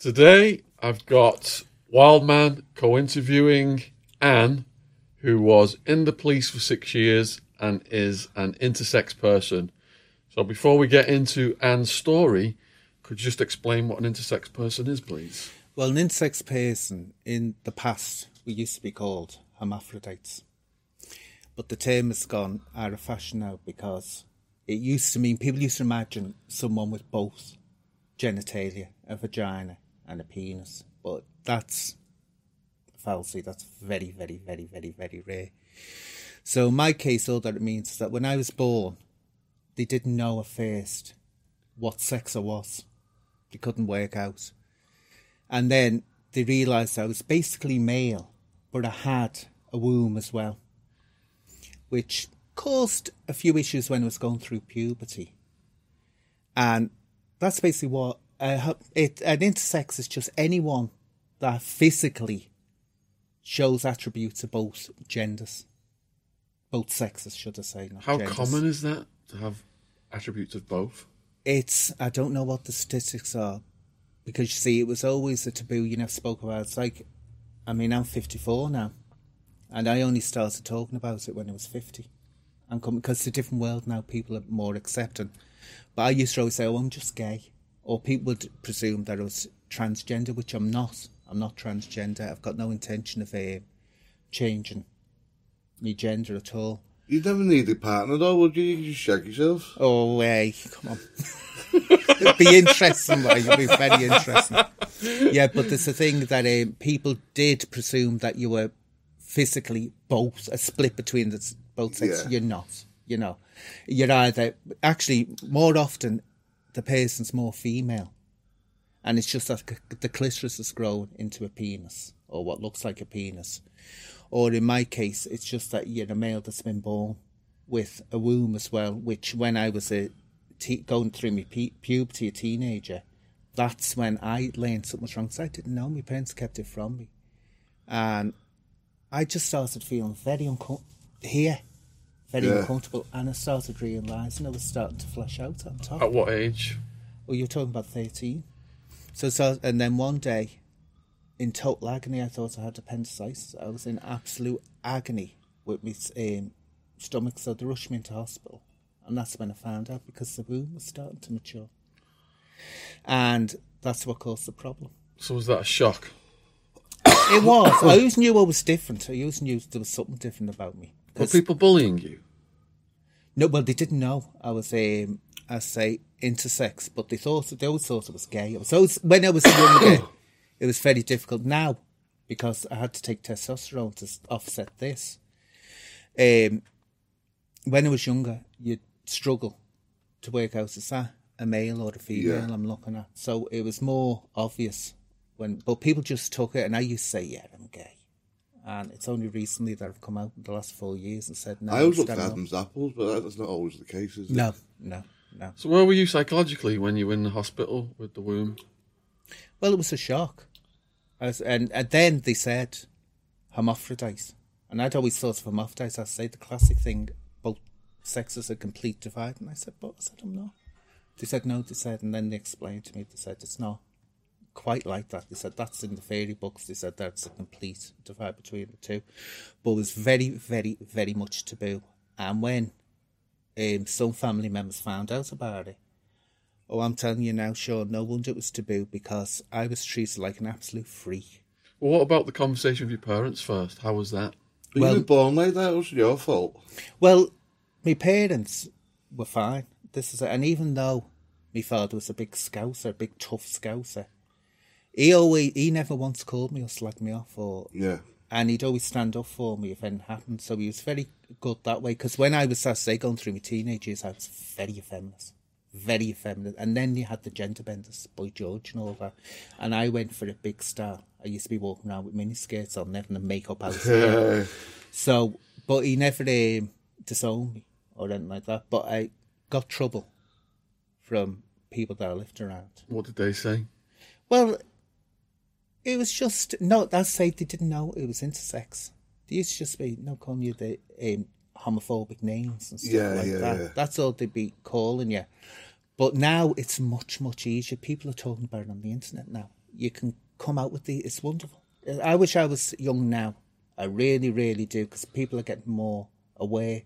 Today, I've got Wildman co interviewing Anne, who was in the police for six years and is an intersex person. So, before we get into Anne's story, could you just explain what an intersex person is, please? Well, an intersex person in the past, we used to be called hermaphrodites. But the term has gone out of fashion now because it used to mean people used to imagine someone with both genitalia, a vagina, and a penis. But that's fallacy. That's very, very, very, very, very rare. So in my case, all that it means is that when I was born, they didn't know at first what sex I was. They couldn't work out. And then they realised I was basically male, but I had a womb as well, which caused a few issues when I was going through puberty. And that's basically what uh, it, an intersex is just anyone that physically shows attributes of both genders, both sexes, should I say? How genders. common is that to have attributes of both? It's I don't know what the statistics are because you see, it was always a taboo you never spoke about. It's like, I mean, I'm 54 now, and I only started talking about it when I was 50. And because it's a different world now, people are more accepting. But I used to always say, "Oh, I'm just gay." Or people would presume that I was transgender, which I'm not. I'm not transgender. I've got no intention of uh, changing my gender at all. You'd never need a partner though, would you? You just shag yourself. Oh, hey, come on. It'd be interesting, right? It'd be very interesting. Yeah, but there's a thing that um, people did presume that you were physically both, a split between the both sexes. Yeah. You're not. You know, you're either actually more often the person's more female. And it's just that the clitoris has grown into a penis, or what looks like a penis. Or in my case, it's just that you're a male that's been born with a womb as well, which when I was a te- going through my pu- puberty, a teenager, that's when I learned something was wrong. I didn't know. My parents kept it from me. And I just started feeling very uncomfortable here very yeah. uncomfortable, and I started realising I was starting to flash out on top. At what age? Well, you're talking about 13. So, so and then one day, in total agony, I thought I had appendicitis. I was in absolute agony with my um, stomach, so they rushed me into hospital. And that's when I found out because the womb was starting to mature. And that's what caused the problem. So, was that a shock? it was. I always knew I was different. I always knew there was something different about me. Were people bullying you? No, well, they didn't know I was, um, I say, intersex, but they thought they always thought I was gay. So when I was younger, it was very difficult. Now, because I had to take testosterone to offset this. Um, when I was younger, you'd struggle to work out is that a male or a female yeah. I'm looking at. So it was more obvious when, but people just took it, and I used to say, "Yeah, I'm gay." And it's only recently that I've come out in the last four years and said no. I always looked at Adam's apples, but that's not always the case, is it? No, no, no. So where were you psychologically when you were in the hospital with the womb? Well, it was a shock, As, and, and then they said hermaphrodite, and I'd always thought of hermaphrodite. I say the classic thing, both sexes are complete divide, and I said, but I said I'm not. They said no. They said, and then they explained to me. They said it's not quite like that. They said that's in the fairy books. They said that's a complete divide between the two, but it was very, very, very much taboo. And when um, some family members found out about it, oh, I'm telling you now, sure, no wonder it was taboo because I was treated like an absolute freak. Well, what about the conversation with your parents first? How was that? Were well, you born like that? It was your fault. Well, my parents were fine. This is, it. and even though my father was a big scouser, a big tough scouser, he always he never once called me or slagged me off or yeah. and he'd always stand up for me if anything happened. So he was very good that way because when I was I say going through my teenage years I was very effeminate very effeminate. And then you had the gender benders Boy George and all that. And I went for a big star. I used to be walking around with mini skirts on never the makeup out so but he never um, disowned me or anything like that. But I got trouble from people that I lived around. What did they say? Well it was just no. That's say they didn't know it was intersex. They used to just be no calling you the um, homophobic names and stuff yeah, like yeah, that. Yeah. That's all they'd be calling you. But now it's much much easier. People are talking about it on the internet now. you can come out with the. It's wonderful. I wish I was young now. I really, really do, because people are getting more aware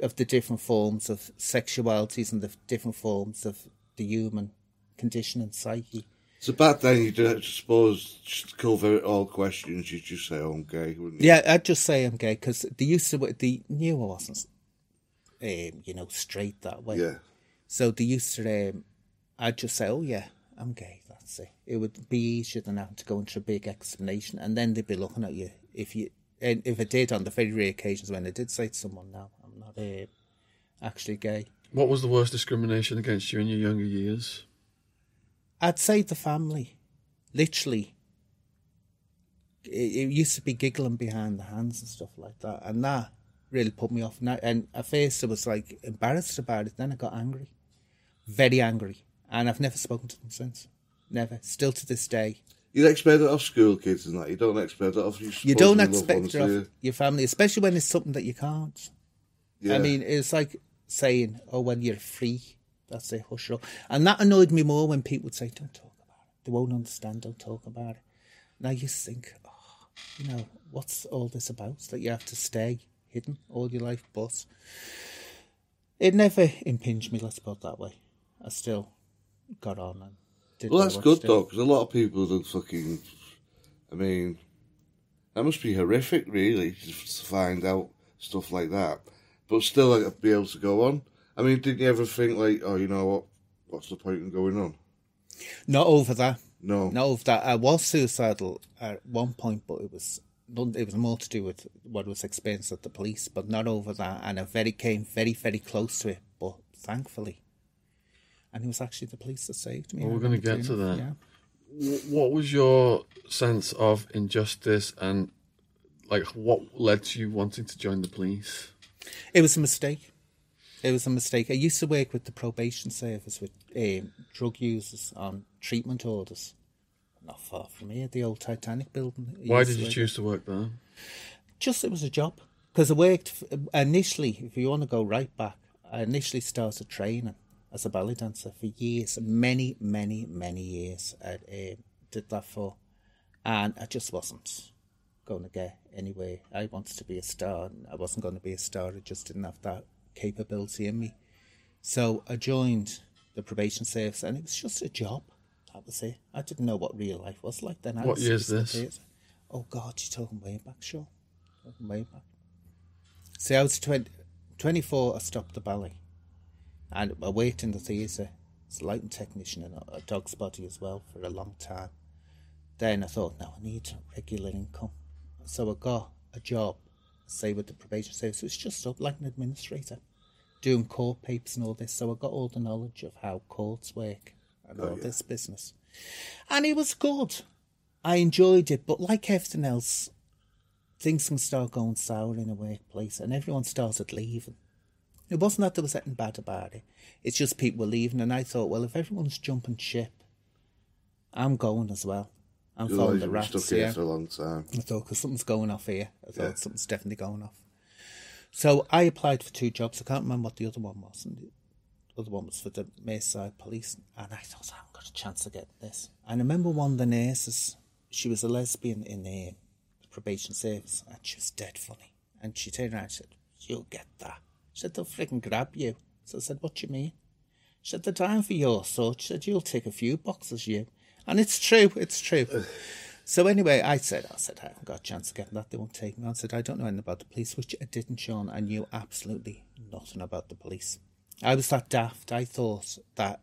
of the different forms of sexualities and the different forms of the human condition and psyche. So back then, you did, I suppose, just to cover all questions, you'd just say, oh, I'm gay, wouldn't you? Yeah, I'd just say I'm gay because they used to. They knew I wasn't, um, you know, straight that way. Yeah. So they used to. Um, I'd just say, "Oh yeah, I'm gay." That's it. It would be easier than having to go into a big explanation, and then they'd be looking at you if you. And if I did on the very rare occasions when I did say to someone, "No, I'm not uh, actually gay," What was the worst discrimination against you in your younger years? I'd the family, literally. It, it used to be giggling behind the hands and stuff like that, and that really put me off. And, I, and at first, I was like embarrassed about it. Then I got angry, very angry, and I've never spoken to them since. Never. Still to this day, You'd expect it off school kids and that. You don't expect it off your you don't expect it off you? your family, especially when it's something that you can't. Yeah. I mean, it's like saying, "Oh, when you're free, that's a hush up," and that annoyed me more when people would say, "Don't talk about it. They won't understand. Don't talk about it." Now you think, oh, you know, what's all this about? That you have to stay hidden all your life, but it never impinged me. Let's put it that way. I still got on and did. Well, that's good though, because a lot of people don't fucking. I mean, that must be horrific, really, to find out stuff like that. But still, like, be able to go on. I mean, didn't you ever think like, oh, you know what? What's the point in going on? Not over that. No. Not over that I was suicidal at one point, but it was it was more to do with what was experienced at the police, but not over that. And I very came very very close to it, but thankfully, and it was actually the police that saved me. Well, we're gonna get to that. Yeah. What was your sense of injustice and like what led to you wanting to join the police? It was a mistake. It was a mistake. I used to work with the probation service with um, drug users on treatment orders. Not far from here, the old Titanic building. Why did you choose to work there? just it was a job because I worked initially. If you want to go right back, I initially started training as a ballet dancer for years, many, many, many years. I um, did that for, and I just wasn't going to get anywhere. I wanted to be a star, and I wasn't going to be a star. I just didn't have that capability in me. So I joined the probation service, and it was just a job. That was it. I didn't know what real life was like then. I What year is this? years. Oh God, you're talking way back, sure. Talking way back. See, I was 20, 24, I stopped the ballet. And I worked in the theatre as a lighting technician and a, dog's body as well for a long time. Then I thought, no, I need regular income. So I got a job, say, with the probation service. It was just up like an administrator, doing court papers and all this. So I got all the knowledge of how courts work and oh, all this business. And it was good. I enjoyed it, but like everything else, things can start going sour in a workplace, and everyone started leaving. It wasn't that there was anything bad about it. It's just people were leaving, and I thought, well, if everyone's jumping ship, I'm going as well. I'm following the rats. stuck here Yeah. for a long time. I thought, because something's going off here. I thought Yeah. something's definitely going off. So I applied for two jobs. I can't remember what the other one was. And the other one was for the Merseyside Police. And I thought, I haven't got a chance of getting this. And I remember one of the nurses, she was a lesbian in the probation service, and she was dead funny. And she turned around and said, You'll get that. She said, They'll freaking grab you. So I said, What do you mean? She said, The time for your sort. She said, You'll take a few boxes, you. And it's true, it's true. So anyway, I said, I said, I haven't got a chance of getting that. They won't take me. I said, I don't know anything about the police, which I didn't, Sean. I knew absolutely nothing about the police. I was that daft. I thought that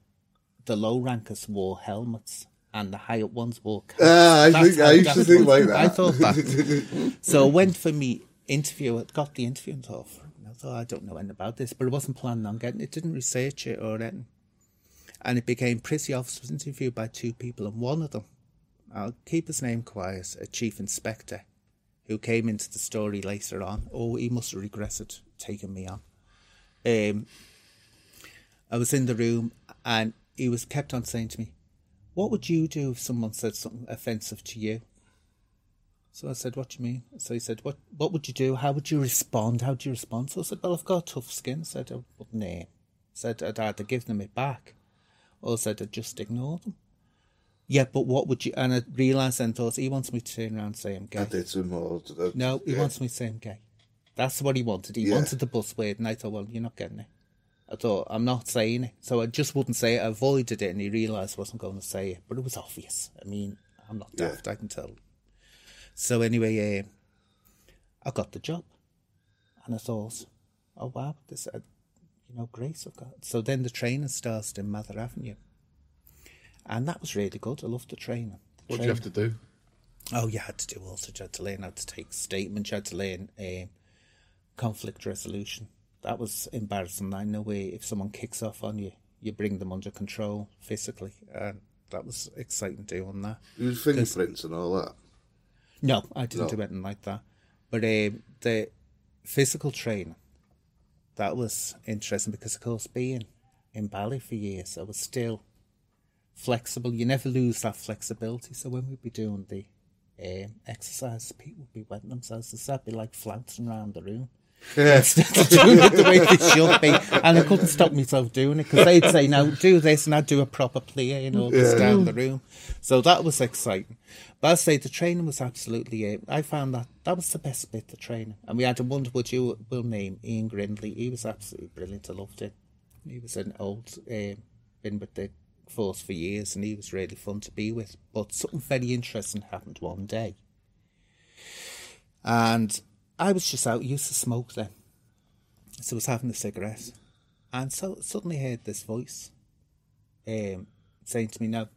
the low rankers wore helmets and the high up ones wore caps. Ah, I That's think- I used to think like that. I thought that. so I went for me interview. Got the interview and thought, I thought, I don't know anything about this, but I wasn't planning on getting it. Didn't research it or anything. And it became Prissy officer was interviewed by two people, and one of them, I'll keep his name quiet, a chief inspector, who came into the story later on. Oh, he must have regretted taking me on. Um, I was in the room, and he was kept on saying to me, "What would you do if someone said something offensive to you?" So I said, "What do you mean?" So he said, "What What would you do? How would you respond? How do you respond?" So I said, "Well, I've got tough skin." I said, "I wouldn't." Uh, I said I'd either give them it back, or I said I'd just ignore them. Yeah, but what would you? And I realised then, thought he wants me to turn around and say I'm gay. I did some more. No, he yeah. wants me to say I'm gay. That's what he wanted. He Yeah. wanted the buzzword, and I thought, well, you're not getting it. I thought, I'm not saying it. So I just wouldn't say it. I avoided it, and he realised I wasn't going to say it. But it was obvious. I mean, I'm not Yeah. daft, I can tell. So anyway, um, I got the job. And I thought, oh, wow, this, uh, you know, grace of God. So then the training started in Mather Avenue. And that was really good. I loved the training. What did you have to do? Oh, you had to do all sorts. You had to learn how to take statements. You had to learn um, conflict resolution. That was embarrassing. I know way if someone kicks off on you, you bring them under control physically, and that was exciting doing that. Use fingerprints and all that. No, I didn't No. do anything like that. But um, the physical training, that was interesting because, of course, being in ballet for years, I was still flexible. You never lose that flexibility. So when we'd be doing the um, exercise, people would be wetting themselves. So That'd be like flouncing around the room. Instead of doing it the way they should be. And I couldn't stop myself doing it because they'd say, now do this, and I'd do a proper play, you know, just down the room. So that was exciting. But I say the training was absolutely, uh, I found that that was the best bit, the training. And we had a wonderful, you will name, Ian Grindley. He was absolutely brilliant. I loved it. He was an old, um, been with the force for years, and he was really fun to be with. But something very interesting happened one day. And I was just out, used to smoke then. So I was having a cigarette. And so suddenly heard this voice um, saying to me, now,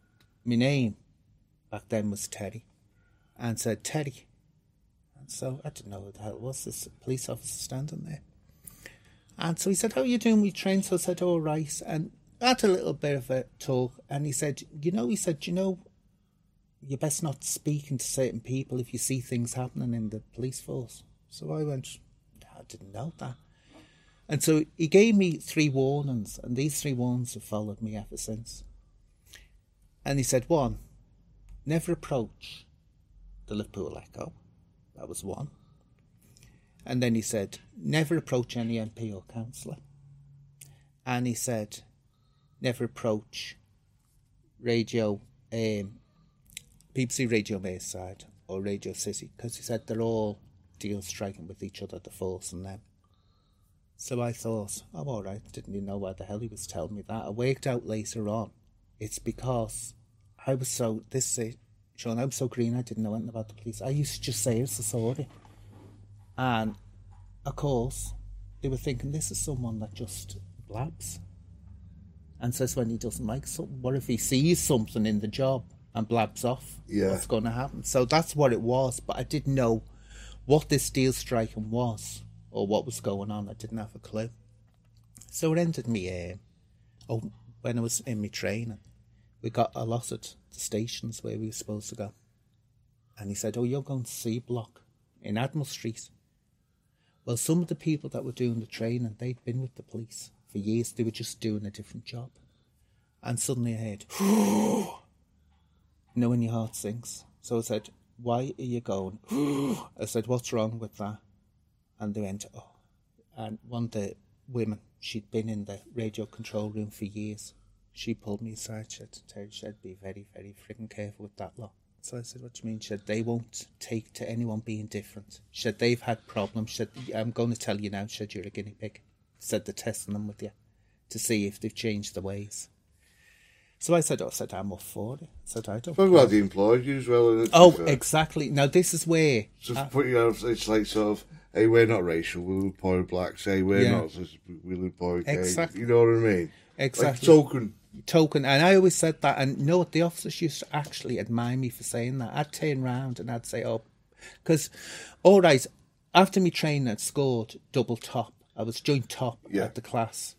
my name back then was Teddy. And said, Teddy. And so I didn't know who the hell it was, this police officer standing there. And so he said, How are you doing with train? So I said, All right. And had a little bit of a talk. And he said, You know, he said, You know, you're best not speaking to certain people if you see things happening in the police force. So I went, I didn't know that. And so he gave me three warnings, and these three warnings have followed me ever since. And he said, one, never approach the Liverpool Echo. That was one. And then he said, never approach any MP or councillor. And he said, never approach radio, um, BBC Radio Merseyside or Radio City, because he said they're all deal striking with each other, the force and them. So I thought, oh, all right, didn't even know why the hell he was telling me that. I worked out later on, it's because I was so, this is, Sean, I was so green, I didn't know anything about the police. I used to just say it's a sorry. And, of course, they were thinking this is someone that just blabs and says when he doesn't like something. What if he sees something in the job and blabs off? Yeah. What's going to happen? So that's what it was, but I didn't know what this deal striking was or what was going on. I didn't have a clue. So it ended me, uh, oh, when I was in my training, we got allotted the stations where we were supposed to go. And he said, Oh, you're going to C Block in Admiral Street. Well, some of the people that were doing the training, they'd been with the police for years. They were just doing a different job. And suddenly I heard, when your heart sinks? So I said, why are you going? I said, what's wrong with that? And they went, oh. And one of the women, she'd been in the radio control room for years. She pulled me aside. She said, Terry, she said, be very, very freaking careful with that lot. So I said, what do you mean? She said, they won't take to anyone being different. She said, they've had problems. She said, I'm going to tell you now. She said, you're a guinea pig. Said, they're testing them with you to see if they've changed their ways. So I said, oh, I said, I'm up for it. I said, I don't. Talk about the employed you as well. Oh, exactly. Now this is where Just put you out, it's like sort of, hey, we're not racial, we'll employ blacks, hey, we're Yeah. not, we'll employ gays. Exactly. You know what I mean? Exactly. Like token. token, and I always said that. And you know what? The officers used to actually admire me for saying that. I'd turn round and I'd say, "Oh, because all right." After me training, I'd scored double top. I was joint top Yeah. at the class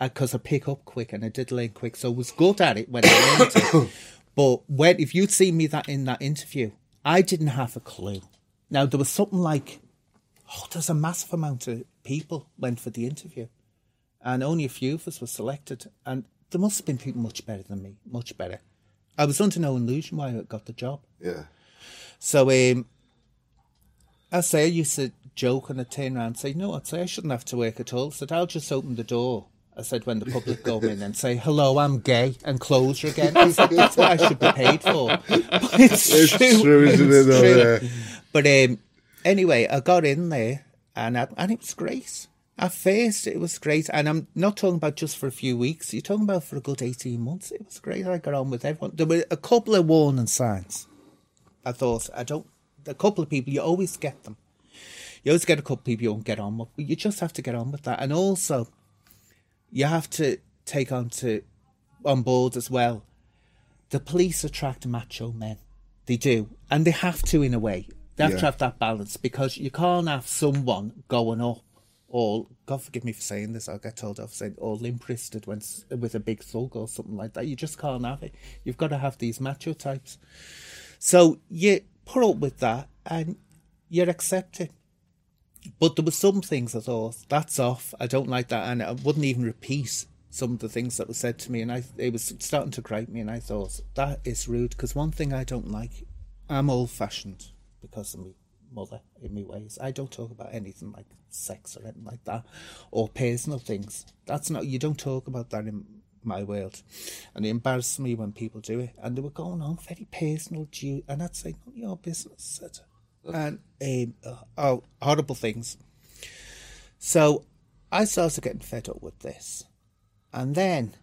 because I pick up quick and I did learn quick, so I was good at it when I learned it. But when if you'd seen me that in that interview, I didn't have a clue. Now there was something like, oh, there's a massive amount of people went for the interview and only a few of us were selected. And there must have been people much better than me, much better. I was under no illusion why I got the job. Yeah. So um, I say I used to joke and I'd turn around and say, no, I'd say I shouldn't have to work at all. I said, I'll just open the door I said, when the public go in and say, hello, I'm gay, and close you again. I said, that's what I should be paid for. But it's, It's true. true, isn't it, though, true. yeah. But um, anyway, I got in there and I, and it was great. At first, it was great. And I'm not talking about just for a few weeks. You're talking about for a good 18 months. It was great. I got on with everyone. There were a couple of warning signs. I thought, I don't, a couple of people, you always get them. You always get a couple of people you won't get on with, but you just have to get on with that. And also, you have to take on to on board as well. The police attract macho men. They do. And they have to in a way. They have Yeah. to have that balance because you can't have someone going up all God forgive me for saying this, I'll get told off saying all limp wristed when with a big thug or something like that. You just can't have it. You've got to have these macho types. So you put up with that and you're accepted. But there were some things I thought that's off. I don't like that, and I wouldn't even repeat some of the things that were said to me. And I, it was starting to gripe me, and I thought that is rude. Because one thing I don't like, I'm old fashioned because of my mother in my ways. I don't talk about anything like sex or anything like that, or personal things. That's not you don't talk about that in my world, and it embarrasses me when people do it. And they were going on very personal, due, and I'd say, "Not your business." And um, oh, horrible things. So I started getting fed up with this. And then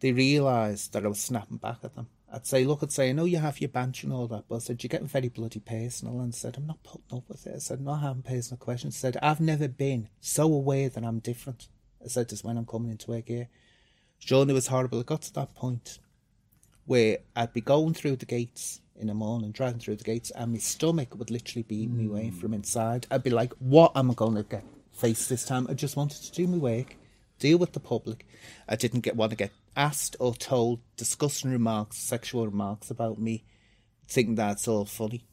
they realised that I was snapping back at them. I'd say, look, I'd say, I know you have your bench and all that, but I said, you're getting very bloody personal. And I said, I'm not putting up with it. I said, I'm not having personal questions. I said, I've never been so aware that I'm different. I said, as when I'm coming into work here. Sean, it was horrible. It got to that point where I'd be going through the gates in the morning, driving through the gates, and my stomach would literally be eating me away hmm. from inside. I'd be like, what am I going to get face this time? I just wanted to do my work, deal with the public. I didn't get want to get asked or told disgusting remarks, sexual remarks about me, thinking that's all funny.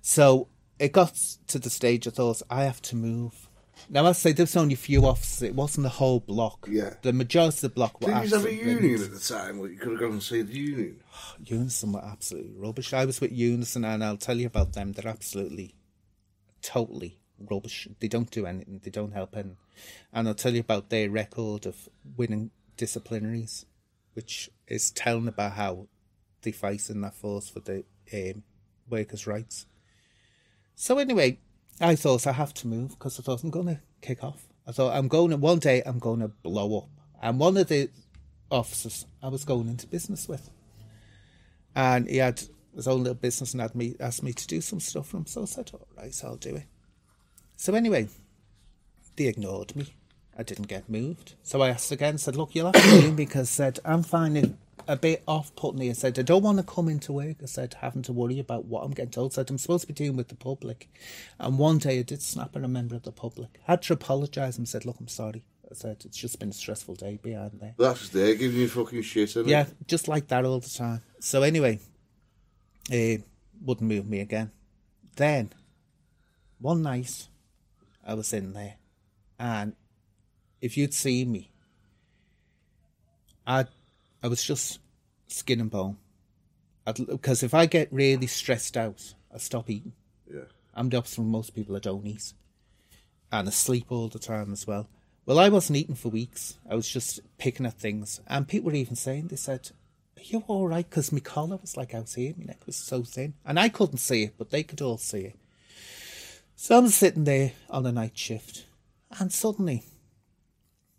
So it got to the stage I thought, I have to move. Now, I say there's only a few offices. it wasn't the whole block. Yeah. The majority of the block were Didn't you have a union at the time? Well, you could have gone and seen the union. Unison were absolutely rubbish. I was with Unison, and I'll tell you about them. They're absolutely, totally rubbish. They don't do anything. They don't help anything. And I'll tell you about their record of winning disciplinaries, which is telling about how they fight in that force for the um, workers' rights. So anyway, I thought I have to move because I thought I'm going to kick off. I thought I'm going to one day I'm going to blow up. And one of the officers I was going into business with and he had his own little business and had me asked me to do some stuff for him. So I said, "All right, so I'll do it." So anyway, they ignored me. I didn't get moved. So I asked again. Said, "Look, you'll have to do because said I'm finding a bit off-putting." here." I said, "I don't want to come into work." I said, "Having to worry about what I'm getting told." I said, "I'm supposed to be dealing with the public." And one day I did snap at a member of the public. Had to apologise and said, "Look, I'm sorry." I said, "It's just been a stressful day behind there." That's there giving you fucking shit, isn't Yeah, it? just like that all the time. So anyway, uh, wouldn't move me again. Then, one night, I was in there, and if you'd seen me, I, I was just skin and bone. Because if I get really stressed out, I stop eating. Yeah. I'm the opposite from most people. I don't eat, and I sleep all the time as well. Well, I wasn't eating for weeks. I was just picking at things, and people were even saying they said, "Are you all right?" Because my collar was like out here, my neck was so thin, and I couldn't see it, but they could all see it. So I'm sitting there on a night shift, and suddenly,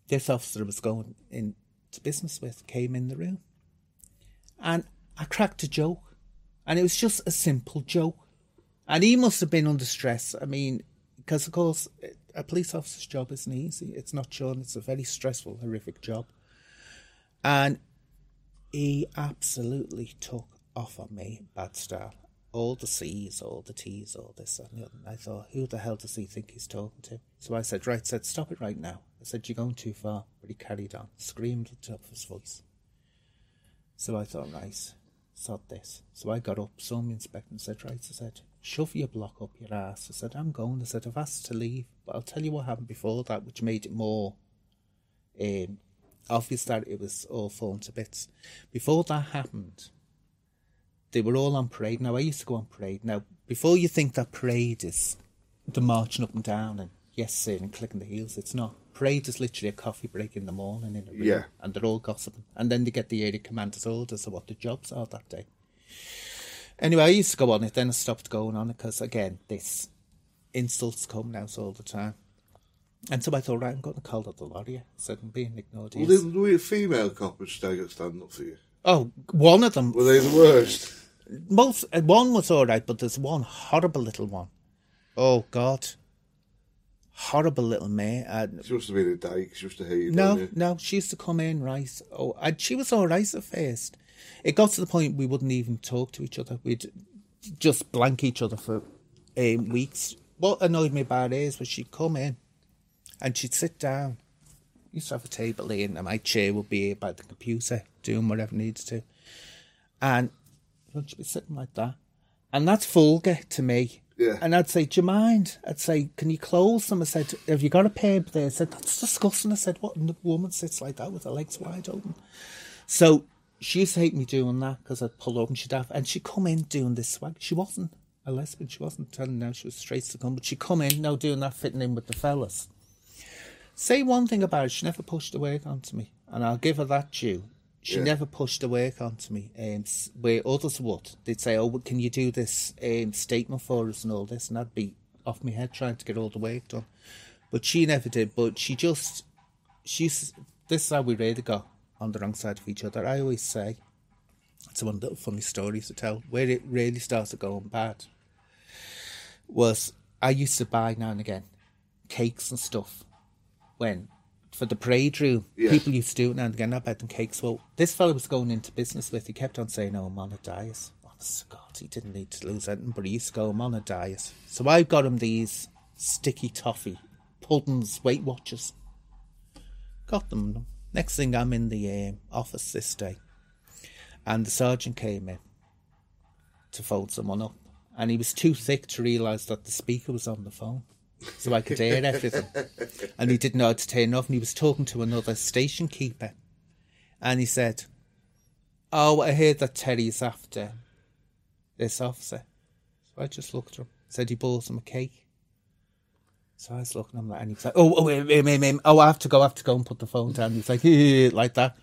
this officer was going into business with came in the room, and I cracked a joke, and it was just a simple joke. And he must have been under stress. I mean, because of course, a police officer's job isn't easy. It's not Sean. It's a very stressful, horrific job. And he absolutely took off on me, bad style. All the C's, all the T's, all this and. And I thought, who the hell does he think he's talking to? So I said, right, said, stop it right now. I said, you're going too far. But he carried on, screamed at the top of his voice. So I thought, right, sod this. So I got up, saw me inspector and said, right, I said, shove your block up your ass. I said, I'm going. I said, I've asked to leave, but I'll tell you what happened before that, which made it more um, obvious that it was all falling to bits. Before that happened, they were all on parade. Now, I used to go on parade. Now, before you think that parade is the marching up and down and yes, sir, and clicking the heels, it's not. Parade is literally a coffee break in the morning in a room, Yeah. and they're all gossiping, and then they get the area commander's orders of what the jobs are that day. Anyway, I used to go on it, then I stopped going on it because again, this insults coming out all the time. And so I thought, right, I'm going to call up the lorry. I said, I'm being ignored. Well, here." didn't we female coppers stand stand up for you? Oh, one of them Were they the worst? most uh, one was all right, but there's one horrible little one. Oh God, horrible little mate. And She must have been a dyke. She must have hated no, you. no, she used to come in right. Oh, and she was all right at first. It got to the point we wouldn't even talk to each other. We'd just blank each other for um, weeks. What annoyed me about it is when she'd come in and she'd sit down. used to have a table here, and my chair would be by the computer, doing whatever needs to. And she'd be sitting like that. And that's vulgar to me. Yeah. And I'd say, Do you mind? I'd say, Can you close them? I said, Have you got a pair there? I said, That's disgusting. I said, What in the woman sits like that with her legs wide open? So she used to hate me doing that because I'd pull up and she'd have, and she'd come in doing this swag. She wasn't a lesbian. She wasn't telling now she was straight to come, but she'd come in now doing that fitting in with the fellas. Say one thing about it, she never pushed the work onto me, and I'll give her that due. She Yeah. never pushed the work onto me, um, where others would. They'd say, "Oh, well, can you do this um, statement for us and all this?" And I'd be off my head trying to get all the work done. But she never did. But she just, she's. This is how we really got on the wrong side of each other. I always say, it's one little funny stories to tell. Where it really started going bad was I used to buy now and again cakes and stuff when for the parade room. People used to do it now and again. I bought them cakes. Well, this fellow was going into business with. He kept on saying, "Oh, I'm on a diet." Honest to God, he didn't need to lose anything, but he used to go, "I'm on a diet." So I've got him these sticky toffee puddings, Weight Watchers. Got them. Next thing, I'm in the um, office this day, and the sergeant came in to fold someone up, and he was too thick to realise that the speaker was on the phone, so I could hear everything. And he didn't know how to turn off, and he was talking to another station keeper, and he said, "Oh, I heard that Terry's after this officer." So I just looked at him. Said he bought him a cake. So I was looking at him and he was like, "Oh, oh, wait. oh, I have to go, I have to go and put the phone down." He was like, like that.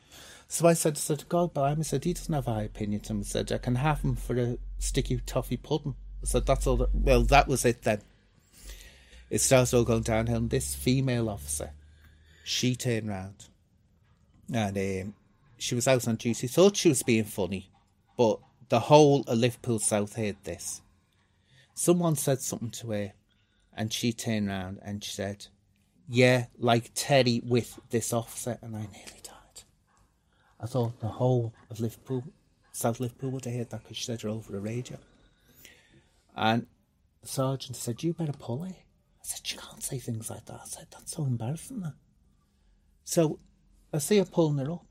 So I said, I said, God him. I said, he doesn't have a high opinion to him. I said, I can have him for a sticky toffee pudding. I said, that's all that, well, that was it then. It starts all going downhill. And this female officer, she turned round and um, she was out on duty. Thought she was being funny, but the whole of Liverpool South heard this. Someone said something to her and she turned round and she said, yeah, like Terry with this officer. And I nearly died. I thought the whole of Liverpool, South Liverpool would have heard that because she said it over the radio. And the sergeant said, You better pull it. Said, You can't say things like that. I said, That's so embarrassing. So I see her pulling her up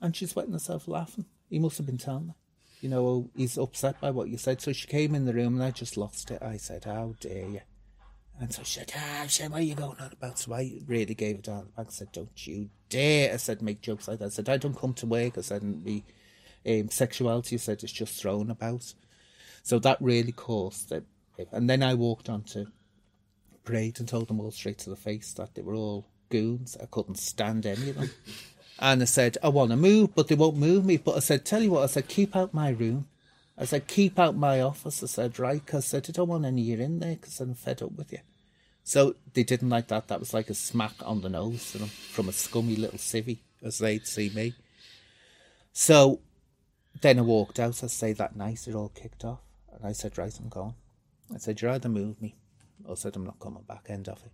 and she's wetting herself laughing. He must have been telling her. You know, oh, he's upset by what you said. So she came in the room and I just lost it. I said, How dare you? And so she said, ah, I said, are you going on about? So I really gave it down the back. I said, don't you dare. I said, make jokes like that. I said, I don't come to work. I said, and the um, sexuality, I said, it's just thrown about. So that really caused it. And then I walked on to parade and told them all straight to the face that they were all goons. I couldn't stand any of them. And I said, I want to move, but they won't move me. But I said, tell you what, I said, keep out my room. I said, keep out my office. I said, right, because I said, I don't want any of you in there because I'm fed up with you. So they didn't like that. That was like a smack on the nose from a scummy little civvy, as they'd see me. So then I walked out, I say that night, it all kicked off. And I said, right, I'm gone. I said, you either move me I said, I'm not coming back, end of it.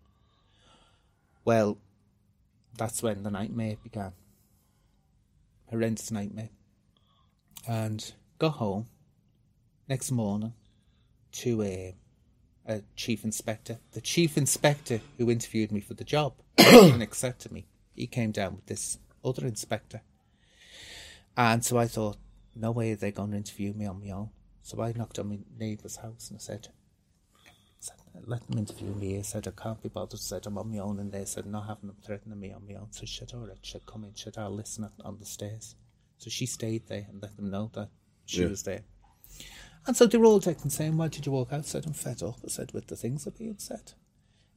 Well, that's when the nightmare began. Horrendous nightmare. And got home next morning to a, a chief inspector. The chief inspector who interviewed me for the job and accepted me. He came down with this other inspector. And so I thought, no way are they going to interview me on my own. So I knocked on my neighbour's house and I said, said, let them interview me. I said, I can't be bothered. I said, I'm on my own. And they said, not having them threatening me on my own. So she said, all right, she'd come in. She said, I'll listen at, on the stairs. So she stayed there and let them know that she Yeah. was there. And so they were all taking saying, why did you walk out? I said, I'm fed up. I said, with the things that are being said.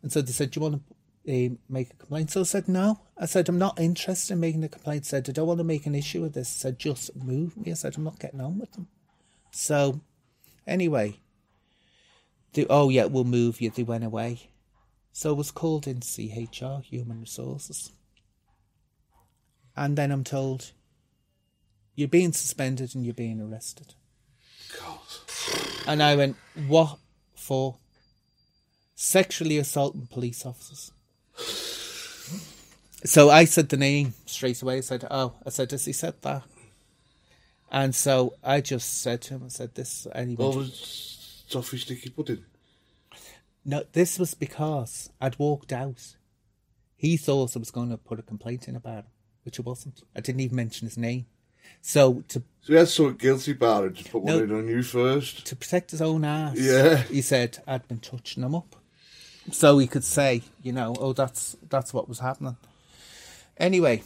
And so they said, do you want to uh, make a complaint? So I said, no. I said, I'm not interested in making a complaint. I said, I don't want to make an issue with this. I said, just move me. I said, I'm not getting on with them. So, anyway, they, oh yeah, we'll move you. They went away. So I was called in CHR, Human Resources. And then I'm told, you're being suspended and you're being arrested. God. And I went, what for? Sexually assaulting police officers. So I said the name straight away. I said, oh, I said, has he said that? And so I just said to him, I said, this, anyone. What was toffee sticky pudding? No, this was because I'd walked out. He thought I was going to put a complaint in about him, which I wasn't. I didn't even mention his name. So to So he had something guilty about it, just put one in on you first. to protect his own ass, Yeah. he said I'd been touching him up, so he could say, you know, oh, that's that's what was happening. Anyway,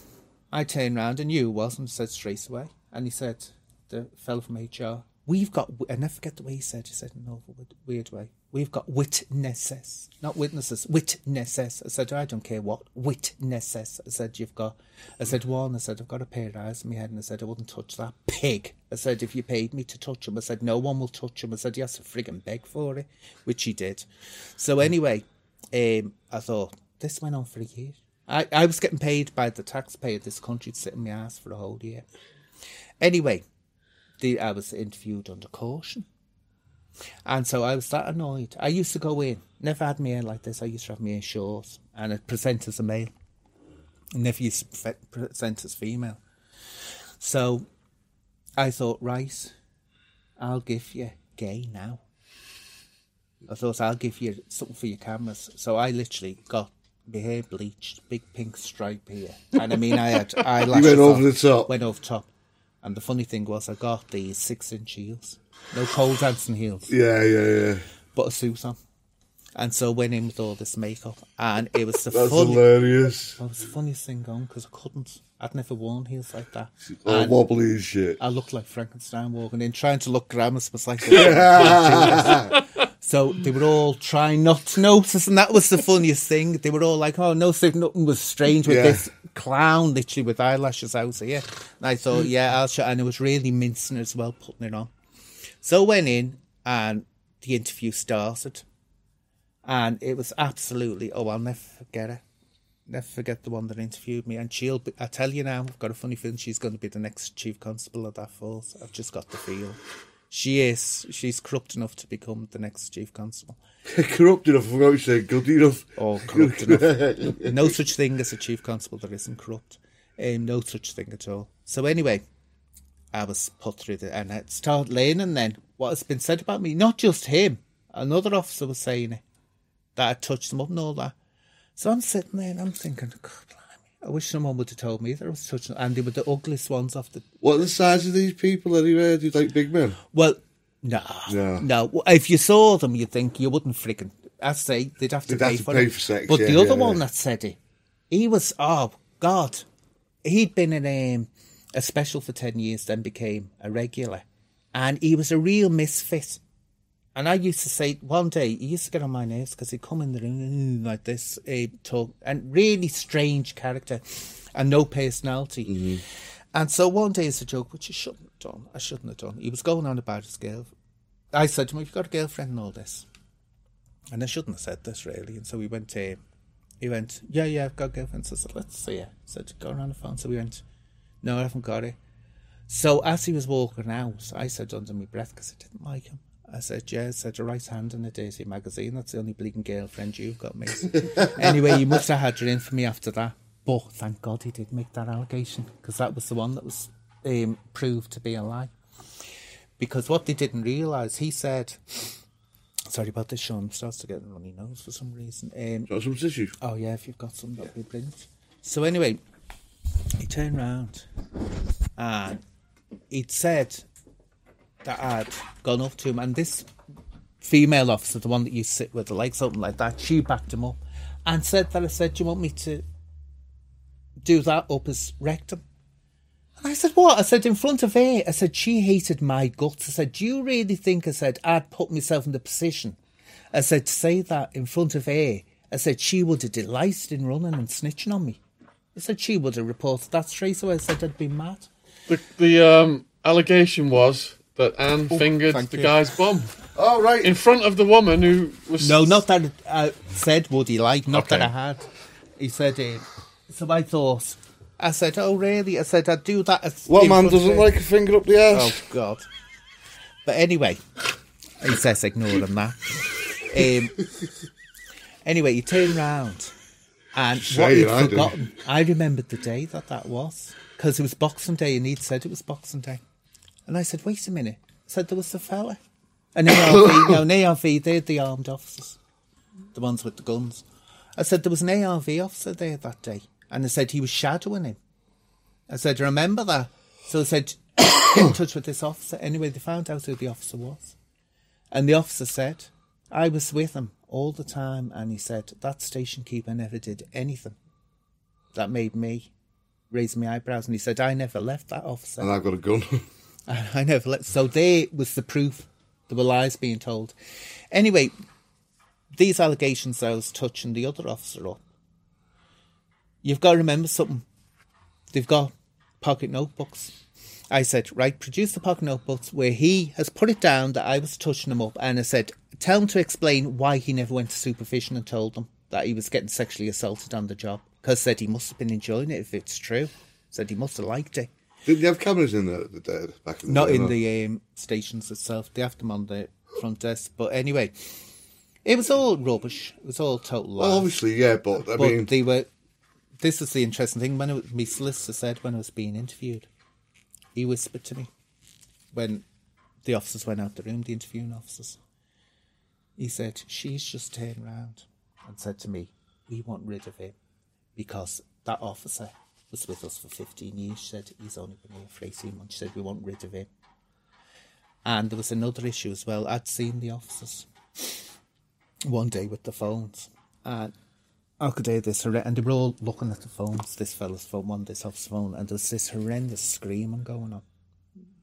I turned round and knew it was and said straight away, and he said, the fellow from HR, we've got, and I forget the way he said, he said in an weird- way, we've got witnesses, not witnesses, witnesses. I said, I don't care what, witnesses. I said, you've got, I said, one, I said, I've got a pair of eyes in my head, and I said, I wouldn't touch that pig. I said, if you paid me to touch him, I said, no one will touch him. I said, he has to friggin' beg for it, which he did. So anyway, um, I thought, this went on for a year. I, I was getting paid by the taxpayer of this country to sit in my ass for a whole year. Anyway, the, I was interviewed under caution. And so I was that annoyed. I used to go in, never had my hair like this. I used to have my hair short and I'd present as a male. I never used to pre- present as female. So I thought, right, I'll give you gay now. I thought I'll give you something for your cameras. So I literally got my hair bleached, big pink stripe here. And I mean, I had eyelashes. went over on, the top. Went over top. And the funny thing was, I got these six inch heels. No pole dancing heels, Yeah, yeah, yeah. but a suit on. And so went in with all this makeup. And it was the That's funny, hilarious. well, it was the funniest thing going because I couldn't. I'd never worn heels like that. All And wobbly and shit. I looked like Frankenstein walking in, trying to look glamorous, was like. so they were all trying not to notice, and that was the funniest thing. They were all like, "Oh no, so nothing was strange with Yeah. this clown, literally with eyelashes out here." And I thought, mm. "Yeah, I'll show," and it was really mincing as well, putting it on. So I went in, and the interview started, and it was absolutely. Oh, I'll never forget it never forget the one that interviewed me. And she'll be, I tell you now, I've got a funny feeling she's going to be the next chief constable of that force. I've just got the feel. She is. She's corrupt enough to become the next chief constable. corrupt enough, I forgot you said good enough. Or corrupt enough. No such thing as a chief constable that isn't corrupt. Um, no such thing at all. So anyway, I was put through the, and I started laying and then what has been said about me. Not just him. Another officer was saying it. That I touched them up and all that. So I'm sitting there and I'm thinking, God, I wish someone would have told me there was such. And they were the ugliest ones off the. What are the size of these people anyway? Do you like big men? Well, no. No. No. If you saw them, you'd think you wouldn't freaking. I say they'd have to They'd pay have to for pay for sex, But yeah, the other yeah, one yeah. that said it, he was, oh, God. He'd been in um, a special for 10 years, then became a regular. And he was a real misfit. And I used to say one day he used to get on my nerves because he'd come in the room like this, uh, talk, and really strange character, and no personality. And so one day as a joke, which I shouldn't have done, I shouldn't have done. He was going on about his girl. I said to him, "You've got a girlfriend and all this," and I shouldn't have said this really. And so we went to, he went, "Yeah, yeah, I've got a girlfriend." So I said, "Let's see her." I said, "Go around the phone." So we went, "No, I haven't got it." So as he was walking out, I said under my breath because I didn't like him. I said, yeah, I said, a right hand in the Daisy magazine. That's the only bleeding girlfriend you've got, mate. anyway, you must have had your in for me after that. But thank God he did make that allegation because that was the one that was um, proved to be a lie. Because what they didn't realise, he said, sorry about this, Sean, starts to get a runny nose for some reason. Um, want some tissue? Oh yeah, if you've got some, that'd be brilliant. So anyway, he turned round and he'd said that I'd gone up to him, and this female officer, the one that you sit with, like something like that, she backed him up and said that I said, "Do you want me to do that up his rectum?" And I said, "What?" I said, "In front of her." I said, "She hated my guts." I said, "Do you really think?" I said, "I'd put myself in the position?" I said, "To say that in front of her." I said she would have delighted in running and snitching on me. I said she would have reported that straight away. I said I'd be mad. The, the um, allegation was that Anne fingered the you. guy's bum Oh, right. in front of the woman who was. No, not that I said would he like, not that I had. He said, uh, so I thought, I said, oh really? I said, I'd do that. as- What man doesn't of- like a finger up the ass? Oh? God. But anyway, he says ignore him that. Um, anyway, you turn round and what Say he'd it, I do. forgotten, I remembered the day that that was because it was Boxing Day and he'd said it was Boxing Day. And I said, wait a minute. I said, there was the fella. An ARV, no, an ARV, they're the armed officers, the ones with the guns. I said, there was an ARV officer there that day. And I said, he was shadowing him. I said, remember that? So I said, get in touch with this officer. Anyway, they found out who the officer was. And the officer said, I was with him all the time. And he said, that station keeper never did anything that made me raise my eyebrows. And he said, I never left that officer. And I've got a gun. I let. So there was the proof. There were lies being told. Anyway, these allegations I was touching the other officer up. You've got to remember something. They've got pocket notebooks. I said, right, produce the pocket notebooks where he has put it down that I was touching him up, and I said, tell him to explain why he never went to supervision and told them that he was getting sexually assaulted on the job. Because said he must have been enjoying it if it's true. Said he must have liked it. Didn't you have cameras in there the day, back in the Not day? in no? the um, stations itself. They have them on the front desk. But anyway, it was all rubbish. It was all total lies. Well, obviously, yeah, but I but mean, they were. This is the interesting thing. When it, my solicitor said when I was being interviewed, he whispered to me when the officers went out the room, the interviewing officers. He said, "She's just turned round and said to me, we want rid of him because that officer was with us for 15 years. She said he's only been here for 18 months. She said we want rid of him." And there was another issue as well. I'd seen the officers one day with the phones, and I could hear this, horre- and they were all looking at the phones, this fella's phone, one, this officer's phone, and there was this horrendous screaming going on.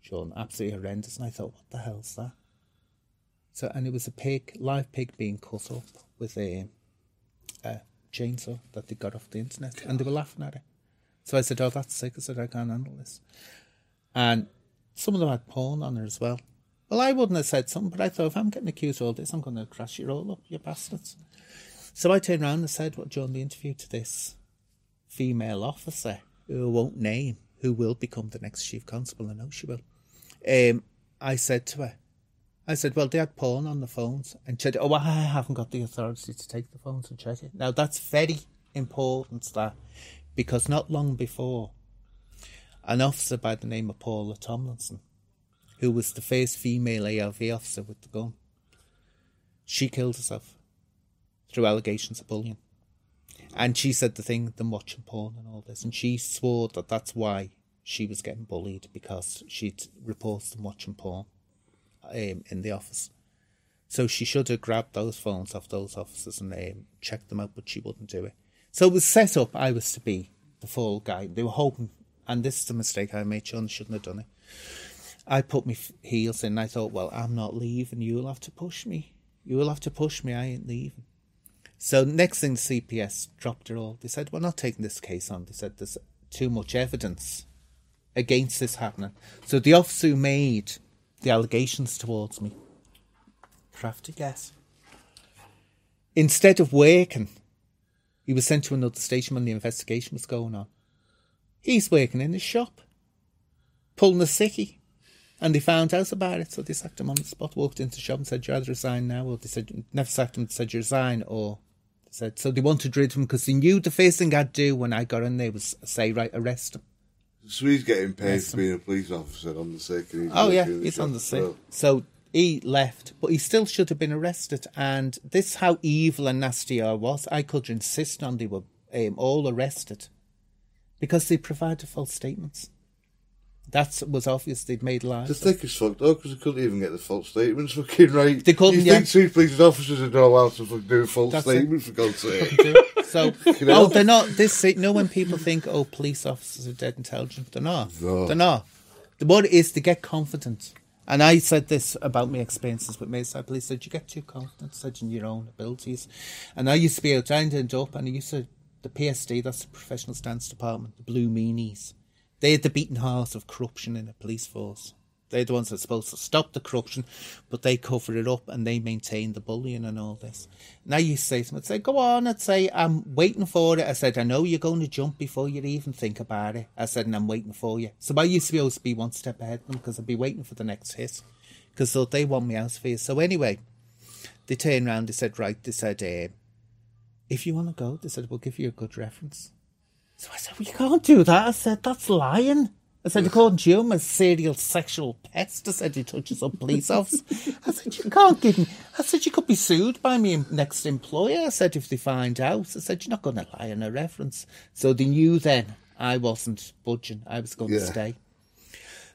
Sean, absolutely horrendous. And I thought, what the hell's that? So, and it was a pig, live pig being cut up with a, a chainsaw that they got off the internet, and they were laughing at it. So I said, oh, that's sick. I said, I can't handle this. And some of them had porn on her as well. Well, I wouldn't have said something, but I thought, if I'm getting accused of all this, I'm going to crash you all up, you bastards. So I turned around and said, what, during the interview to this female officer, who I won't name, who will become the next chief constable, I know she will. Um, I said to her, I said, well, they had porn on the phones. And she said, oh, I haven't got the authority to take the phones and check it. Now, that's very important, that, because not long before, an officer by the name of Paula Tomlinson, who was the first female ARV officer with the gun, she killed herself through allegations of bullying. And she said the thing, them watching porn and all this. And she swore that that's why she was getting bullied because she'd reported them watching porn um, in the office. So she should have grabbed those phones off those officers and um, checked them out, but she wouldn't do it. So it was set up I was to be the fall guy. They were hoping, and this is the mistake I made, Sean shouldn't have done it. I put my heels in and I thought, well, I'm not leaving. You'll have to push me. You'll have to push me. I ain't leaving. So next thing, CPS dropped it all. They said, we're not taking this case on. They said there's too much evidence against this happening. So the officer who made the allegations towards me, crafty guess, instead of working, he was sent to another station when the investigation was going on. He's working in his shop, pulling a sickie. And they found out about it, so they sacked him on the spot, walked into the shop and said, You either resign now, or they said, never sacked him, said, You resign, or they said, So they wanted rid of him because they knew the first thing I'd do when I got in there was say, Right, arrest him. so he's getting paid Yes. for being a police officer on the sick. And he's Oh, yeah, he's on the shop, sick. so- So he left, but he still should have been arrested. And this how evil and nasty I was. I could insist on they were um, all arrested because they provided false statements. That was obvious. They'd made lies. The thick is fucked up because they couldn't even get the false statements fucking right. They couldn't, You yeah. think two police officers are not allowed to fucking do false That's it. for God's sake? So, You know? oh, they're not. This, you know, when people think, oh, police officers are dead intelligent, they're not. No. They're not. The what is to get confident And I said this about my experiences with Merseyside Police. I said, you get too confident, in your own abilities. And I used to be outside and up, and I used to, the PSD, that's the Professional Standards Department, the Blue Meanies, they had the beating heart of corruption in the police force. They're the ones that are supposed to stop the corruption, but they cover it up and they maintain the bullying and all this. Now you say to them, I'd say, go on, I'd say, I'm waiting for it. I said, I know you're going to jump before you even think about it. I said, and I'm waiting for you. So I used to be to be one step ahead of them because I'd be waiting for the next hit because they want me out for you. So anyway, they turned around, they said, right, they said, uh, if you want to go, they said, we'll give you a good reference. So I said, you can't do that. I said, that's lying. I said, you, I'm a serial sexual pest. I said, he touches up police officers. I said, you can't give me. I said, you could be sued by me next employer. I said, if they find out. I said, you're not going to lie on a reference. So they knew then I wasn't budging. I was going Yeah. to stay.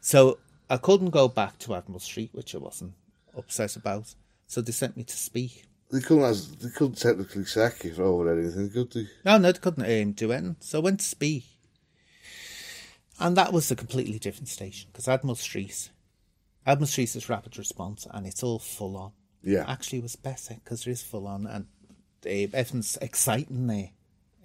So I couldn't go back to Admiral Street, which I wasn't upset about. So they sent me to Speke. They couldn't, as, they couldn't technically sack you over anything, could they? No, no, they couldn't um, do anything. So I went to Speke. And that was a completely different station because Admiral Street, Admiral Street is rapid response and it's all full on. Yeah. Actually, it was better because there is full on and uh, everything's exciting there.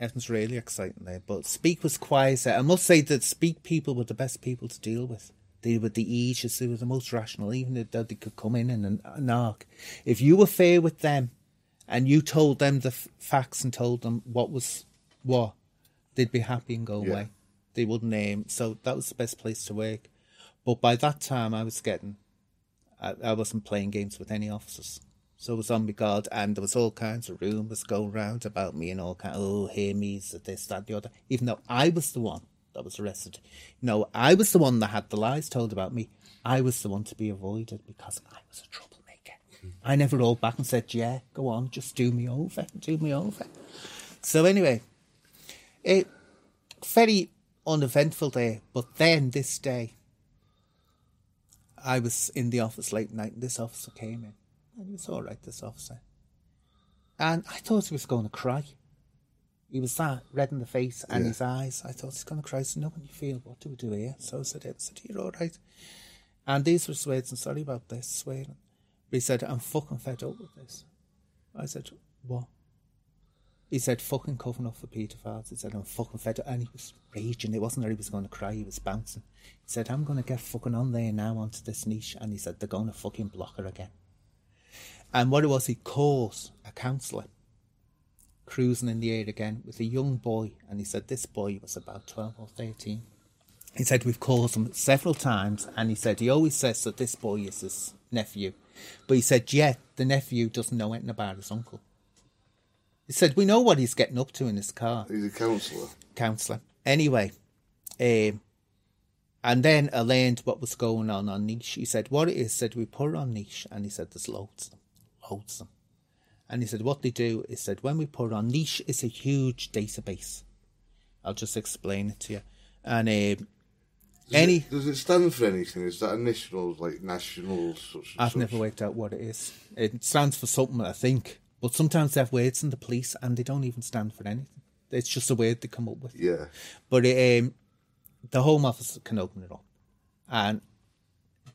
Everything's really exciting there. But Speke was quieter. I must say that Speke people were the best people to deal with. They were the easiest, they were the most rational, even though they could come in and knock. If you were fair with them and you told them the f- facts and told them what was what, they'd be happy and go Yeah. away. They wouldn't aim. So that was the best place to work. But by that time, I was getting, I, I wasn't playing games with any officers. So I was on my guard, and there was all kinds of rumours going round about me and all kind. Oh, hear me, this, that, the other. Even though I was the one that was arrested, no, I was the one that had the lies told about me. I was the one to be avoided because I was a troublemaker. Hmm. I never rolled back and said, "Yeah, go on, just do me over, do me over." So anyway, it very uneventful day. But then this day, I was in the office late night, and this officer came in, and he was all right. This officer, and I thought he was going to cry. He was that red in the face and Yeah. his eyes. I thought he's going to cry. So, no, when you feel, what do we do here? So I said, I said, you're all right. And these were words, and sorry about this, swearing. But he said, I'm fucking fed up with this. I said, what? He said, fucking covering up for paedophiles. He said, I'm fucking fed up. And he was raging. It wasn't that he was going to cry, he was bouncing. He said, I'm going to get fucking on there now onto this niche. And he said, they're going to fucking block her again. And what it was, he calls a counsellor cruising in the air again with a young boy. And he said, this boy was about 12 or 13. He said, we've called him several times. And he said, he always says that this boy is his nephew. But he said, yet the nephew doesn't know anything about his uncle. He said, we know what he's getting up to in his car He's a counsellor. counsellor. Anyway, um, and then I learned what was going on on Niche. He said, what it is, said, we put on Niche. And he said, there's loads of them, loads of them. And he said, what they do is said, when we put on Niche, it's a huge database. I'll just explain it to you. And um, Does any, It, does it stand for anything? Is that initials like national such I've such? never worked out what it is. It stands for something, I think. But sometimes they have words in the police and they don't even stand for anything. It's just a word they come up with. Yeah. But um, the Home Office can open it up. And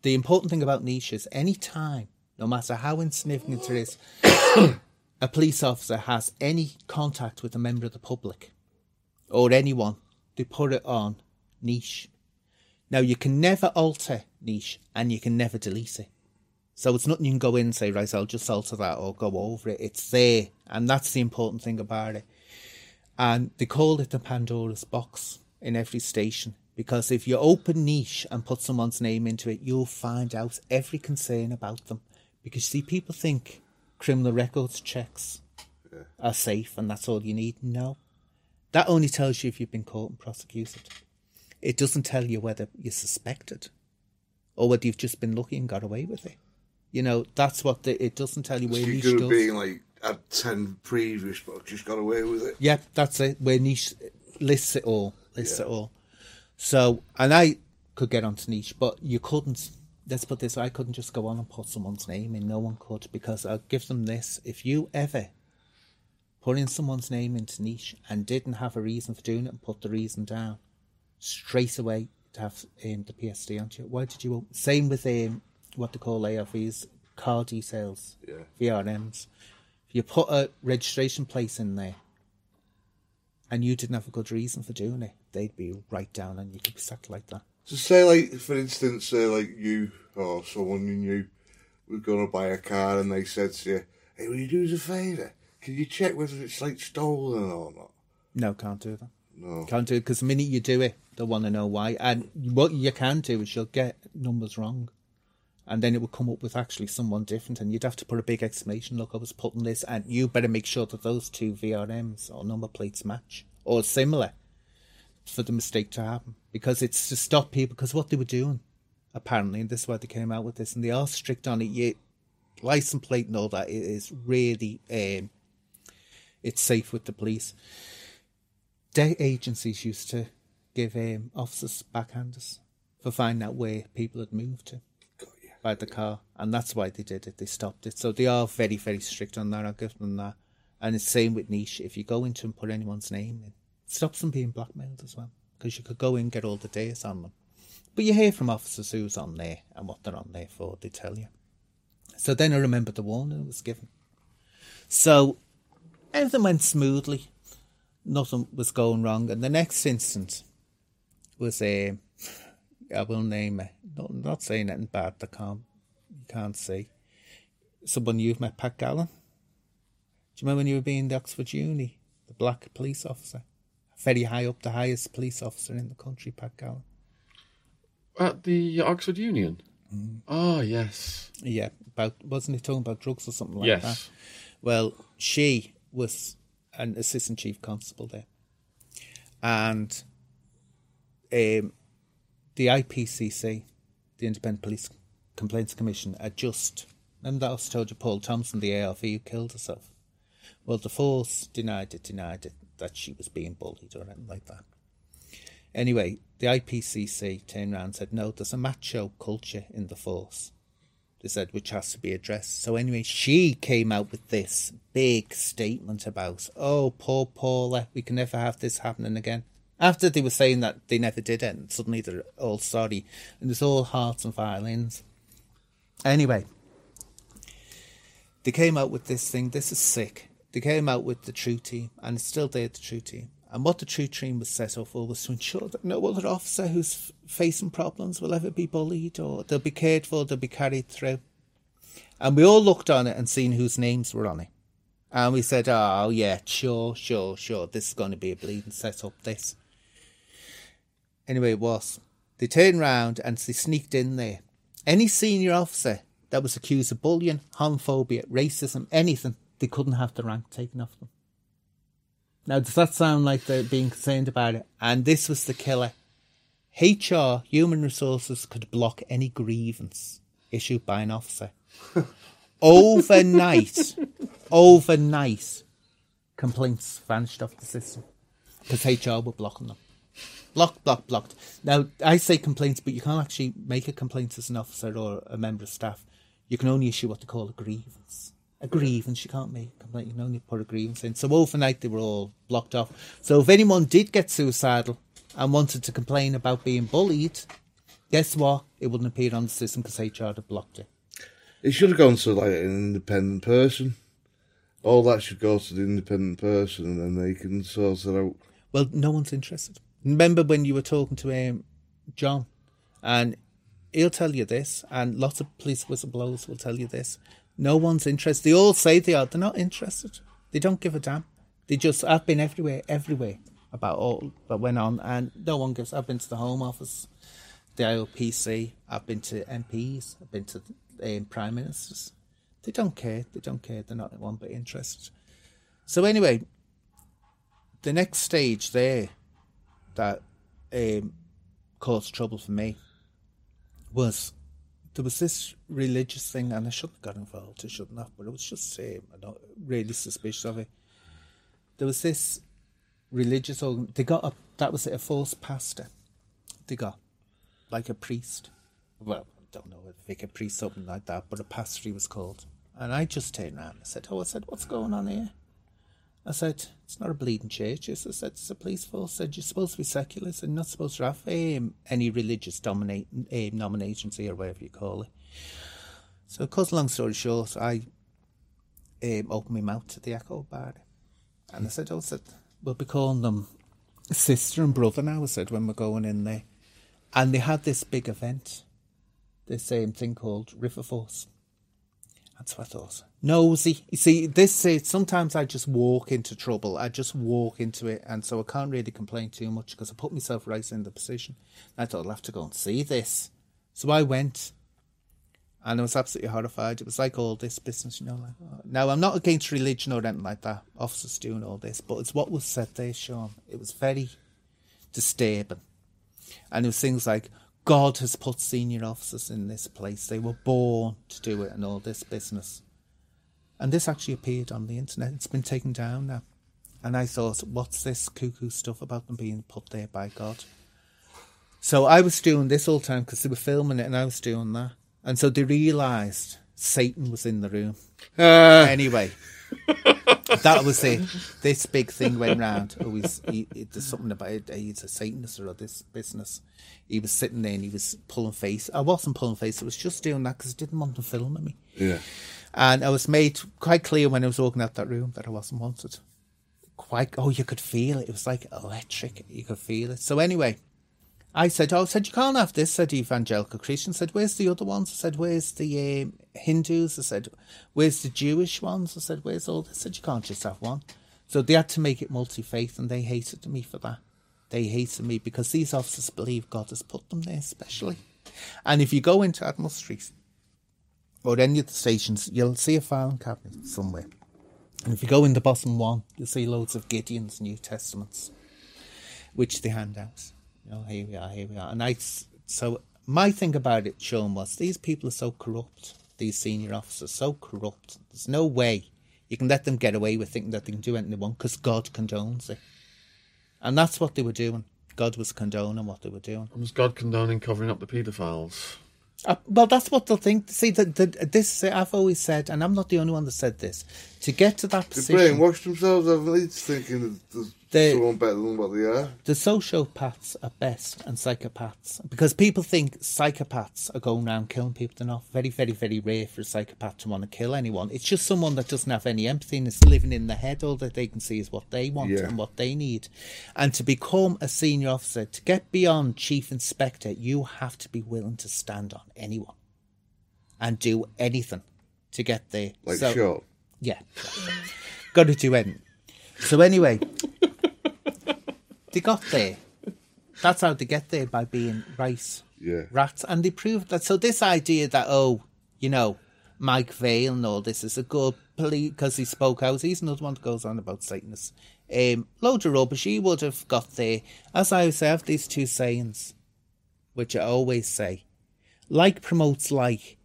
the important thing about niche is any time, no matter how insignificant it is, a police officer has any contact with a member of the public or anyone, they put it on niche. Now, you can never alter niche and you can never delete it. So it's nothing you can go in and say, right, I'll just alter that or go over it. It's there. And that's the important thing about it. And they call it the Pandora's box in every station because if you open niche and put someone's name into it, you'll find out every concern about them. Because see, people think criminal records checks are safe and that's all you need. No, that only tells you if you've been caught and prosecuted. It doesn't tell you whether you're suspected or whether you've just been lucky and got away with it. You know, that's what the, it doesn't tell you where you niche could does. been like at ten previous, but just got away with it. Yep, that's it. Where niche lists it all, lists Yeah. it all. So, and I could get onto niche, but you couldn't. Let's put this: I couldn't just go on and put someone's name in. No one could because I'll give them this. If you ever put in someone's name into niche and didn't have a reason for doing it and put the reason down, straight away to have um, the PSD onto you. Why did you? Same with um, what they call ARVs, car details, Yeah. VRMs. If you put a registration plate in there and you didn't have a good reason for doing it, they'd be right down and you could be sacked like that. So say like for instance, say like you or someone you knew were gonna buy a car and they said to you, Hey, will you do us a favour? Can you check whether it's like stolen or not? No, can't do that. No. Can't do it because the minute you do it, they'll want to know why. And what you can do is you'll get numbers wrong. And then it would come up with actually someone different, and you'd have to put a big exclamation. Look, I was putting this, and you better make sure that those two VRMs or number plates match or similar for the mistake to happen. Because it's to stop people. Because what they were doing, apparently, and this is why they came out with this, and they are strict on it. You license plate and all that it is really um, it's safe with the police day agencies used to give um, officers backhanders for finding out where people had moved to By the car, and that's why they did it. They stopped it. So they are very, very strict on that. I'll give them that. And it's same with niche. If you go into and put anyone's name in, it stops them being blackmailed as well, because you could go in get all the dates on them. But you hear from officers who's on there and what they're on there for. They tell you. So then I remember the warning was given. So everything went smoothly nothing was going wrong. And the next instance was a, I will name it, not, not saying anything bad, I can't, you can't see. Someone you've met, Pat Gallan. Do you remember when you were being the Oxford Uni, the black police officer? Very high up, the highest police officer in the country, Pat Gallan. At the Oxford Union. Ah, yes. Yeah, about wasn't he talking about drugs or something like yes. that? Well, she was an assistant chief constable there, and um, the IPCC, the Independent Police Complaints Commission, had just remember that I told you Paul Thompson, the ARV who killed herself. Well, the force denied it, denied it that she was being bullied or anything like that. Anyway, the IPCC turned around and said, no, there's a macho culture in the force. They said, which has to be addressed. So anyway, she came out with this big statement about, oh, poor Paula, we can never have this happening again. After they were saying that they never did it, and suddenly they're all sorry. And it's all hearts and violins. Anyway, they came out with this thing. This is sick. They came out with the True Team, and it's still there, the True Team. And what the True Team was set up for was to ensure that no other officer who's facing problems will ever be bullied, or they'll be cared for, they'll be carried through. And we all looked on it and seen whose names were on it. And we said, oh, yeah, sure, sure, sure, this is going to be a bleeding set up, this. Anyway, it was. They turned round and they sneaked in there. Any senior officer that was accused of bullying, homophobia, racism, anything, they couldn't have the rank taken off them. Now, does that sound like they're being concerned about it? And this was the killer. HR, human resources, could block any grievance issued by an officer. overnight, overnight, complaints vanished off the system because HR were blocking them. Blocked, blocked, blocked. Now, I say complaints, but you can't actually make a complaint as an officer or a member of staff. You can only issue what they call a grievance. A grievance, you can't make a complaint, you can only put a grievance in. So overnight they were all blocked off. So if anyone did get suicidal and wanted to complain about being bullied, guess what? It wouldn't appear on the system because HR had blocked it. It should have gone to like an independent person. All that should go to the independent person, and then they can sort it out. Well, no one's interested. Remember when you were talking to um, John, and he'll tell you this, and lots of police whistleblowers will tell you this. No one's interested. They all say they are. They're not interested. They don't give a damn. They just. I've been everywhere, everywhere about all that went on, and no one gives. I've been to the Home Office, the IOPC. I've been to MPs. I've been to um, prime ministers. They don't care. They don't care. They're not one bit interested. So anyway, the next stage there that um, caused trouble for me was there was this religious thing, and I shouldn't have got involved. I shouldn't have, but it was just um, I'm really suspicious of it. There was this religious organ. They got a that was it, a false pastor. They got like a priest. Well, I don't know if a vicar priest something like that, but a pastor he was called. And I just turned around and said, "Oh, I said, what's going on here?" I said, it's not a bleeding church. I said, it's a police force. I said, you're supposed to be secular. I said, not supposed to have um, any religious dominate, um, nominations here, or whatever you call it. So, a long story short, I um, opened my mouth to the Echo Bar. And I said, oh, I said, we'll be calling them sister and brother now, I said, when we're going in there. And they had this big event, this same thing called River Force. That's what I thought. Nosy. You see, this is sometimes I just walk into trouble. I just walk into it, and so I can't really complain too much because I put myself right in the position. I thought I'll have to go and see this. So I went, and I was absolutely horrified. It was like all this business, you know. Like, oh. Now, I'm not against religion or anything like that. Officers doing all this, but it's what was said there, Sean. It was very disturbing. And it was things like, God has put senior officers in this place. They were born to do it and all this business. And this actually appeared on the internet. It's been taken down now. And I thought, what's this cuckoo stuff about them being put there by God? So I was doing this all the time because they were filming it and I was doing that. And so they realised Satan was in the room. Uh, Anyway, that was it. This big thing went round. Oh, he's, he, there's something about it. He's a Satanist or this business. He was sitting there and he was pulling face. I wasn't pulling face. I was just doing that because I didn't want them filming me. yeah. And I was made quite clear when I was walking out that room that I wasn't wanted. Quite, oh, you could feel it. It was like electric. You could feel it. So anyway, I said, oh, I said, you can't have this, said evangelical Christian. said, where's the other ones? I said, where's the um, Hindus? I said, where's the Jewish ones? I said, where's all this? I said, you can't just have one. So they had to make it multi-faith and they hated me for that. They hated me because these officers believe God has put them there especially. And if you go into Admiral Street or any of the stations, you'll see a filing cabinet somewhere. And if you go in the bottom one, you'll see loads of Gideon's New Testaments, which they hand out. You know, here we are, here we are. And I, so my thing about it, Sean, was these people are so corrupt, these senior officers, so corrupt. There's no way you can let them get away with thinking that they can do anything they want because God condones it. And that's what they were doing. God was condoning what they were doing. Was God condoning covering up the paedophiles? Uh, well, that's what they'll think. See, the, this I've always said, and I'm not the only one that said this. To get to that They position, brainwashed themselves, haven't they? Thinking that there's someone better than what they are. the sociopaths are best and psychopaths because people think psychopaths are going around killing people. They're not. Very, very, very rare for a psychopath to want to kill anyone. It's just someone that doesn't have any empathy and is living in the head. All that they can see is what they want Yeah. and what they need. And to become a senior officer, to get beyond chief inspector, you have to be willing to stand on anyone and do anything to get there. Like So- shot. Yeah. Got to do anything. So anyway, they got there. That's how they get there by being right Yeah. rats, and they proved that. So this idea that oh, you know, Mike Veale and all this is a good police because he spoke out. He's another one that goes on about Satanists. Um, loads of rubbish. He would have got there. As I say, I have these two sayings, which I always say: like promotes like.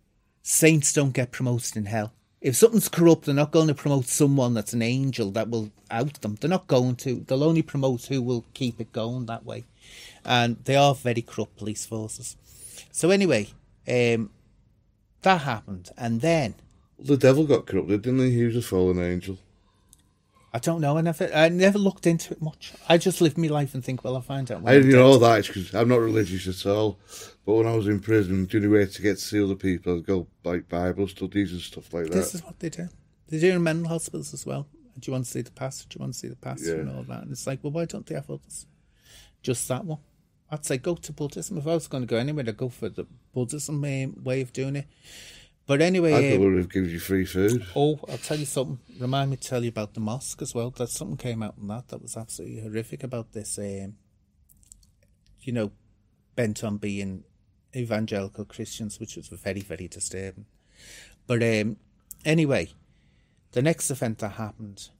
Saints don't get promoted in hell. If something's corrupt, they're not going to promote someone that's an angel that will out them. They're not going to. They'll only promote who will keep it going that way. And they are very corrupt police forces. So anyway, um, that happened, and then The devil got corrupted, didn't he? He was a fallen angel. I don't know. I never, I never looked into it much. I just live my life and think, well, I'll find out. I didn't know that because I'm not religious at all. But when I was in prison, the only way to get to see other people, I'd go like Bible studies and stuff like that. This is what they do. They do in mental hospitals as well. Do you want to see the pastor? Do you want to see the pastor Yeah. and all that? And it's like, well, why don't they have others? Just that one. I'd say go to Buddhism. If I was going to go anywhere, I'd go for the Buddhism way of doing it. But anyway, I'd um, go where you free food. Oh, I'll tell you something. Remind me to tell you about the mosque as well. That something came out on that that was absolutely horrific about this. Um, you know, bent on being evangelical Christians, which was very, very disturbing. But um, anyway, the next event that happened,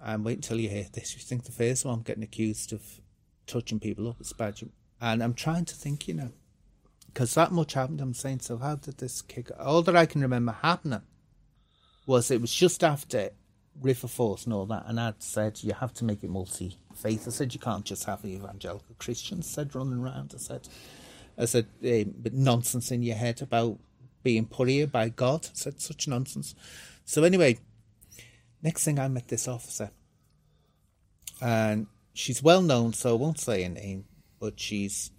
and wait until you hear this. You think the first one I'm getting accused of touching people up is bad, and I'm trying to think, you know, because that much happened. I'm saying, so how did this kick? All that I can remember happening was it was just after River Force and all that, and I'd said you have to make it multi faith. I said you can't just have the evangelical Christians. Said running around. I said, I said, um, but nonsense in your head about being put here by God. I said such nonsense. So anyway, next thing I met this officer, and she's well known, so I won't say her name, but she's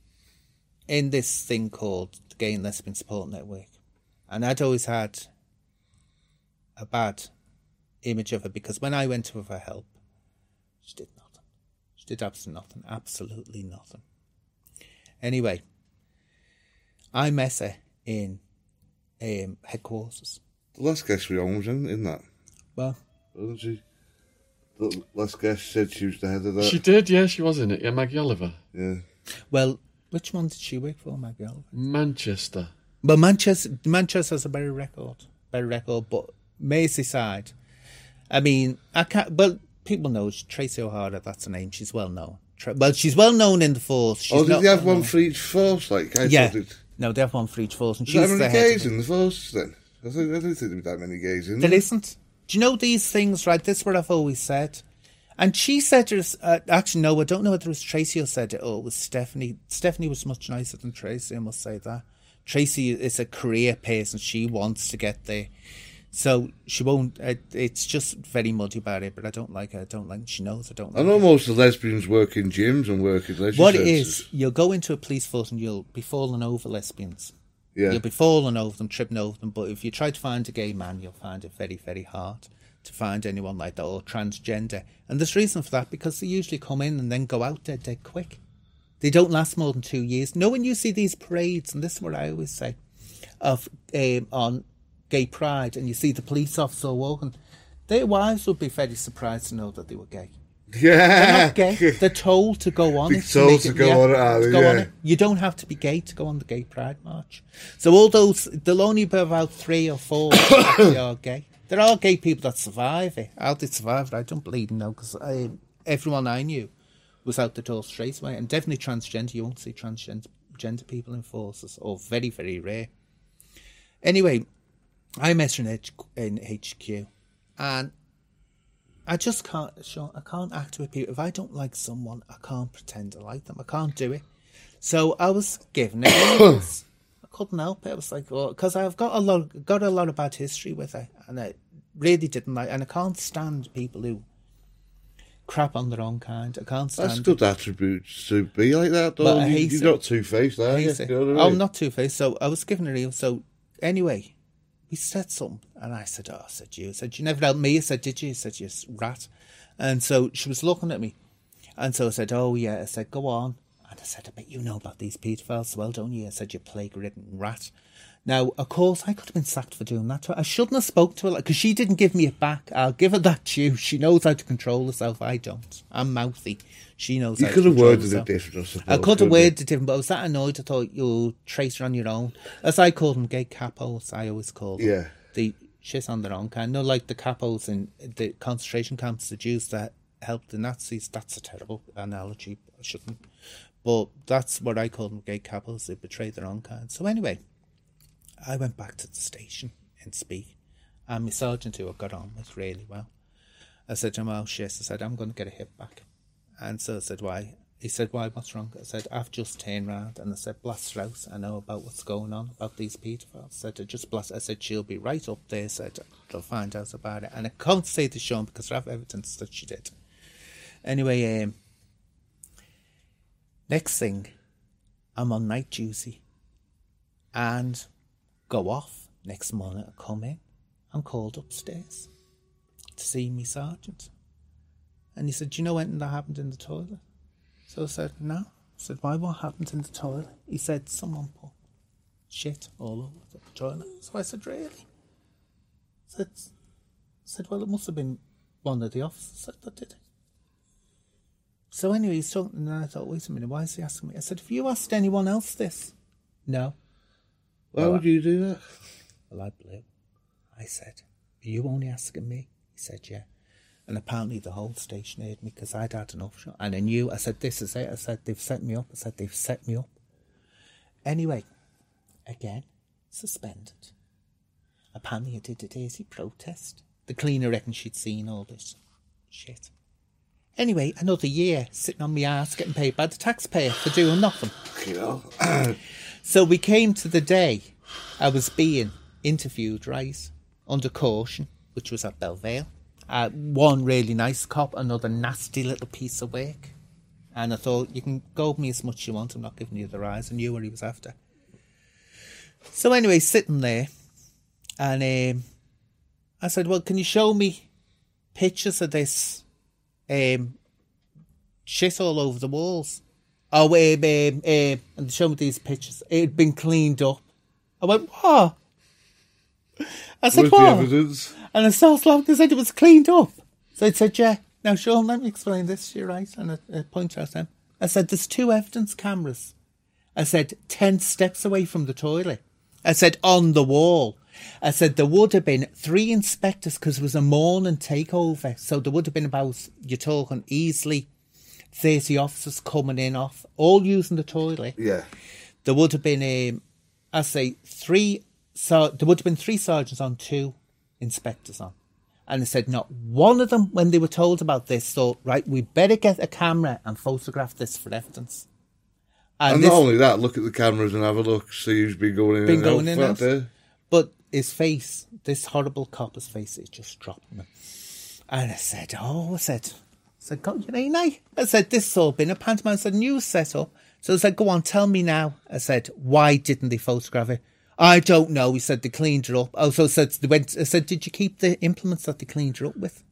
in this thing called the Gay and Lesbian Support Network. And I'd always had a bad image of her because when I went to her for help, she did nothing. She did absolutely nothing. Absolutely nothing. Anyway, I met her in um, headquarters. The last guest we on was in, in that, Well, wasn't she? The last guest said she was the head of that. She did, yeah, she was in it. Yeah, Maggie Oliver. yeah. well, which one did she work for, my Oliver? Manchester. But Manchester, Manchester has a better record, better record, but Merseyside. I mean, I can't. But people know Tracy O'Hara. That's her name. She's well known. Tra- Well, she's well known in the force. She's Oh, did not they have one known- for each force? Like, I Yeah. it. No, they have one for each force, and Is she's there the many head. gays in the force then? I, think, I don't think there were that many gays in There there. isn't. Do you know these things? Right. This is what I've always said. And she said, there's, uh, actually, no, I don't know whether it was Tracy who said it or it was Stephanie. Stephanie was much nicer than Tracy, I must say that. Tracy is a career person. She wants to get there. So she won't, uh, it's just very muddy about it, but I don't like her. I don't like, she knows I don't I like know her. most of the lesbians work in gyms and work in leisure What it is, you'll go into a police force and you'll be falling over lesbians. Yeah. You'll be falling over them, tripping over them. But if you try to find a gay man, you'll find it very, very hard to find anyone like that or transgender. And there's reason for that because they usually come in and then go out dead, dead quick. They don't last more than two years. No, when you see these parades, and this is what I always say, of um, on gay pride, and you see the police officer walking, their wives would be very surprised to know that they were gay. Yeah, They're not gay. They're told to go on told to go on it, to they? go on Yeah. it. You don't have to be gay to go on the gay pride march. So all those, there'll only be about three or four that actually are gay. There are gay people that survive it. How they survive it, I don't believe no, because everyone I knew was out the door straight away. And definitely transgender, you won't see transgender people in forces, or very, very rare. Anyway, I met her in, H- in HQ, and I just can't. Sean, I can't act with people. If I don't like someone, I can't pretend I like them. I can't do it. So I was given it. Couldn't help it. I was like, oh, well, because I've got a lot, got a lot of bad history with her, and I really didn't like. And I can't stand people who crap on their own kind. I can't stand. That's good attribute to be like that, though. You, you're it. not two faced, are you? You know I oh, I'm not two faced. So I was given a real. So anyway, we said something, and I said, "Oh," I said you. I said you never helped me. I said, "Did you?" I said, "You rat." And so she was looking at me, and so I said, "Oh yeah." I said, "Go on." I said, "I bet you know about these paedophiles, well, don't you?" I said, "You plague-ridden rat." Now, of course, I could have been sacked for doing that. to her. I shouldn't have spoke to her because she didn't give me it back. I'll give her that due. She knows how to control herself. I don't. I'm mouthy. She knows. You could have worded it different, I suppose. I could have worded it different, but I was that annoyed. I thought you'll trace her on your own. As I call them, gay capos. I always call them. Yeah. The shit on their own kind. No, like the capos in the concentration camps, the Jews that helped the Nazis. That's a terrible analogy. I shouldn't. But that's what I call them, gay capos. They betray their own kind. So anyway, I went back to the station and Speke. And my sergeant, who I got on with really well, I said to him, oh shit, I said, I'm going to get a hit back. And so I said, why? He said, why, what's wrong? I said, I've just turned round and I said, blast out. I know about what's going on, about these paedophiles. I said, I just blast I said, she'll be right up there. I said, they'll find out about it. And I can't say to Sean because I have evidence that she did. Anyway, um, next thing, I'm on night duty and go off. Next morning, I come in. I'm called upstairs to see me sergeant. And he said, Do you know anything that happened in the toilet? So I said, No. I said, Why? What happened in the toilet? He said, Someone put shit all over the toilet. So I said, Really? I said, I said, Well, it must have been one of the officers that did it. So anyway, he's talking, and then I thought, Wait a minute, why is he asking me? I said, Have you asked anyone else this? No. Why would you do that? Well, I blew. I said, Are you only asking me? He said, Yeah. And apparently the whole station heard me because I'd had enough shot. And I knew, I said, This is it. I said, They've set me up. I said, They've set me up. Anyway, again, suspended. Apparently I did a dirty protest. The cleaner reckoned she'd seen all this shit. Anyway, another year sitting on my ass getting paid by the taxpayer for doing nothing. You know? So we came to the day I was being interviewed, right, under caution, which was at Belle Vale. Uh, one really nice cop, another nasty little piece of work. And I thought, you can go me as much as you want, I'm not giving you the rise. I knew what he was after. So anyway, sitting there, And um, I said, well, can you show me pictures of this um, shit all over the walls? Oh, um, um, um, and show me these pictures. It had been cleaned up. I went, what? I said, Where's the what? evidence? And I started laughing because said it was cleaned up. So I said, yeah. Now, Sean, let me explain this. You're right. And I, I pointed out them. I said, there's two evidence cameras. I said, 10 steps away from the toilet. I said, on the wall. I said, there would have been three inspectors because it was a morning takeover. So there would have been about, you're talking easily 30 officers coming in off, all using the toilet Yeah. there would have been a, I say three. So there would have been three sergeants on, two inspectors on, and they said not one of them, when they were told about this, thought right, we better get a camera and photograph this for evidence. And, And this, not only that, look at the cameras and have a look, see who's been going in Been and going out in that day. but his face, this horrible copper's face, is just dropping. him. And I said, oh, I said, I said, God, you know, no. Eh? I said, this has all been a pantomime. I said, news set up. So I said, go on, tell me now. I said, why didn't they photograph it? I don't know. He said they cleaned her up. Oh, so I said, they went, I said, did you keep the implements that they cleaned her up with?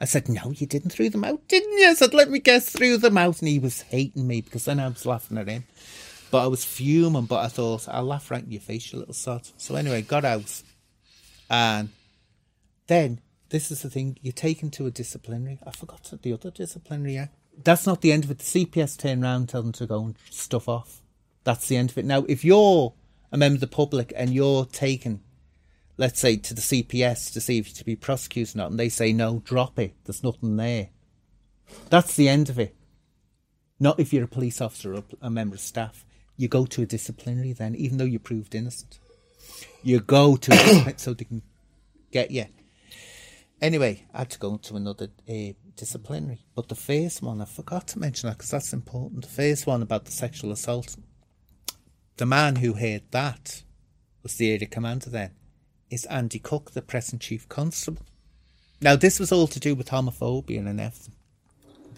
I said, no, you didn't throw them out, didn't you? I said, let me guess, threw them out. And he was hating me because then I was laughing at him. But I was fuming, but I thought, I'll laugh right in your face, you little sod. So anyway, got out. And then, this is the thing, you're taken to a disciplinary. I forgot the other disciplinary act. That's not the end of it. The CPS turn around and tell them to go and stuff off. That's the end of it. Now, if you're a member of the public and you're taken, let's say, to the CPS to see if you're to be prosecuted or not, and they say, no, drop it, there's nothing there. That's the end of it. Not if you're a police officer or a member of staff. You go to a disciplinary then, even though you're proved innocent. You go to a so they can get you. Anyway, I had to go to another uh, disciplinary. But the first one, I forgot to mention that because that's important. The first one about the sexual assault. The man who heard that was the area commander then, is Andy Cooke, the present chief constable. Now, this was all to do with homophobia and everything.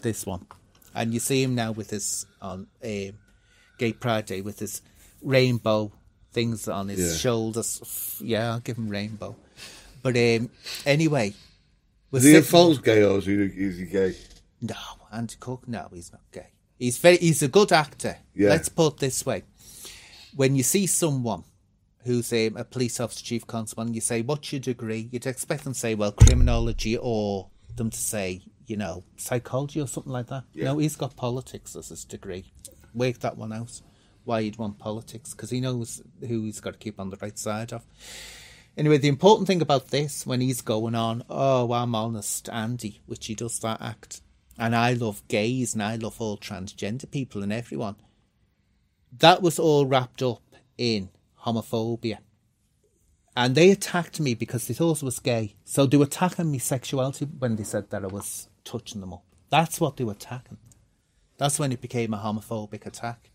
This one. And you see him now with his, on um, Gay Pride Day, with his rainbow things on his Yeah. shoulders. Yeah, I'll give him rainbow. But um, anyway. Is he a false gay or is he, is he gay? no, Andy Cooke. No, he's not gay. He's very. He's a good actor. Yeah. Let's put it this way: when you see someone who's um, a police officer, chief constable, and you say, "What's your degree?" You'd expect them to say, "Well, criminology," or them to say, you know, psychology or something like that. Yeah. No, he's got politics as his degree. Work that one out. Why he'd want politics? Because he knows who he's got to keep on the right side of. Anyway, the important thing about this, when he's going on, oh, I'm honest, Andy, which he does that act, and I love gays and I love all transgender people and everyone, that was all wrapped up in homophobia. And they attacked me because they thought I was gay. So they were attacking me sexuality when they said that I was touching them up. That's what they were attacking. That's when it became a homophobic attack.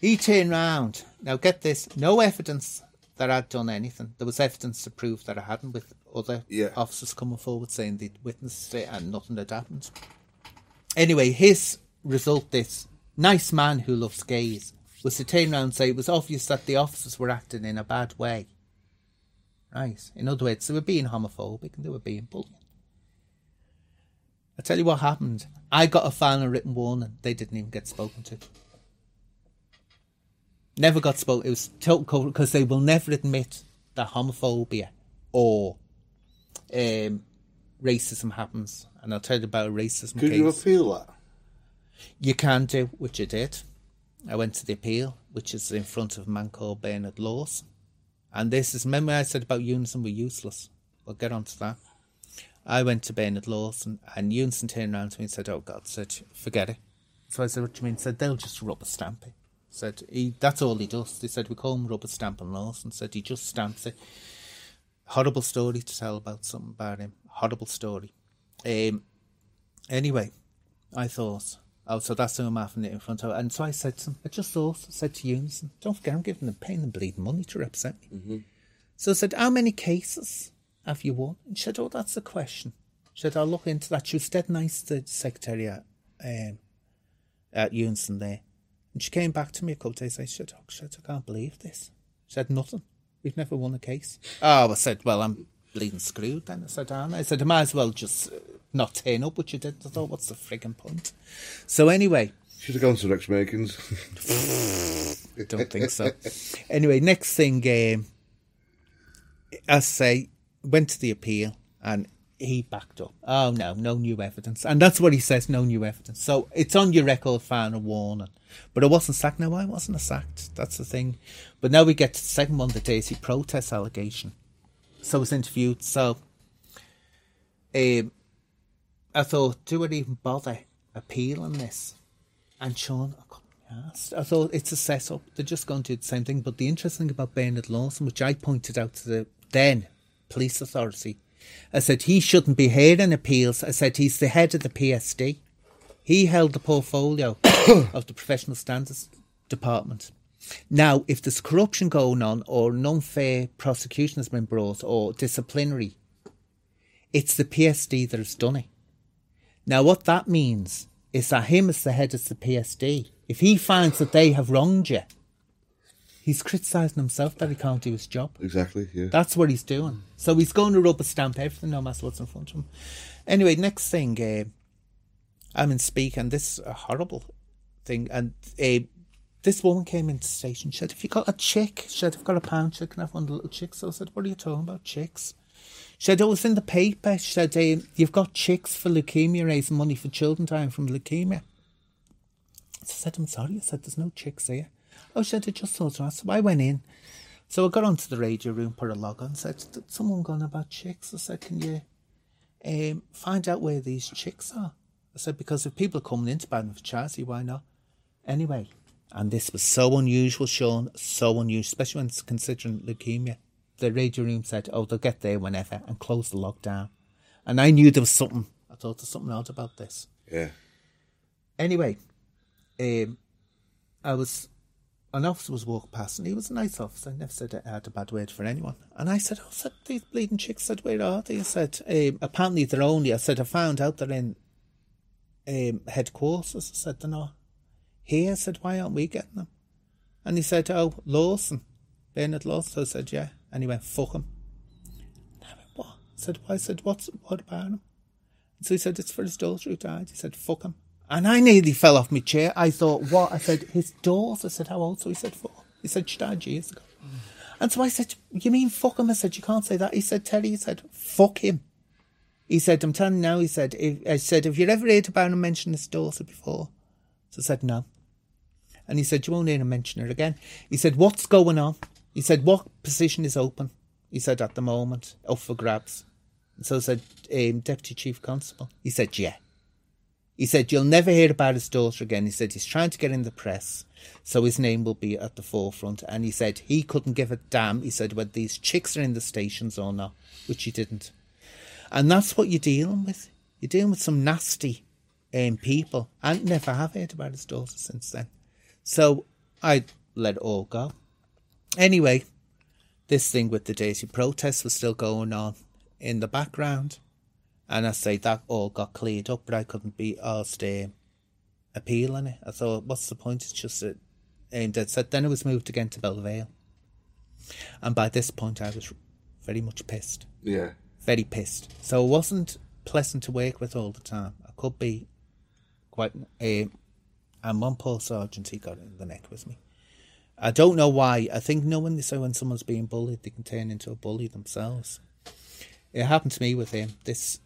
He turned round. Now get this, no evidence that I'd done anything. There was evidence to prove that I hadn't with other Yeah. officers coming forward saying they'd witnessed it and nothing had happened. Anyway, his result, this nice man who loves gays, was to turn around and say it was obvious that the officers were acting in a bad way. Right. In other words, they were being homophobic and they were being bullying. I tell you what happened. I got a final written warning. They didn't even get spoken to. Never got spoken. It was total cover because they will never admit that homophobia or um, racism happens. And I'll tell you about a racism Could case. you appeal that? You can do, which I did. I went to the appeal, which is in front of a man called Bernard Lawson. And this is, remember I said about Unison were useless? We'll get on to that. I went to Bernard Lawson, and Unison turned around to me and said, Oh God, said, forget it. So I said, What do you mean? Said, They'll just rubber stamp it. Said, he, That's all he does. They said, We call him rubber stamping Lawson. Said, He just stamps it. Horrible story to tell about something about him. Horrible story. Um, anyway, I thought, oh, so that's who I'm having it in front of. And so I said to him, I just thought, I said to Unison, don't forget, I'm giving them paying them bleeding money to represent me. So I said, how many cases have you won? And she said, oh, that's the question. She said, I'll look into that. She was dead nice, the secretary at, um, at Unison there. And she came back to me a couple of days later. She said, oh, she said, I can't believe this. She said, nothing. We've never won a case. Oh, I said, well, I'm bleeding screwed then. I said, aren't I? I said, I might as well just uh, not turn up, which you did. I thought, what's the frigging point? So anyway, Should have gone to Rex Makins. I don't think so. anyway, next thing, um, I say, went to the appeal and he backed up. Oh no, no new evidence, and that's what he says. No new evidence. So it's on your record, final warning. But I wasn't sacked. No, I wasn't sacked. That's the thing. But now we get to the second one, the dirty protest allegation. So I was interviewed. So um, I thought, do I even bother appealing this? And Sean, I couldn't asked. I thought it's a setup. They're just going to do the same thing. But the interesting thing about Bernard Lawson, which I pointed out to the then police authority, I said he shouldn't be hearing appeals. I said he's the head of the PSD. He held the portfolio of the professional standards department. Now, if there's corruption going on or an unfair prosecution has been brought or disciplinary, it's the PSD that has done it. Now, what that means is that him as the head of the PSD, if he finds that they have wronged you, he's criticising himself that he can't do his job. exactly, yeah. That's what he's doing. So he's going to rubber stamp everything, no matter what's in front of him. Anyway, next thing, uh, I'm in Speke, and this is a horrible thing. And uh, this woman came into the station. She said, "If you got a chick, she said, I've got a pound chick, and I've one of the little chicks." So I said, "What are you talking about, chicks?" She said, "Oh, it's in the paper." She said, uh, "You've got chicks for leukemia, raising money for children dying from leukemia." So I said, "I'm sorry." I said, "There's no chicks here." Oh, she said, "I just thought so." So I went in. So I got onto the radio room, put a log on, said, someone gone about chicks?" I said, "Can you um, find out where these chicks are?" I said, "Because if people are coming into Bannon for charity, why not?" Anyway, and this was so unusual, Sean, so unusual, especially when it's considering leukemia. The radio room said, "Oh, they'll get there whenever," and closed the log down. And I knew there was something. I thought there's something odd about this. yeah. Anyway, um, I was an officer was walking past, and he was a nice officer. I Never said I had a bad word for anyone. And I said, "Oh, said these bleeding chicks." Said, "Where are they?" I said, um, "Apparently they're only." I said, "I found out they're in um, headquarters." I said, "They're not here." I said, "Why aren't we getting them?" And he said, "Oh, Lawson, Bernard Lawson." I said, "Yeah," and he went, "Fuck him." And I went, "What?" I said, "Why?" I said, "What's what about him?" And So he said, it's for his daughter who died. He said, fuck him. And I nearly fell off my chair. I thought, what? I said, his daughter. I said, how old? So he said, four. He said, she died years ago. And so I said, you mean fuck him? I said, you can't say that. He said, Terry, he said, fuck him. He said, I'm telling you now, he said, if, I said, have you ever heard about him mention his daughter before? So I said, no. And he said, you won't hear him mention her again. He said, what's going on? He said, what position is open? He said, at the moment, up for grabs. So I said, um, Deputy Chief Constable. He said, yeah. He said, you'll never hear about his daughter again. He said, he's trying to get in the press, so his name will be at the forefront. And he said, he couldn't give a damn. He said, whether these chicks are in the stations or not, which he didn't. And that's what you're dealing with. You're dealing with some nasty um, people. And never have heard about his daughter since then. So I let it all go. Anyway, this thing with the dirty protests was still going on in the background. And I say that all got cleared up, but I couldn't be asked um, appealing it. I thought, what's the point? It's just a um, dead set. Then it was moved again to Belle Vale. And by this point, I was very much pissed. Yeah. Very pissed. So it wasn't pleasant to work with all the time. I could be quite. Uh, and one poor sergeant, he got in the neck with me. I don't know why. I think knowing this, when someone's being bullied, they can turn into a bully themselves. It happened to me with him, this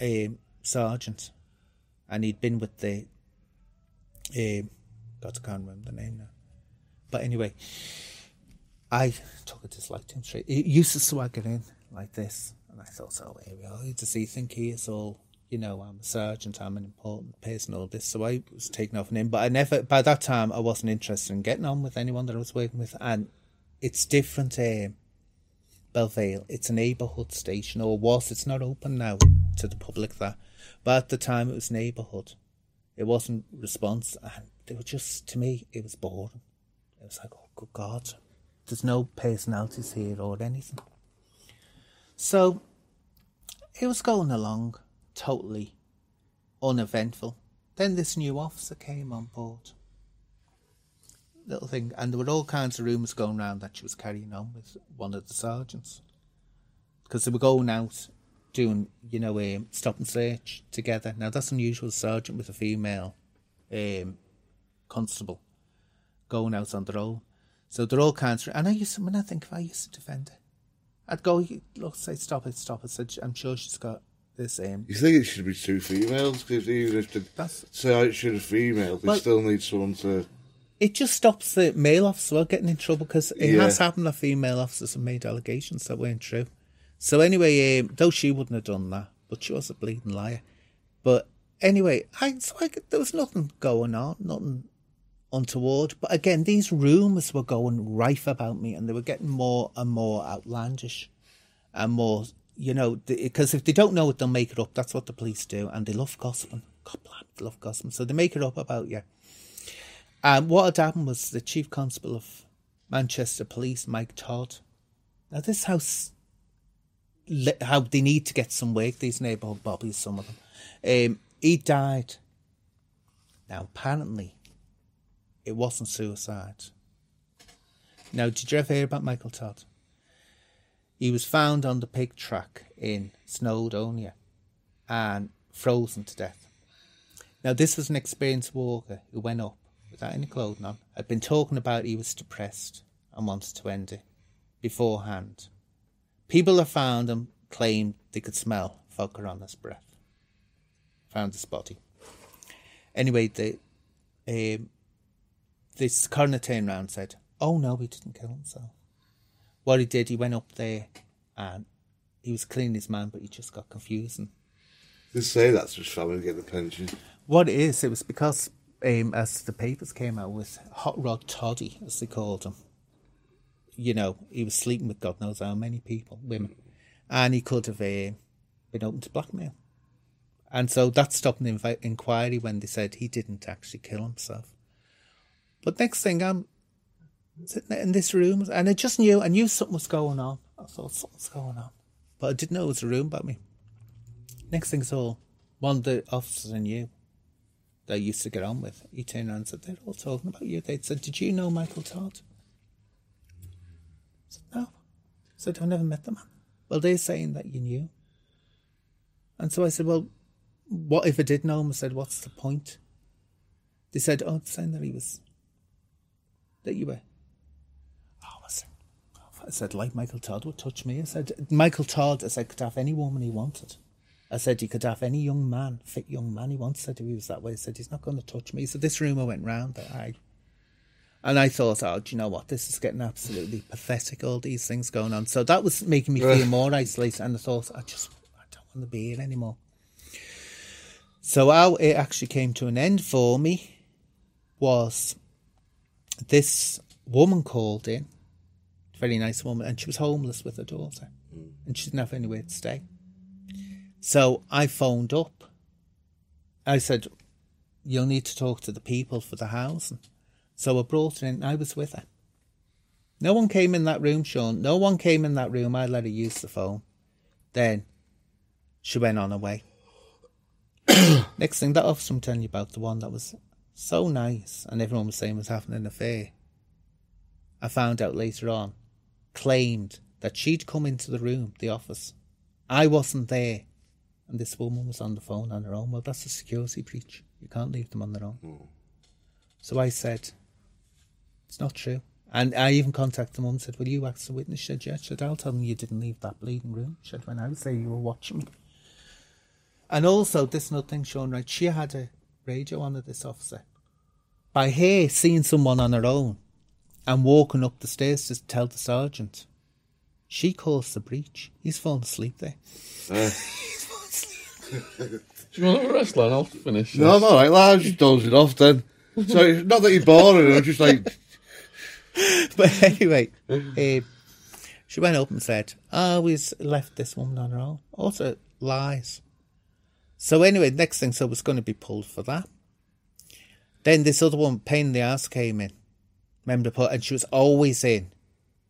um, sergeant, and he'd been with the. Um, God, I can't remember the name now. But anyway, I took a dislike to him straight. He used to swagger in like this, and I thought, oh, here we are. Does he think he is all, you know, I'm a sergeant, I'm an important person, all this. So I was taken off on him. But I never, by that time, I wasn't interested in getting on with anyone that I was working with. And it's different. Um, Belle Vale, it's a neighbourhood station, or was. It's not open now to the public. That, but at the time, it was neighbourhood. It wasn't response, and they were just to me, it was boring. It was like, oh, good God, there's no personalities here or anything. So it was going along totally uneventful. Then this new officer came on board. Little thing, and there were all kinds of rumours going around that she was carrying on with one of the sergeants because they were going out doing, you know, um, stop and search together. Now that's unusual. Sergeant with a female um, constable going out on their own. So they're all kinds of, and I used to, when I think if I used to defend her, I'd go, look, say, stop it, stop it. Said, I'm sure she's got this. Um, You think it should be two females? Because even if they That's- say it should a female, they Well- still need someone to. It just stops the male officer well getting in trouble because it Yeah. has happened that female officers have made allegations that weren't true. So anyway, um, though she wouldn't have done that, but she was a bleeding liar. But anyway, I so I, there was nothing going on, nothing untoward. But again, these rumours were going rife about me, and they were getting more and more outlandish, and more, you know, because if they don't know it, they'll make it up. That's what the police do, and they love gossiping. God, they love gossiping, so they make it up about you. Um, what had happened was the chief constable of Manchester Police, Mike Todd. Now, this house, how they need to get some work, these neighbourhood bobbies, some of them. Um, he died. Now, apparently, it wasn't suicide. Now, did you ever hear about Michael Todd? He was found on the Pyg Track in Snowdonia and frozen to death. Now, this was an experienced walker who went up without any clothing on, had been talking about he was depressed and wanted to end it beforehand. People that found him claimed they could smell his breath. Found his body. Anyway, the um, this coroner turned around and said, "Oh no, he didn't kill himself. What he did, he went up there and he was cleaning his man, but he just got confused and They say that's just family to get the pension. What it is, it was because um, as the papers came out with Hot Rod Toddy, as they called him, you know, he was sleeping with God knows how many people, women, and he could have uh, been open to blackmail. And so that stopped the invi- inquiry when they said he didn't actually kill himself. But next thing, I'm sitting in this room, and I just knew, I knew something was going on. I thought something's going on, but I didn't know it was a room about me. Next thing's all, one of the officers knew I used to get on with, he turned around and said, They're all talking about you. They said, Did you know Michael Todd? I said, No. I said, I've never met the man. Well, they're saying that you knew. And so I said, Well, what if I did know him? I said, What's the point? They said, Oh, it's saying that he was, that you were. Oh, I said, oh, I said, like Michael Todd would touch me. I said, Michael Todd, I said, could have any woman he wanted. I said, he could have any young man, fit young man he wants. I said, he was that way, I said, he's not going to touch me. So this rumour went round that I. And I thought, oh, do you know what? This is getting absolutely pathetic, all these things going on. So that was making me feel more isolated. And I thought, I just, I don't want to be here anymore. So how it actually came to an end for me was this woman called in, very nice woman, and she was homeless with her daughter, and she didn't have anywhere to stay. So I phoned up. I said, "You'll need to talk to the people for the housing." So I brought her in. I was with her. No one came in that room, Sean. No one came in that room. I let her use the phone. Then she went on her way. Next thing, that officer I'm telling you about, the one that was so nice and everyone was saying was having an affair, I found out later on, claimed that she'd come into the room, the office. I wasn't there. And this woman was on the phone on her own. Well, that's a security breach. You can't leave them on their own. Hmm. So I said, it's not true. And I even contacted the mum and said, Will you act as a witness? She said, Yeah. She said, I'll tell them you didn't leave that bleeding room. She said, When I was there, you were watching me. And also, this another thing, Sean, right? She had a radio on her, this officer. By her seeing someone on her own and walking up the stairs to tell the sergeant, she caused the breach. He's fallen asleep there. Eh. Do you want to wrestle and I'll finish? No, I'm all right, lad. I'm just dozing off then. So it's not that you're boring. I'm just like, But anyway, uh, she went up and said, "I we left this woman on her own." Also lies. So anyway, next thing, so it was going to be pulled for that. Then this other one, pain in the ass, came in. Remember, put and she was always in,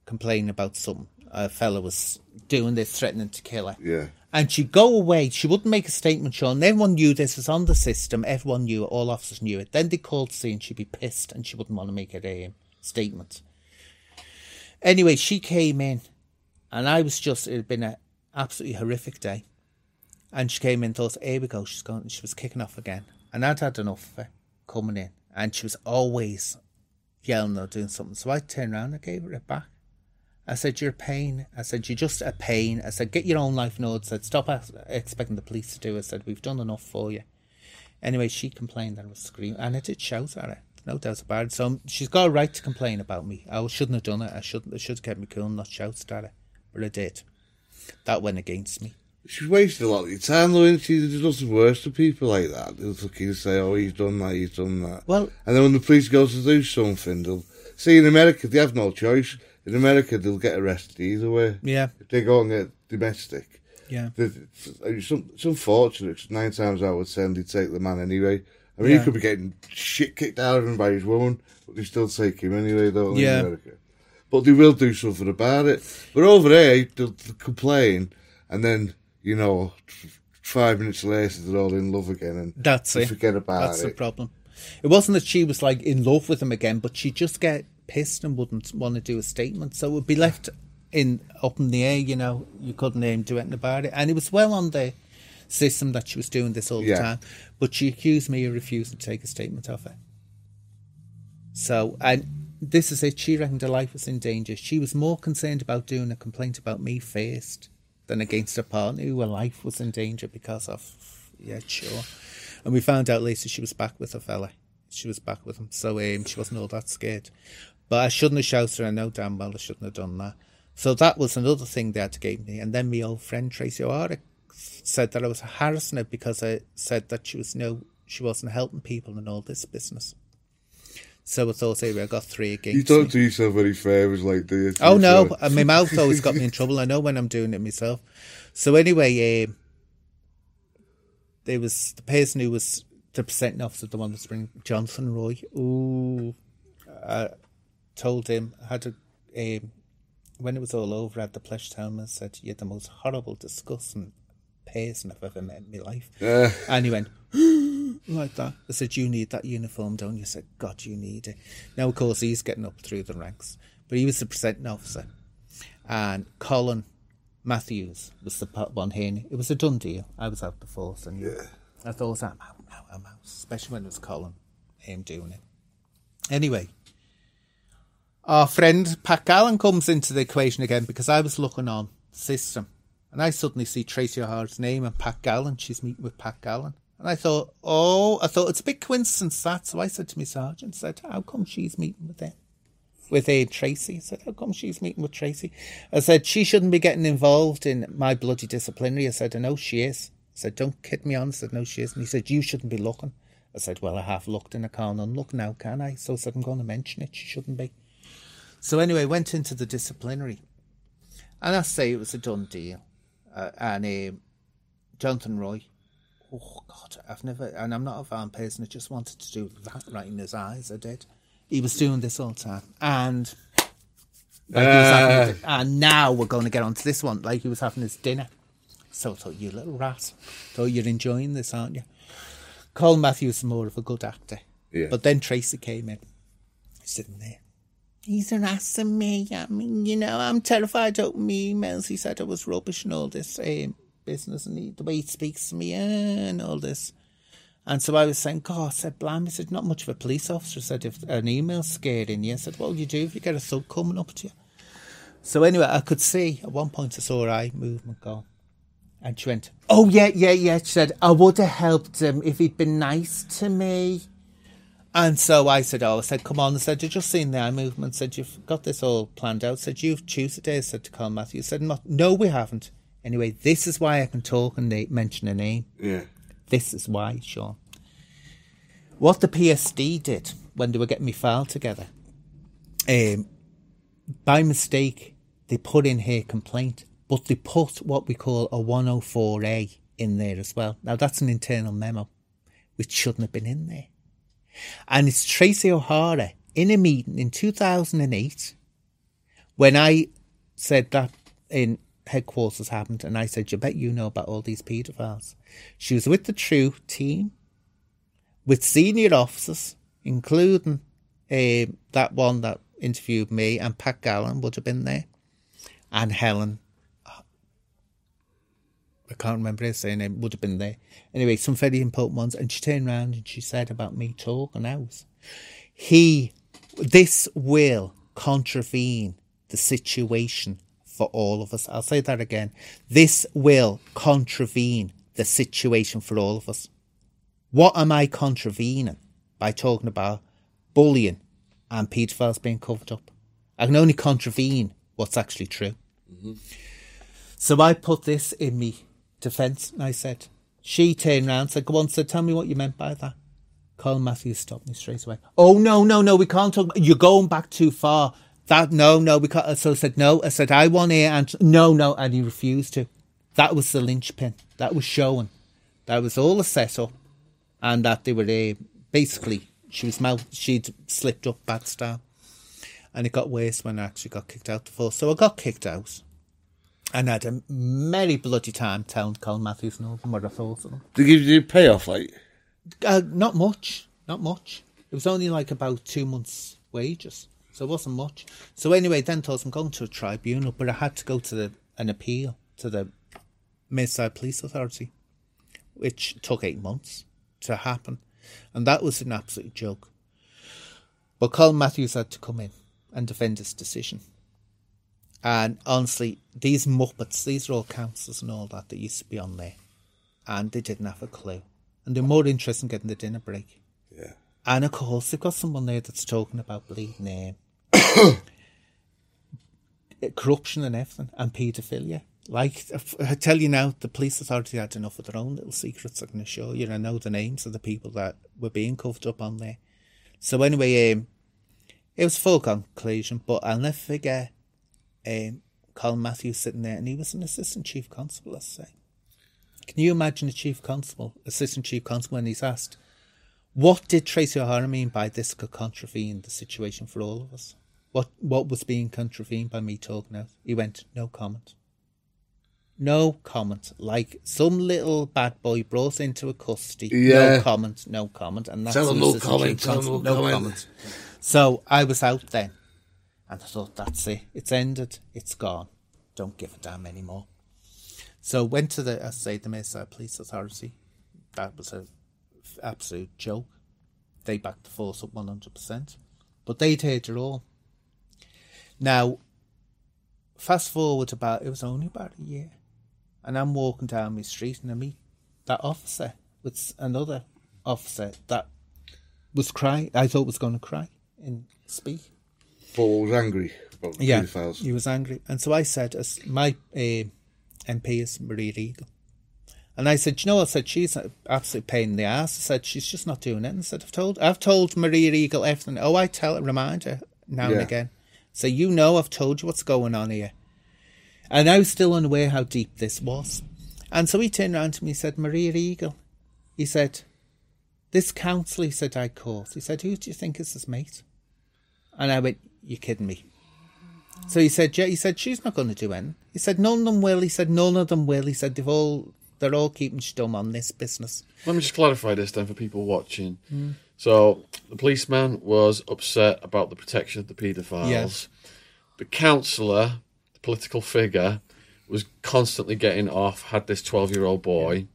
complaining about something. A fella was doing this, threatening to kill her. yeah. And she'd go away. She wouldn't make a statement, Sean. Everyone knew this was on the system. Everyone knew it. All officers knew it. Then they called to and she'd be pissed and she wouldn't want to make a um, statement. Anyway, she came in, and I was just, it had been an absolutely horrific day. And she came in, thought, here we go, she's gone. She was kicking off again. And I'd had enough of her coming in. And she was always yelling or doing something. So I turned around and gave her it back. I said, You're a pain. I said, You're just a pain. I said, Get your own life note. I said, Stop expecting the police to do it. I said, We've done enough for you. Anyway, she complained and was screaming. And I did shout at her. No doubt about it. So um, she's got a right to complain about me. I shouldn't have done it. I shouldn't. I should have kept me cool and not shouted at her. But I did. That went against me. She's wasted a lot of your time, though, isn't she? There's nothing worse to people like that. They'll fucking say, oh, he's done that, he's done that. Well- and then when the police go to do something, they'll... See, in America, they have no choice. In America, they'll get arrested either way. Yeah. If they go and get domestic. Yeah. It's, unfortunate, 'cause nine times out of ten, they take the man anyway. I mean, Yeah. he could be getting shit kicked out of him by his woman, but they still take him anyway, don't they, Yeah. in America? But they will do something about it. But over there, they'll, they'll complain, and then, you know, five minutes later, they're all in love again, and That's they it. forget about it. That's the problem. It wasn't that she was like in love with him again, but she'd just get pissed and wouldn't want to do a statement. So it would be left in up in the air, you know, you couldn't um, do anything about it. And it was well on the system that she was doing this all the Yeah. time. But she accused me of refusing to take a statement of it. So and this is it, she reckoned her life was in danger. She was more concerned about doing a complaint about me first than against her partner who her life was in danger because of yeah, sure. And we found out later she was back with a fella. She was back with him. So um, she wasn't all that scared. But I shouldn't have shouted. I know damn well I shouldn't have done that. So that was another thing they had to give me. And then my old friend Tracy O'Hara said that I was harassing her because I said that she was no, she wasn't helping people in all this business. So I thought, hey, I got three against You don't me. do yourself any favours like this. Oh no, my mouth always got me in trouble. I know when I'm doing it myself. So anyway, um, there was the person who was the presenting officer, the one that's bringing Jonathan Roy. Ooh, I told him had to. Um, when it was all over, I had the tell him. I said, "You're the most horrible, disgusting person I've ever met in my life." Yeah. And he went like that. I said, "You need that uniform, don't you?" I said, "God, you need it." Now, of course, he's getting up through the ranks, but he was the presenting officer, and Colin Matthews was the part one here. It was a done deal. I was out the force, and I thought, "I'm out now. I'm out," especially when it was Colin him doing it. Anyway, our friend Pat Gallan comes into the equation again because I was looking on system and I suddenly see Tracy O'Hara's name and Pat Gallan. She's meeting with Pat Gallan. And I thought, oh, I thought it's a big coincidence that. So I said to my sergeant, said, how come she's meeting with them? With uh, Tracy. I said, how come she's meeting with Tracy? I said, she shouldn't be getting involved in my bloody disciplinary. I said, I know she is. I said, don't kid me on. I said, no, she isn't. He said, you shouldn't be looking. I said, well, I have looked and I can't unlook now, can I? So I said, I'm going to mention it. She shouldn't be. So anyway, went into the disciplinary, and I say it was a done deal. Uh, and um, Jonathan Roy, oh God, I've never, and I'm not a van person. I just wanted to do that right in his eyes. I did. He was doing this all the time, and like he was having his- and now we're going to get onto this one. Like he was having his dinner. So I thought, you little rat, thought you're enjoying this, aren't you? Colin Matthews is more of a good actor, Yeah. but then Tracy came in, sitting there. He's an harassing me. I mean, you know, I'm terrified of me. emails. He said I was rubbish and all this um, business and he, the way he speaks to me uh, and all this. And so I was saying, God, I said, blimey, I said, not much of a police officer. I said, if an email's scaring you, I said, what would you do if you get a thug coming up to you? So anyway, I could see at one point I saw her eye movement go. And she went, oh, yeah, yeah, yeah. She said, I would have helped him if he'd been nice to me. And so I said, oh, I said, come on. I said, you've just seen the eye movement. I said, you've got this all planned out. I said, you've Tuesday. I said to Colin Matthew. I said, "No- no, we haven't. Anyway, this is why I can talk and na- mention a name. Yeah. This is why, Sean. What the PSD did when they were getting me file together, um, by mistake, they put in her complaint, but they put what we call a 104A in there as well. Now, that's an internal memo, which shouldn't have been in there. And it's Tracy O'Hara in a meeting in 2008 when I said that in headquarters happened, and I said, You bet you know about all these paedophiles. She was with the True team, with senior officers, including um, that one that interviewed me, and Pat Gallan would have been there, and Helen. I can't remember her surname, would have been there. Anyway, some very important ones. And she turned around and she said about me talking out. He, this will contravene the situation for all of us. I'll say that again. This will contravene the situation for all of us. What am I contravening by talking about bullying and paedophiles being covered up? I can only contravene what's actually true. Mm-hmm. So I put this in me defence and I said, she turned around, said, Go on, said, tell me what you meant by that. Colin Matthews stopped me straight away. Oh no, no, no, we can't talk you're going back too far. That no, no, we can't so I said no. I said I want to And no, no, and he refused to. That was the linchpin. That was showing. That was all a setup and that they were uh, basically she was mouth she'd slipped up bad style. And it got worse when I actually got kicked out the force. So I got kicked out and had a merry bloody time telling Colin Matthews and all what I thought of them. Give you payoff, like Uh, not much, not much. It was only like about two months' wages, so it wasn't much. So anyway, then thought I'm going to a tribunal, but I had to go to the, an appeal to the Merseyside Police Authority, which took eight months to happen, and that was an absolute joke. But Colin Matthews had to come in and defend his decision. And honestly, these Muppets, these are all councillors and all that that used to be on there, and they didn't have a clue. And they're more interested in getting the dinner break. yeah. And of course, they've got someone there that's talking about bleeding um, corruption and everything, and paedophilia. Like, I tell you now, the police authority had enough of their own little secrets, I can assure you. I know the names of the people that were being covered up on there. So, anyway, um, it was a full conclusion, but I'll never forget um, Colin Matthews sitting there, and he was an assistant chief constable, let's say. Can you imagine a chief constable, assistant chief constable, when he's asked, what did Tracy O'Hara mean by this could contravene the situation for all of us? What what was being contravened by me talking out? He went, no comment. No comment. Like some little bad boy brought into a custody. Yeah. No comment, no comment. And that's Tell him no comment, chief tell him constable, no comment. comment. So I was out then. And I thought, that's it. It's ended. It's gone. Don't give a damn anymore. So went to the, I say, the Merseyside Police Authority. That was a f- absolute joke. They backed the force up 100%. But they'd heard it all. Now, fast forward about, it was only about a year. And I'm walking down my street and I meet that officer with another officer that was crying. I thought was going to cry and speak. Paul was angry about the Yeah, paedophiles. he was angry, and so I said, "As my uh, MP is Maria Eagle," and I said, "You know," I said, "She's an absolute pain in the ass." I said, "She's just not doing it." And I said, "I've told, I've told Maria Eagle everything." Oh, I tell, remind her now and again. So you know, I've told you what's going on here, and I was still unaware how deep this was. And so he turned around to me and said, "Maria Eagle," he said, "This council," he said, "I caught." He said, "Who do you think is his mate?" And I went, "You're kidding me." So he said, yeah, he said, she's not going to do anything. He said, none of them will. He said, none of them will. He said, they've all, they're all keeping stum on this business. Let me just clarify this then for people watching. So the policeman was upset about the protection of the paedophiles. Yes. The councillor, the political figure, was constantly getting off, had this 12 year old boy.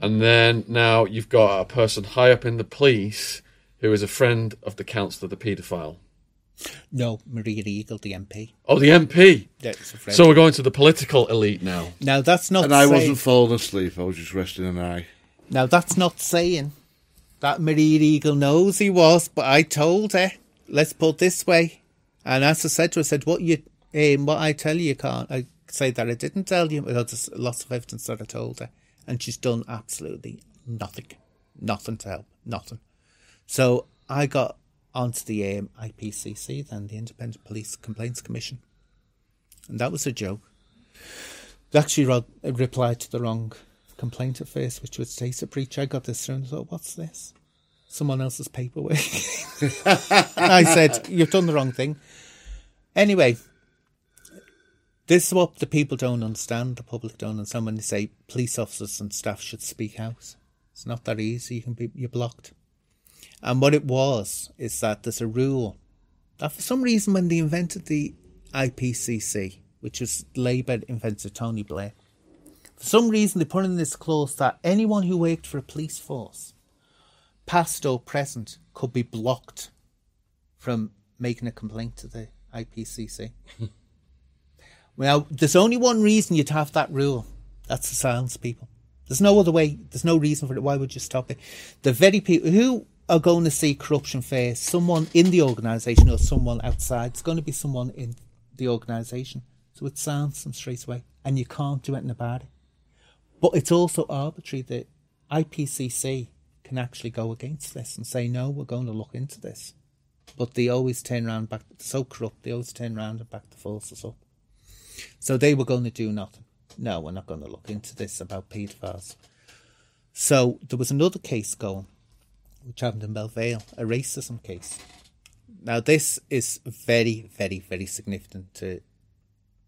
And then now you've got a person high up in the police who is a friend of the councillor, the paedophile. No, Maria Eagle, the MP. Oh, the MP. That's a friend. So we're going to the political elite now. now that's not And I saying, wasn't falling asleep, I was just resting an eye. now that's not saying that Maria Eagle knows he was, but I told her, let's put it this way. And as I said to her, I said, what you, um, what I tell you, you can't, I say that I didn't tell you, but there's lots of evidence that I told her. And she's done absolutely nothing. Nothing to help. Nothing. So I got onto the IPCC, then the Independent Police Complaints Commission, and that was a joke. They actually wrote, replied to the wrong complaint at first, which was data breach. I got this through and thought, what's this? Someone else's paperwork. I said, you've done the wrong thing. Anyway, this is what the people don't understand, the public don't understand when they say police officers and staff should speak out. It's not that easy. You can be you're blocked. And what it was is that there's a rule that for some reason when they invented the IPCC, which was Labour inventor Tony Blair, for some reason they put in this clause that anyone who worked for a police force, past or present, could be blocked from making a complaint to the IPCC. well, there's only one reason you'd have that rule. That's to silence people. There's no other way. There's no reason for it. Why would you stop it? The very people who are going to see corruption face someone in the organisation or someone outside. It's going to be someone in the organisation. So it sounds them straight away, and you can't do anything about it. But it's also arbitrary that IPCC can actually go against this and say, no, we're going to look into this. But they always turn around back, so corrupt, they always turn around and back the force us up. So they were going to do nothing. No, we're not going to look into this about paedophiles. So there was another case going, which happened in Belle Vale, a racism case. Now, this is very, very, very significant to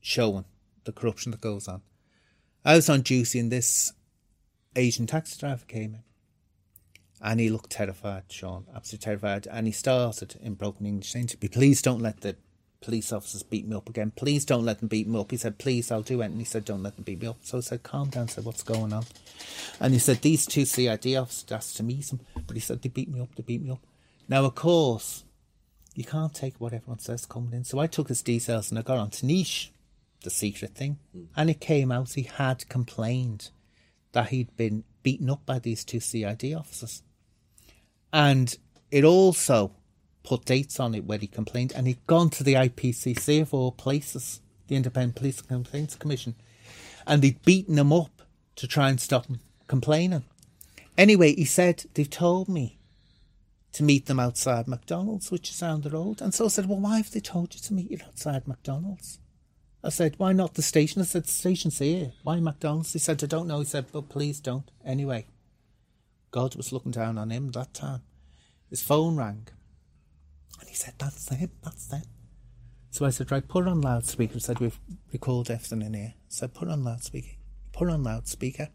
showing the corruption that goes on. I was on duty and this Asian taxi driver came in. And he looked terrified, Sean, absolutely terrified. And he started in broken English saying to me, Please don't let the police officers beat me up again. Please don't let them beat me up. He said, Please, I'll do it. And he said, Don't let them beat me up. So I said, Calm down. I said, What's going on? And he said, These two CID officers asked to meet him. But he said, They beat me up. They beat me up. Now, of course, you can't take what everyone says coming in. So I took his details and I got on to Niche, the secret thing. Hmm. And it came out he had complained that he'd been beaten up by these two CID officers. And it also put dates on it where he complained, and he'd gone to the IPCC of all places, the Independent Police Complaints Commission, and they'd beaten him up to try and stop him complaining. Anyway, he said, They've told me to meet them outside McDonald's, which is down the road. And so I said, Well, why have they told you to meet you outside McDonald's? I said, Why not the station? I said, The station's here. Why McDonald's? He said, I don't know. He said, But please don't. Anyway, God was looking down on him that time. His phone rang. And he said, That's them, that's them. So I said, Right, put on loudspeaker. I said, We've recorded everything in here. Said, Put on loudspeaker. Put on loudspeaker.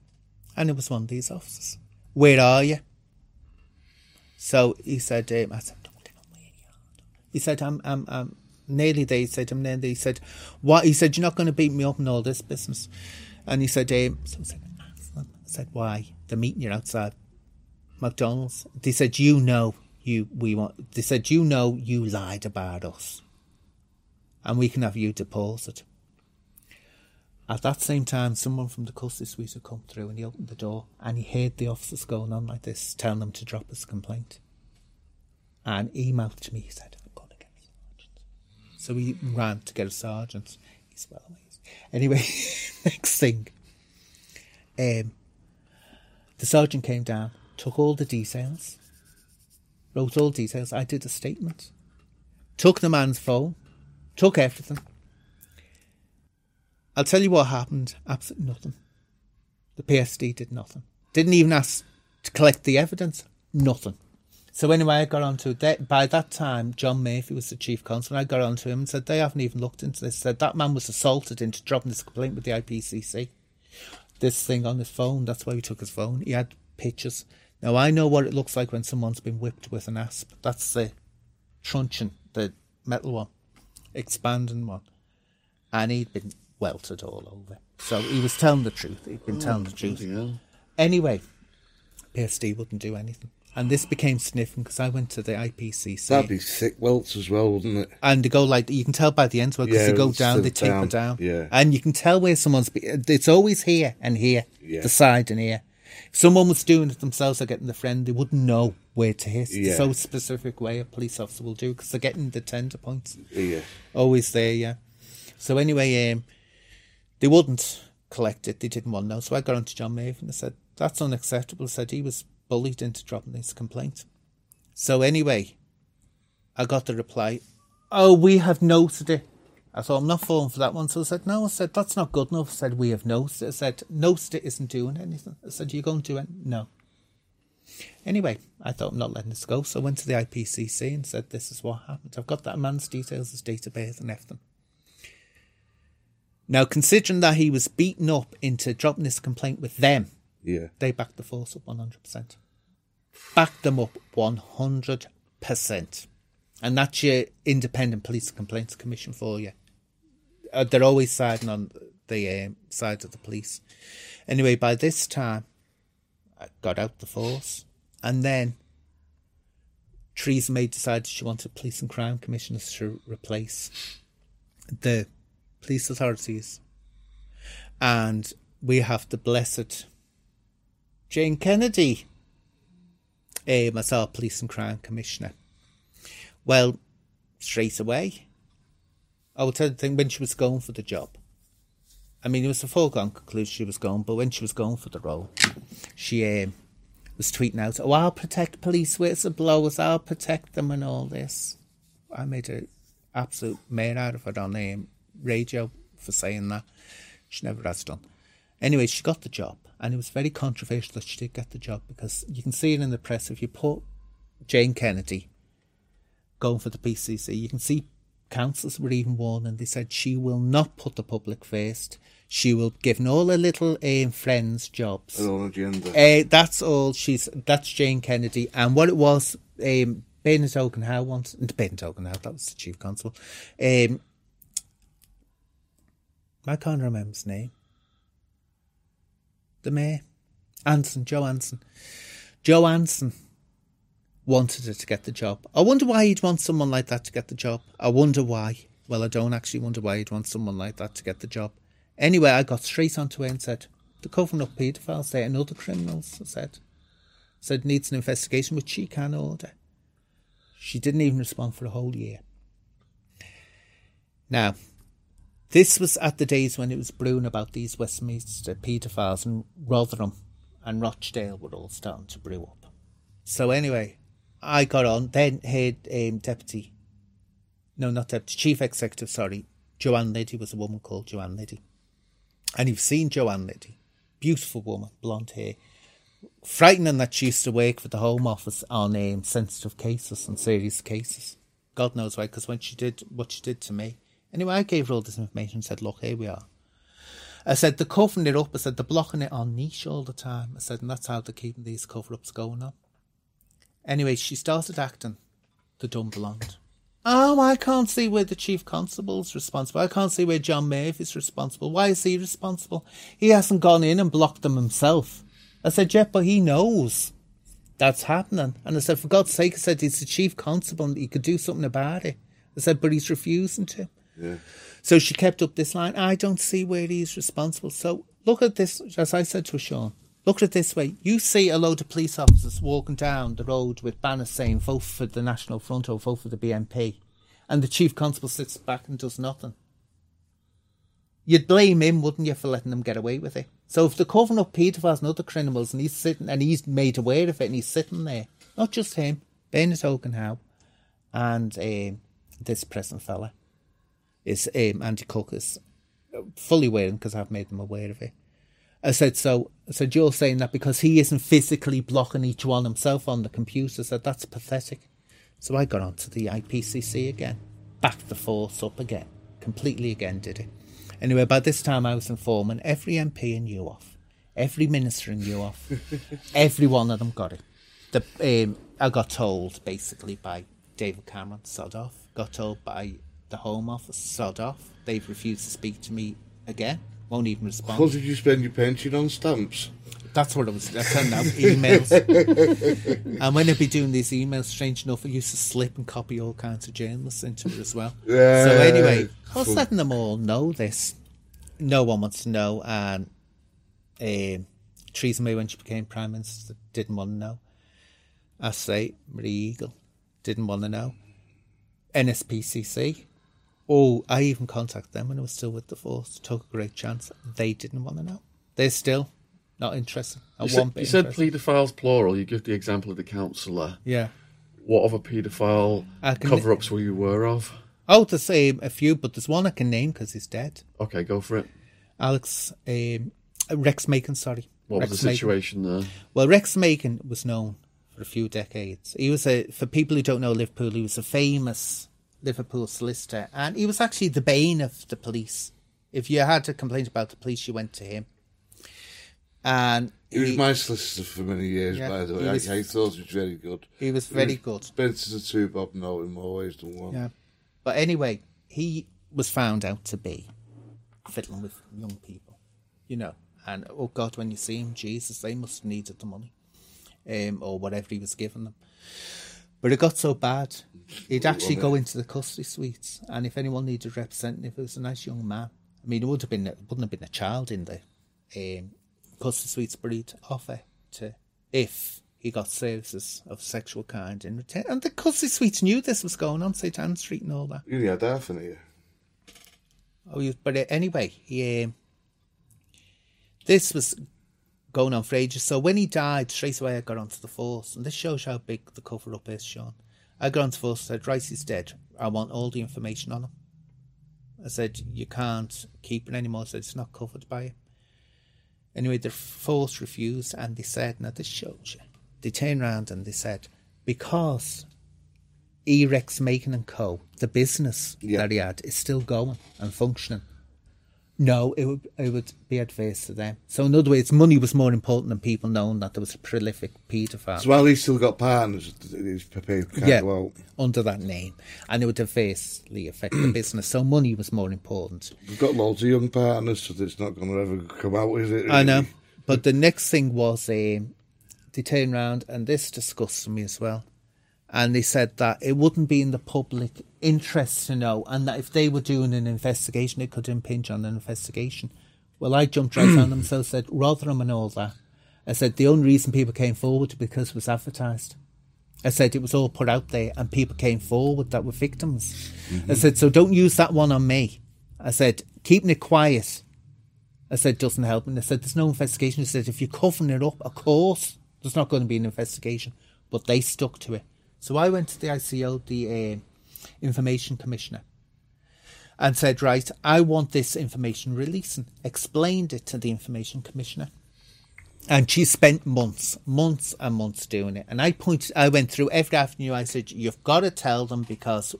And it was one of these officers. Where are you? So he said, um, I said, Don't. He said, I'm, I'm, I'm nearly there. He said, I'm nearly there. He said, What? He said, You're not going to beat me up in all this business. And he said, um, so I said, I said, Why? They're meeting you outside McDonald's. They said, You know you we want they said, You know you lied about us. And we can have you deported. At that same time, someone from the custody suite had come through and he opened the door and he heard the officers going on like this, telling them to drop his complaint. And he mouthed to me, he said, I've got to get a sergeant. So he ran to get a sergeant. He's well amazed. Anyway, next thing. Um, the sergeant came down, took all the details, wrote all details. I did a statement, took the man's phone, took everything. I'll tell you what happened. Absolutely nothing. The PSD did nothing. Didn't even ask to collect the evidence. Nothing. So anyway, I got onto that. By that time, Jon Murphy was the chief constable. I got onto him and said they haven't even looked into this. Said that man was assaulted into dropping this complaint with the IPCC. This thing on his phone. That's why we took his phone. He had pictures. Now I know what it looks like when someone's been whipped with an asp. That's the truncheon, the metal one, expanding one, and he'd been welted all over. So he was telling the truth. He'd been oh, telling the truth. Yeah. Anyway, PSD wouldn't do anything. And this became significant because I went to the IPCC. That'd be thick welts as well, wouldn't it? and they go like you can tell by the end because Yeah, they go down, they taper down, down, yeah. and you can tell where someone's. Be- it's always here and here, Yeah. the side and here. If someone was doing it themselves or getting the friend, they wouldn't know where to hit. Yeah. So specific way a police officer will do because they're getting the tender points Yeah. always there. Yeah. So anyway, um, they wouldn't collect it. They didn't want to know. So I got on to John Maven and I said that's unacceptable. I said he was bullied into dropping his complaint. So anyway, I got the reply, "Oh, we have noted it." I thought I'm not falling for that one, so I said, "No." I said that's not good enough. I said we have it. I said noted isn't doing anything. I said you're going to do it? No. Anyway, I thought I'm not letting this go, so I went to the IPCC and said, "This is what happened. I've got that man's details, his birth, and everything." Now, considering that he was beaten up into dropping this complaint with them, Yeah. they backed the force up 100%. Backed them up 100%. and that's your independent police complaints commission for you. Uh, they're always siding on the um, of the police. Anyway, by this time, I got out the force, and then Theresa May decided she wanted police and crime commissioners to replace the police authorities, and we have the blessed Jane Kennedy um, as our police and crime commissioner. Well, straight away, I will tell you the thing when she was going for the job. I mean, it was a foregone conclusion she was going, but when she was going for the role, she um, was tweeting out, "Oh, I'll protect police whistleblowers. I'll protect them and all this." I made an absolute mare out of her on um, radio for saying that. She never has done. Anyway, she got the job, and it was very controversial that she did get the job because you can see it in the press. If you put Jane Kennedy going for the PCC, you can see councils were even warning. They said she will not put the public first. She will give all her little um, friends jobs. Her own agenda. Uh, that's all she's. That's Jane Kennedy, and what it was. Um, Bernard Hogan-Howe once. Bernard Hogan-Howe, that was the chief constable. Um, I can't remember his name. The mayor, Anson, Joe Anson. Joe Anson wanted her to get the job. I wonder why he'd want someone like that to get the job. I wonder why. Well, I don't actually wonder why he'd want someone like that to get the job. Anyway, I got straight onto her and said, the covering up paedophiles there and other criminals, I said. Said needs an investigation, which she can order. She didn't even respond for a whole year. Now, this was at the days when it was brewing about these Westminster paedophiles and Rotherham and Rochdale were all starting to brew up. So anyway, I got on, then head um, deputy, no, not deputy, chief executive, sorry, Joanne Liddy was a woman called Joanne Liddy. And you've seen Joanne Liddy, beautiful woman, blonde hair. Frightening that she used to work for the Home Office on um, sensitive cases and serious cases. God knows why, because when she did what she did to me. Anyway, I gave her all this information and said, Look, here we are. I said, They're covering it up. I said, They're blocking it on Niche all the time. I said, And that's how they're keeping these cover ups going on. Anyway, she started acting the dumb blonde. Oh, I can't see where the chief constable's responsible. I can't see where Jon Murphy's responsible. Why is he responsible? He hasn't gone in and blocked them himself. I said, yeah, but he knows that's happening. And I said, for God's sake, I said, he's the chief constable and he could do something about it. I said, but he's refusing to. Yeah. So she kept up this line. I don't see where he's responsible. So look at this, as I said to Sean, look at it this way. You see a load of police officers walking down the road with banners saying vote for the National Front or vote for the BNP. And the chief constable sits back and does nothing. You'd blame him, wouldn't you, for letting them get away with it? So if they're covering up paedophiles and other criminals and he's sitting and he's made aware of it and he's sitting there, not just him, Bernard Hogan-Howe and um, this present fella is um, Andy Cooke is fully aware because I've made them aware of it. I said, so, I said, you're saying that because he isn't physically blocking each one himself on the computer. I said, that's pathetic. So I got onto the IPCC again, backed the force up again, completely again did it. Anyway, by this time I was informing every MP in UOF, every minister in UOF, every one of them got it. The, um, I got told basically by David Cameron, sod off. Got told by the Home Office, sod off. They've refused to speak to me again. Won't even respond. What did you spend your pension on stamps? That's what I was I sending out emails. and when I'd be doing these emails, strange enough, I used to slip and copy all kinds of journalists into it as well. Yeah. So anyway, I was letting them all know this. No one wants to know, and um, Theresa May, when she became prime minister, didn't want to know. I say Maria Eagle didn't want to know. NSPCC. Oh, I even contacted them when I was still with the force. Took a great chance. They didn't want to know. They're still not interested. You one said, you said paedophiles plural. You give the example of the councillor. Yeah. What other paedophile cover-ups were you aware of? Oh, to say a few, but there's one I can name because he's dead. Okay, go for it. Alex um, Rex Makin, sorry. What Rex was the Makin. situation there? Well, Rex Makin was known for a few decades. He was a, for people who don't know Liverpool, he was a famous Liverpool solicitor, and he was actually the bane of the police. If you had a complaint about the police, you went to him. And He was my solicitor for many years, Yeah, by the way. he was- I, I thought he was very good. he was very good. Been to the two, Bob, no, in more ways than one. Yeah. But anyway, he was found out to be fiddling with young people, you know. And oh God, when you see him, Jesus, they must have needed the money, um, or whatever he was giving them. But it got so bad, he'd actually go into the custody suites, and if anyone needed a representative, it was a nice young man. I mean, it would have been it wouldn't have been a child in the um, custody suites, but he'd offer to if he got services of sexual kind in return. And the custody suites knew this was going on, St Anne Street and all that. You had an ear. Oh, you, but uh, anyway, he, um, this was going on for ages. So when he died, straight away I got onto the force, and this shows how big the cover up is, Sean. I the force, said, Rice is dead. I want all the information on him. I said, you can't keep it anymore. I said, it's not covered by it. Anyway, the force refused, and they said, now this shows you. They turned round and they said, because Rex Makin and Co., the business Yeah. that he had, is still going and functioning. No, it would it would be adverse to them. So in other words, money was more important than people knowing that there was a prolific paedophile So while he's still got partners, his paper can't Yeah. go out. under that name, and it would adversely affect the business. So money was more important. We've got loads of young partners, so it's not going to ever come out, is it? I know. But the next thing was um, they turned around, and this disgusts me as well. And they said that it wouldn't be in the public interest to know, and that if they were doing an investigation, it could impinge on an investigation. Well, I jumped right on them, so I said, Rotherham and all that. I said, the only reason people came forward because it was advertised. I said, it was all put out there, and people came forward that were victims. I mm-hmm. said, so don't use that one on me. I said, keeping it quiet I said, doesn't help. And I said, there's no investigation. I said, if you're covering it up, of course, there's not going to be an investigation. But they stuck to it. So I went to the ICO, the uh, Information Commissioner, and said, right, I want this information releasing. Explained it to the Information Commissioner. And she spent months, months and months doing it. And I pointed, I went through every avenue. I said, you've got to tell them because,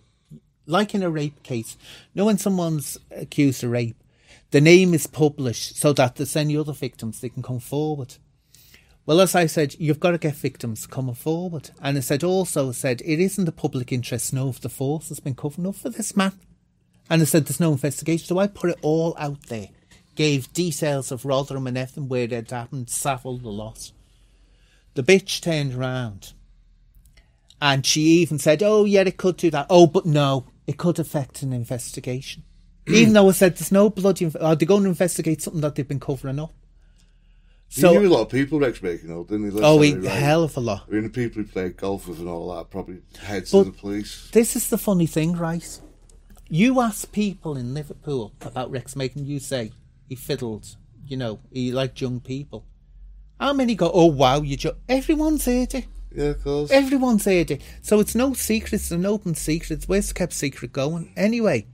like in a rape case, know when someone's accused of rape, the name is published so that there's any other victims they can come forward. Well, as I said, you've got to get victims coming forward. And I said also said it isn't the public interest to know if the force has been covering up for this man. And I said there's no investigation. So I put it all out there. Gave details of Rotherham and everything where it happened, Savile the loss. The bitch turned around and she even said, Oh yeah, it could do that. Oh, but no, it could affect an investigation. even though I said there's no bloody are uh, they going to investigate something that they've been covering up? He knew a lot of people Rex Makin, though, didn't he? Let's Oh, right? hell of a lot. I mean, the people he played golf with and all that probably heads But- to the police. This is the funny thing, right? You ask people in Liverpool about Rex Makin, you say he fiddled, you know, he liked young people. How many go, oh wow, you jo-? Everyone's heard it. Yeah, of course. Everyone's heard it. So it's no secret, it's an open secret. It's Where's kept secret going? Anyway,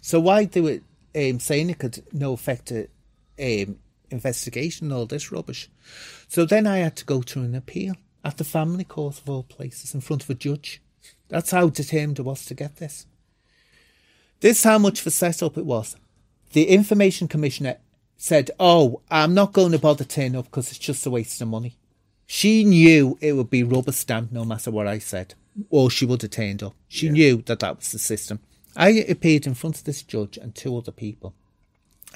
so why do it, um, saying it could no affect a um, investigation and all this rubbish? So then I had to go to an appeal at the family court of all places in front of a judge. That's how determined I was to get this. This is how much of a setup it was. The information commissioner said, "Oh, I'm not going to bother turning up because it's just a waste of money." She knew it would be rubber stamped no matter what I said, or she would have turned up. She knew that that was the system. I appeared in front of this judge and two other people,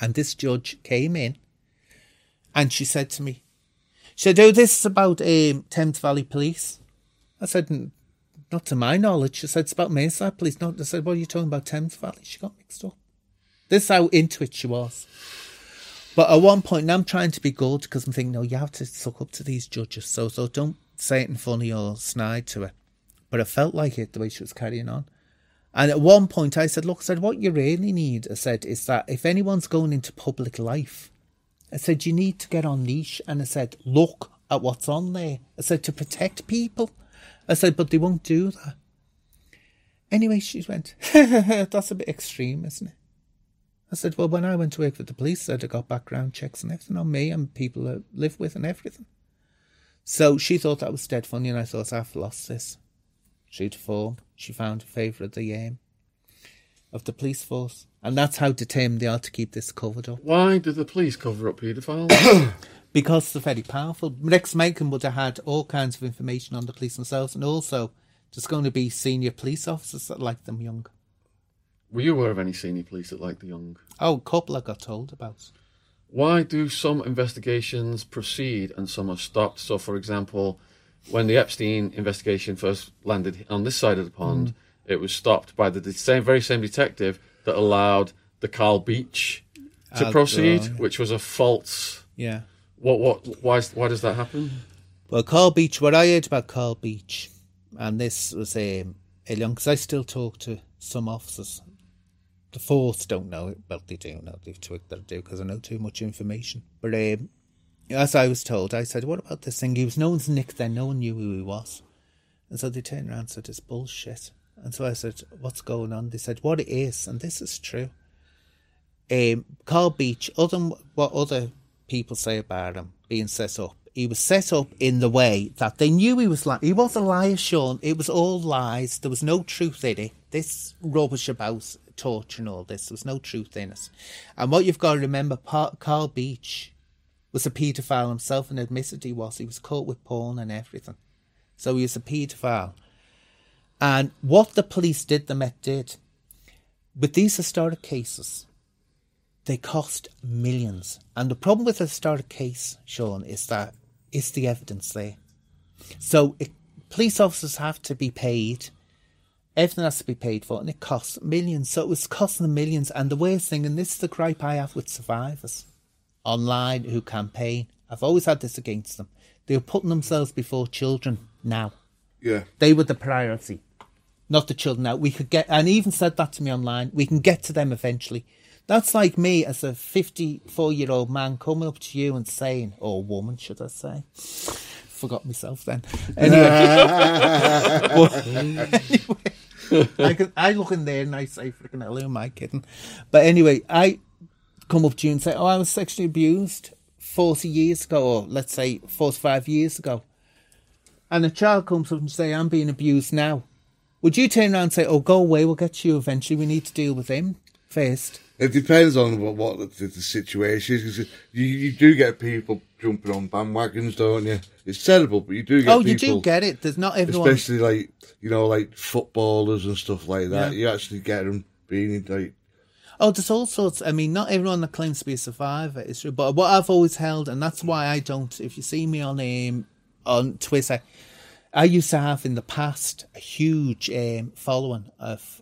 and this judge came in, and she said to me, "She said, oh, this is about um, Thames Valley Police." I said, "Not to my knowledge." She said, "It's about Merseyside Police." Not. I said, "What are you talking about, Thames Valley?" She got mixed up. This is how into it she was. But at one point, I'm trying to be good because I'm thinking, no, you have to suck up to these judges. So, so don't say it in funny or snide to her. But I felt like it the way she was carrying on. And at one point, I said, look, I said, what you really need, I said, is that if anyone's going into public life, I said, you need to get on leash. And I said, look at what's on there. I said, to protect people. I said, but they won't do that. Anyway, she went, that's a bit extreme, isn't it? I said, well, when I went to work for the police, I got background checks and everything on me and people I live with and everything. So she thought that was dead funny, and I thought, I've lost this. She'd fall. She found a favour of the um, of the police force, and that's how determined they are to keep this covered up. Why did the police cover up paedophiles? because they're very powerful. Rex Makin would have had all kinds of information on the police themselves, and also there's going to be senior police officers that like them young. Were you aware of any senior police that like the young? Oh, a couple I got told about. Why do some investigations proceed and some are stopped? So, for example, when the Epstein investigation first landed on this side of the pond, hmm. it was stopped by the same, very same detective that allowed the Carl Beech to Uh, proceed, which was a false. Yeah. What? What? Why? is- Why does that happen? Well, Carl Beech, what I heard about Carl Beech, and this was um, early on, because I still talk to some officers. The force don't know it. Well, they do know. They've twigged that I do because I know too much information. But um, as I was told, I said, what about this thing? He was no one's Nick then. No one knew who he was. And so they turned around and said, it's bullshit. And so I said, what's going on? They said, what it is, and this is true. Um, Carl Beech, other than what other people say about him being set up, he was set up in the way that they knew he was lying. He was a liar, Sean. It was all lies. There was no truth in it. This rubbish about torture and all this, there was no truth in it. And what you've got to remember, Carl Beech was a paedophile himself and admitted he was. He was caught with porn and everything. So he was a paedophile. And what the police did, the Met did, with these historic cases, they cost millions. And the problem with a historic case, Sean, is that it's the evidence there. So it, police officers have to be paid. Everything has to be paid for, and it costs millions. So it was costing millions. And the worst thing, and this is the gripe I have with survivors online who campaign, I've always had this against them. They're putting themselves before children now. Yeah. They were the priority, not the children. Now we could get, and even said that to me online. We can get to them eventually. That's like me as a fifty-four-year-old man coming up to you and saying, or woman, should I say? Forgot myself then. Anyway, Well, I, can, I look in there and I say, "Freaking hell, who am I kidding?" But anyway, I come up to you and say, "Oh, I was sexually abused forty years ago, or let's say forty-five years ago." and a child comes up and say, I'm being abused now, would you turn around and say, Oh, go away, we'll get you eventually, we need to deal with him first? It depends on what, what the, the situation is. 'cause you, you do get people jumping on bandwagons, don't you? It's terrible, but you do get oh, people. you do get it. There's not everyone. especially like you know, like footballers and stuff like that. Yeah. You actually get them being like Oh, there's all sorts. I mean, not everyone that claims to be a survivor is true. But what I've always held, and that's why I don't. If you see me on um, on Twitter, I used to have in the past a huge um, following of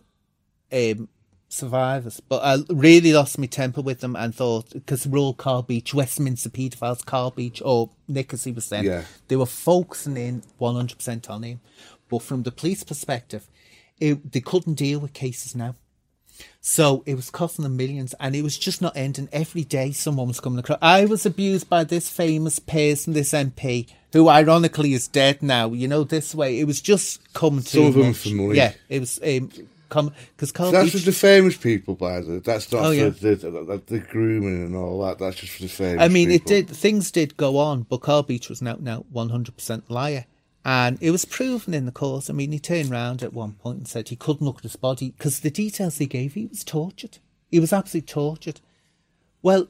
um, survivors, but I really lost my temper with them and thought because all Carl Beech, Westminster paedophiles, Carl Beech, or Nick as he was saying, Yeah. they were focusing in one hundred percent on him. But from the police perspective, it, they couldn't deal with cases now. So it was costing them millions and it was just not ending. Every day someone was coming across. I was abused by this famous person, this MP, who ironically is dead now. You know, this way. It was just coming to Some of them for money. Yeah, it was um, come because Carl that's Beach- just the famous people, by the way. That's not Oh, for yeah. the, the, the, grooming and all that. That's just for the famous. I mean, it did. Things did go on, but Carl Beech was now now one hundred percent liar, and it was proven in the course. I mean, he turned round at one point and said he couldn't look at his body because the details he gave, he was tortured. He was absolutely tortured. Well,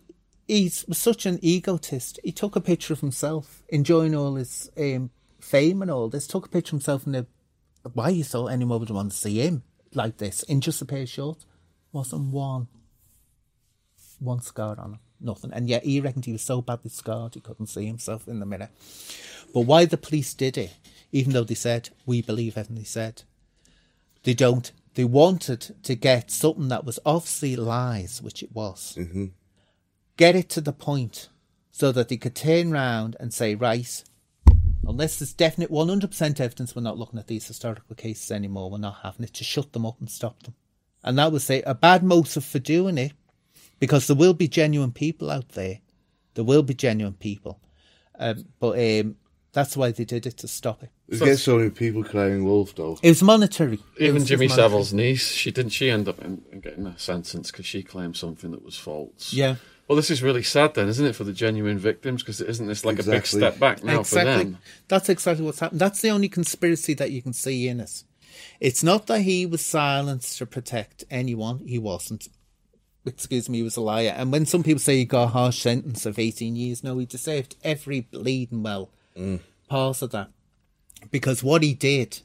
he was such an egotist. He took a picture of himself enjoying all his um, fame and all this. Took a picture of himself in the. Why you thought anyone would want to see him like this in just a pair of shorts? Wasn't one one scar on him, nothing. And yet he reckoned he was so badly scarred he couldn't see himself in the mirror. But why the police did it, even though they said, we believe everything they said, they don't. They wanted to get something that was obviously lies, which it was, get it to the point so that they could turn round and say, right, unless there's definite 100% evidence, we're not looking at these historical cases anymore, we're not having it, to shut them up and stop them. And that was say a bad motive for doing it because there will be genuine people out there. There will be genuine people. Um, but um, that's why they did it to stop it. There's get so many people crying wolf though. It was monetary. Even was Jimmy. Savile's niece, she didn't she end up in, in getting a sentence because she claimed something that was false. Yeah. Well, this is really sad then, isn't it, for the genuine victims? Because isn't this like a big step back now for them? That's exactly what's happened. That's the only conspiracy that you can see in it. It's not that he was silenced to protect anyone. He wasn't. excuse me, he was a liar. And when some people say he got a harsh sentence of 18 years, no, he deserved every bleeding well mm. part of that. Because what he did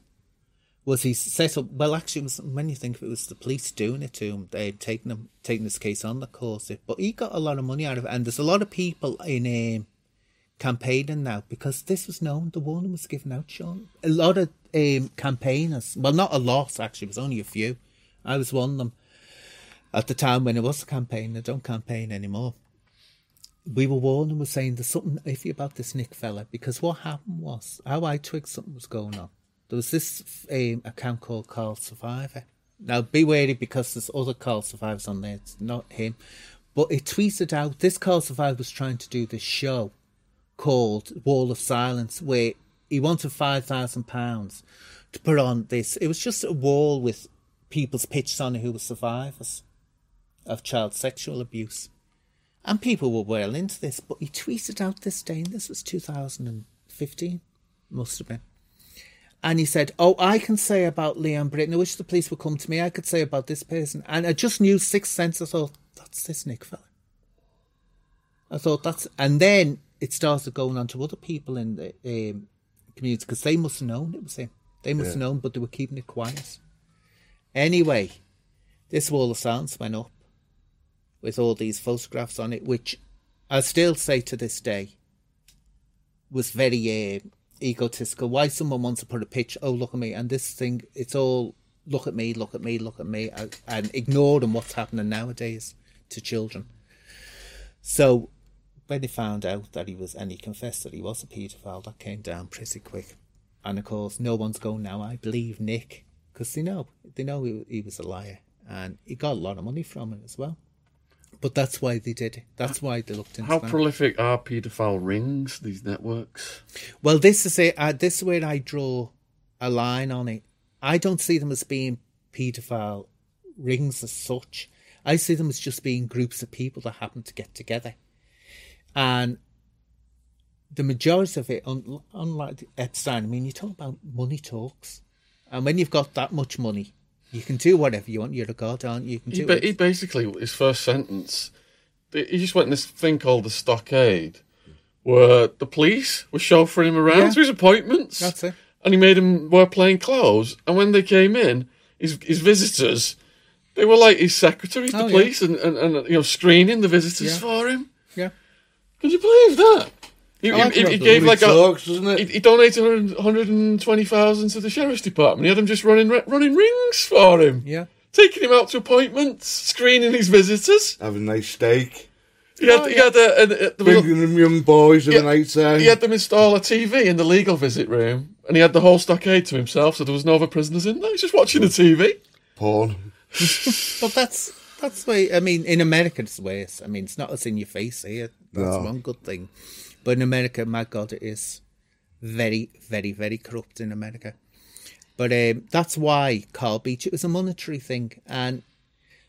was he set up, well, actually, was, when you think of it, it was the police doing it to him, they taking him, taking this case on the course. But he got a lot of money out of it. And there's a lot of people in um, campaigning now because this was known, the warning was given out, Sean. A lot of um, campaigners, well, not a lot, actually, it was only a few. I was one of them at the time when it was a campaign. I don't campaign anymore. We were warning, was saying there's something iffy about this Nick fella because what happened was how I twigged something was going on. There was this um, account called Carl Survivor. Now be wary because there's other Carl Survivors on there. It's not him, but it tweeted out this Carl Survivor was trying to do this show called Wall of Silence where he wanted five thousand pounds to put on this. It was just a wall with people's pictures on who were survivors of child sexual abuse. And people were well into this, but he tweeted out this day, and this was 2015, must have been. And he said, Oh, I can say about Leon Brittan, I wish the police would come to me, I could say about this person. And I just knew sixth sense, I thought, that's this Nick fella. I thought that's, and then it started going on to other people in the um, community because they must have known it was him. They must have known, but they were keeping it quiet. Anyway, this wall of silence went up with all these photographs on it, which I still say to this day was very uh, egotistical. Why someone wants to put a pitch? oh, look at me, and this thing, it's all look at me, look at me, look at me, and, ignored and what's happening nowadays to children. So when they found out that he was, and he confessed that he was a paedophile, that came down pretty quick. And of course, no one's going now. I believe Nick because they know they know he, he was a liar, and he got a lot of money from it as well. But that's why they did it. That's why they looked into How that. prolific are paedophile rings, these networks? well, this is it. Uh, this is where I draw a line on it. I don't see them as being paedophile rings as such. I see them as just being groups of people that happen to get together. And the majority of it, un- unlike Epstein, I mean, you talk about money talks. And when you've got that much money, you can do whatever you want. You're a god, aren't you? You can He, do ba- it. he basically, his first sentence, he just went in this thing called the stockade, where the police were chauffeuring him around Yeah. to his appointments. That's it. And he made him wear plain clothes. And when they came in, his his visitors, they were like his secretaries, oh, the Oh, yeah. police, and, and, and you know screening the visitors Yeah. for him. Yeah. Can you believe that? He, he- he, can he believe gave He like a. talks, doesn't it? He, he donated 120,000 to the sheriff's department. He had him just running running rings for him, Yeah. taking him out to appointments, screening his visitors. Having a nice steak. He had, Oh, he yeah. had a, a, a, there was a- Bringing them young boys in the night time. he had them install a TV in the legal visit room, and he had the whole stockade to himself, so there was no other prisoners in there. He's just watching the TV. Porn. But that's that's the way. I mean, in America, it's worse. I mean, it's not as in your face here. That's No. one good thing. But in America, my God, it is very, very, very corrupt in America. But um, that's why Carl Beech. It was a monetary thing, and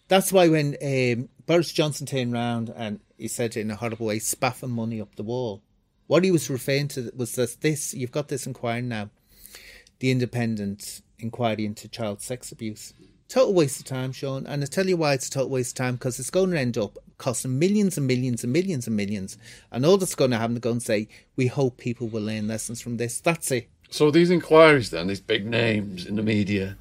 that's why when um, Boris Johnson turned round and he said in a horrible way, "spaffing money up the wall," what he was referring to was that this. You've got this inquiry now, the independent inquiry into child sex abuse. Total waste of time, Sean. And I tell you why it's a total waste of time because it's going to end up costing millions and millions and millions and millions. And all that's going to happen to go and say, we hope people will learn lessons from this. That's it. So these inquiries, then, these big names in the media,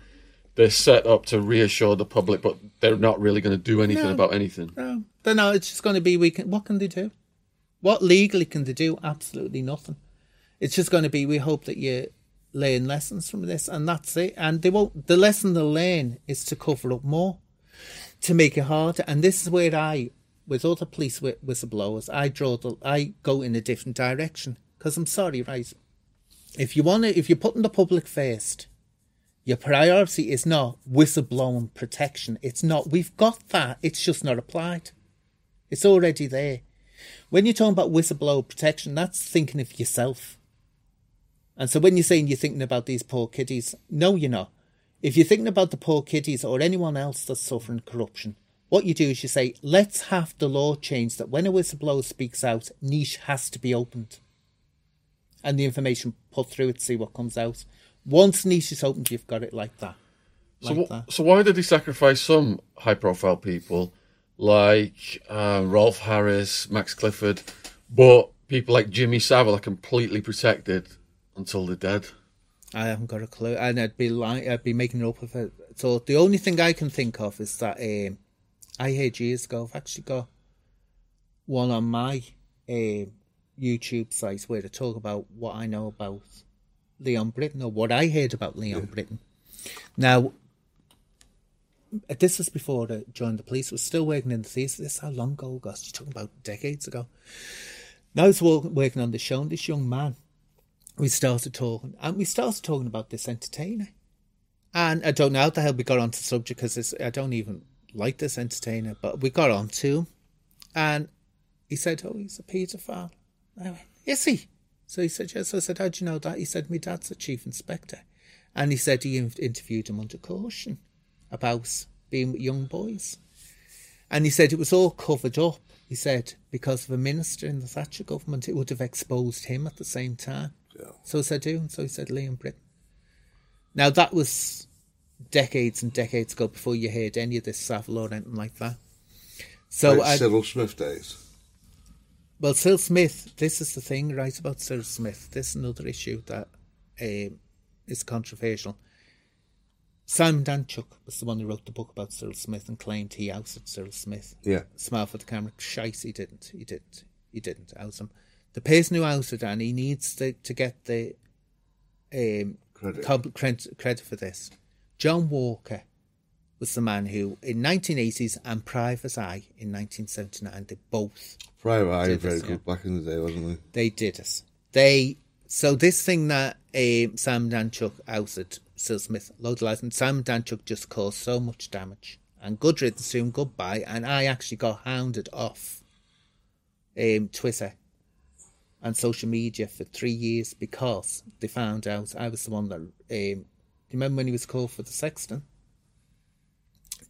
they're set up to reassure the public, but they're not really going to do anything No. about anything. No, then no, it's just going to be we can. What can they do? What legally can they do? Absolutely nothing. It's just going to be we hope that you learn lessons from this, and that's it. And they won't. The lesson they'll learn is to cover up more, to make it harder. And this is where I, with other police whi- whistleblowers, I draw the. I go in a different direction because I'm sorry, right? If you want to, if you're putting the public first, your priority is not whistleblowing protection. It's not. We've got that. It's just not applied. It's already there. When you're talking about whistleblower protection, that's thinking of yourself. And so when you're saying you're thinking about these poor kiddies, no, you're not. If you're thinking about the poor kiddies or anyone else that's suffering corruption, what you do is you say, let's have the law changed that when a whistleblower speaks out, Niche has to be opened. And the information put through it, see what comes out. Once Niche is opened, you've got it like that. So, Like wh- that. so why did he sacrifice some high-profile people, like uh, Rolf Harris, Max Clifford, but people like Jimmy Savile are completely protected until they're dead. I haven't got a clue, and I'd be lying, I'd be making it up with it. So the only thing I can think of is that um, I heard years ago. I've actually got one on my um, YouTube site where to talk about what I know about Leon Brittan or what I heard about Leon Brittan. Now, this was before I joined the police. I was still working in the theatre. This is how long ago, gosh, you're talking about decades ago. Now I was working on the show, and this young man, we started talking, and we started talking about this entertainer. And I don't know how the hell we got onto the subject because I don't even like this entertainer, but we got on to him. And he said, Oh, he's a paedophile. I went, Is he? So he said, Yes. I said, How'd you know that? He said, My dad's a chief inspector. And he said he interviewed him under caution about being with young boys. And he said it was all covered up. He said because of a minister in the Thatcher government, it would have exposed him at the same time. Yeah. So said who? And so he said Liam Britton. Now that was decades and decades ago before you heard any of this Savile or anything like that. So like I, Cyril Smith days. well, Cyril Smith, this is the thing, right, about Cyril Smith. This is another issue that um, is controversial. Simon Danczuk was the one who wrote the book about Cyril Smith and claimed he ousted Cyril Smith. Yeah. Smile for the camera. Shite, he didn't. He didn't. He didn't oust him. The person who ousted and he needs to, to get the um, Credit. cub- credit for this. John Walker was the man who, in 1980s and Private Eye in 1979, they both Private Eye, very good back in the day, wasn't he? they did it. They so this thing that um, Sam Danczuk ousted Sil Smith, load of lies, and Sam Danczuk just caused so much damage. And good riddance to him, goodbye. And I actually got hounded off um, Twitter and social media for three years because they found out I was the one that. Um, you remember when he was called for the sexton?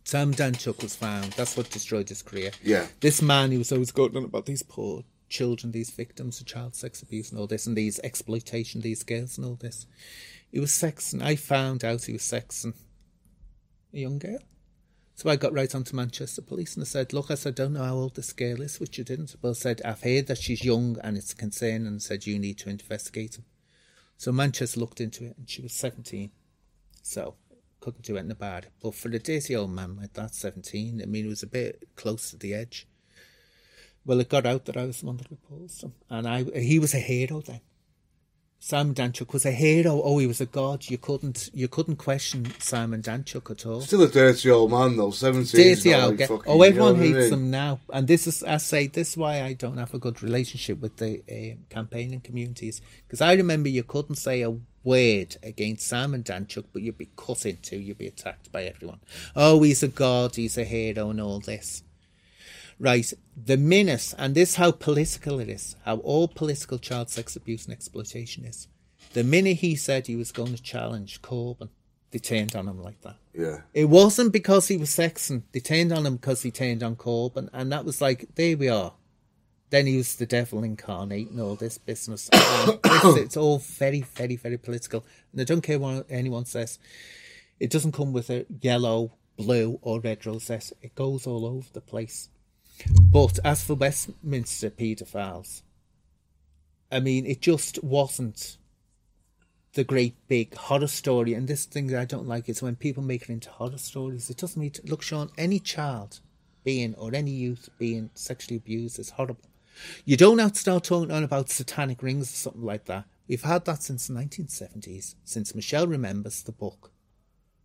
Sam Danczuk was found. That's what destroyed his career. Yeah. This man, he was always going on about these poor children, these victims of child sex abuse and all this, and these exploitation, these girls and all this. He was sexing. I found out he was sexing a young girl. So I got right onto Manchester Police and I said, Look, I said, I don't know how old this girl is, which you didn't. But I said, I've heard that she's young and it's a concern, and said, You need to investigate him. So Manchester looked into it and she was 17. So couldn't do anything about it. But for the dirty old man like that, 17, I mean, it was a bit close to the edge. Well, it got out that I was the one that repulsed him. And I, he was a hero then. Simon Danczuk was a hero. Oh, he was a god. You couldn't, you couldn't question Simon Danczuk at all. Still a dirty old man though. Seventeen. Dirty old like Oh, everyone I hates mean? them now, and this is, I say, this is why I don't have a good relationship with the um campaigning communities because I remember you couldn't say a word against Simon Danczuk, but you'd be cut into, you'd be attacked by everyone. Oh, he's a god, he's a hero, and all this. Right, the minute, and this is how political it is, how all political child sex abuse and exploitation is. The minute he said he was going to challenge Corbyn, they turned on him like that. Yeah. It wasn't because he was sexing. They turned on him because he turned on Corbyn, and that was like, there we are. Then he was the devil incarnate and all this business. it's, it's all very, very, very political. And I don't care what anyone says. It doesn't come with a yellow, blue, or red rosette. It goes all over the place. But as for Westminster paedophiles, I mean, it just wasn't the great big horror story. And this thing that I don't like is when people make it into horror stories. It doesn't need to look, Sean, any child being or any youth being sexually abused is horrible. You don't have to start talking on about satanic rings or something like that. We've had that since the 1970s, since Michelle remembers the book,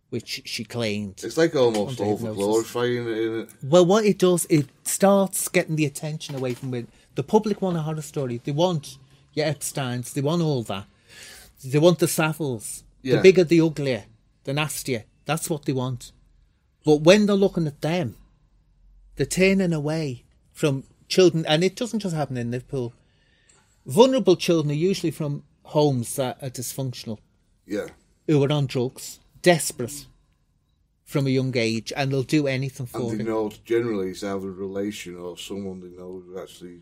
which she claimed. It's like almost over glorifying it, isn't it? Well, what it does, it starts getting the attention away from it. The public want a horror story. They want your Epsteins. They want all that. They want the Saviles. Yeah. The bigger, the uglier, the nastier. That's what they want. But when they're looking at them, they're turning away from children. And it doesn't just happen in Liverpool. Vulnerable children are usually from homes that are dysfunctional Yeah. who are on drugs, desperate from a young age, and they'll do anything for And they it. know generally it's either a relation or someone they know who's actually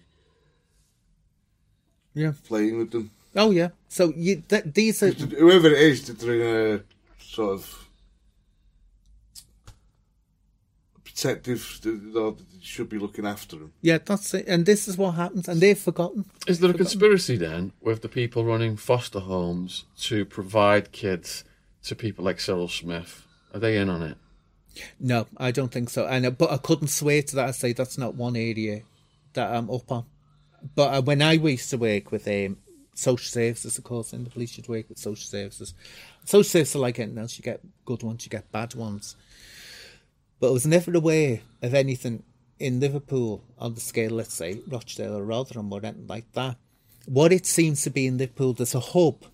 Yeah. playing with them. Oh yeah. So you th- these are Whoever it is, that they're in a sort of detectives you should be looking after them. Yeah, that's it. And this is what happens, and they've forgotten. Is there a conspiracy then with the people running foster homes to provide kids to people like Cyril Smith? Are they in on it? No, I don't think so. And uh, but I couldn't swear to that. I say that's not one area that I'm up on. But uh, when I used to work with um, social services, of course, and the police, you'd work with social services. Social services are like anything else. You get good ones, you get bad ones. But I was never aware of anything in Liverpool on the scale, let's say, Rochdale or Rotherham or anything like that. What it seems to be in Liverpool, there's a hub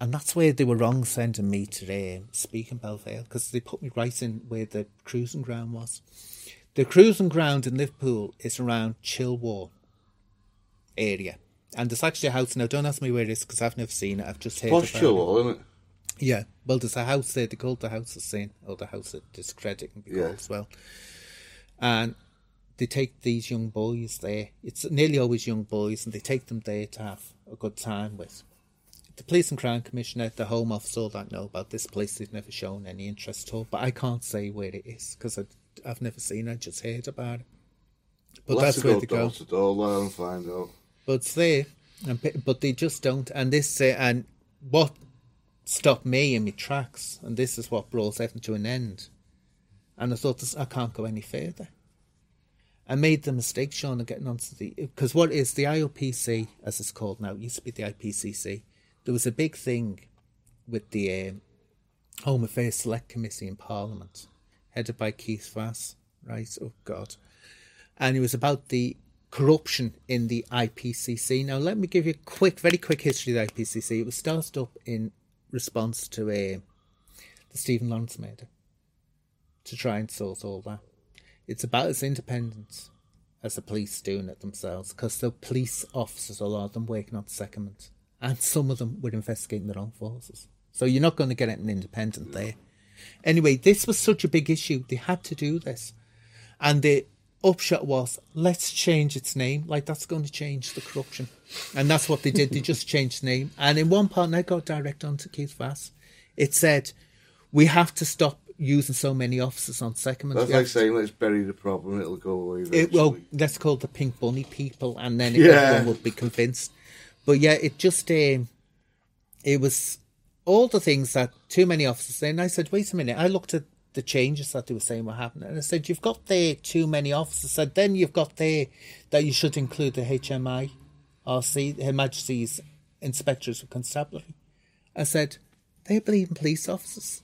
and that's where they were wrong sending me to um, speak in Belle Vale because they put me right in where the cruising ground was. The cruising ground in Liverpool is around Childwall area. And there's actually a house, now don't ask me where it is because I've never seen it, I've just heard Posh about it. Childwall, isn't it? Yeah, well, there's a house there. They call the House of Sin, or the House of Discredit, can be Yeah. called as well. And they take these young boys there. It's nearly always young boys, and they take them there to have a good time with. The Police and Crime Commissioner, the Home Office, all that know about this place. They've never shown any interest at all, but I can't say where it is because I've never seen it. I just heard about it. But that's where they go to door and find out. but it's there, and, but they just don't. And this, uh, and what stopped me in my tracks, and this is what brought everything to an end. And I thought, I can't go any further. I made the mistake, Sean, of getting onto the because what is the IOPC, as it's called now, it used to be the IPCC. There was a big thing with the um, Home Affairs Select Committee in Parliament, headed by Keith Vaz, right? Oh God and it was about the corruption in the IPCC. Now, let me give you a quick, very quick history of the IPCC. It was started up in response to a the Stephen Lawrence murder to try and sort all that. It's about as independent as the police doing it themselves because the police officers, a lot of them working on the secondment, and some of them were investigating their own forces. So you're not going to get an independent there. Anyway, this was such a big issue. They had to do this. And the upshot was, let's change its name. Like, that's going to change the corruption. And that's what they did. they just changed the name. And in one part, and I got direct on to Keith Vaz, it said, we have to stop using so many officers on secondment. That's We like saying, let's bury the problem, it'll go away eventually. it, well, let's call the pink bunny people, and then Yeah. everyone would be convinced. But yeah, it just um, it was all the things that too many officers say. And I said, wait a minute. I looked at the changes that they were saying were happening, and I said, you've got there too many officers. I said, then you've got there that you should include the HMI, RC, Her Majesty's Inspectors of Constabulary. I said, they're bleeding police officers.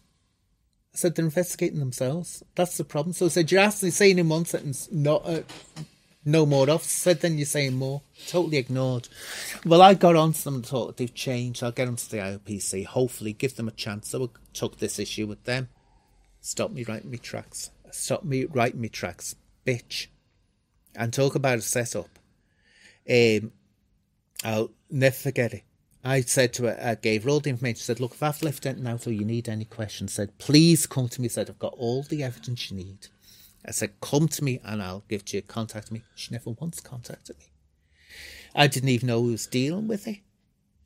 I said they're investigating themselves. That's the problem. So I said you're actually saying in one sentence, not uh, no more officers. Said then you're saying more. Totally ignored. Well, I got on to them and thought they've changed. I'll get onto the IOPC. Hopefully, give them a chance. So I took this issue with them. Stop me writing me tracks. Stop me writing me tracks, bitch. And talk about a setup. Um, I'll never forget it. I said to her, I gave her all the information. said, Look, if I've left anything out or you need any questions, said, please come to me. said, I've got all the evidence you need. I said, come to me and I'll give you contact me. She never once contacted me. I didn't even know who was dealing with it.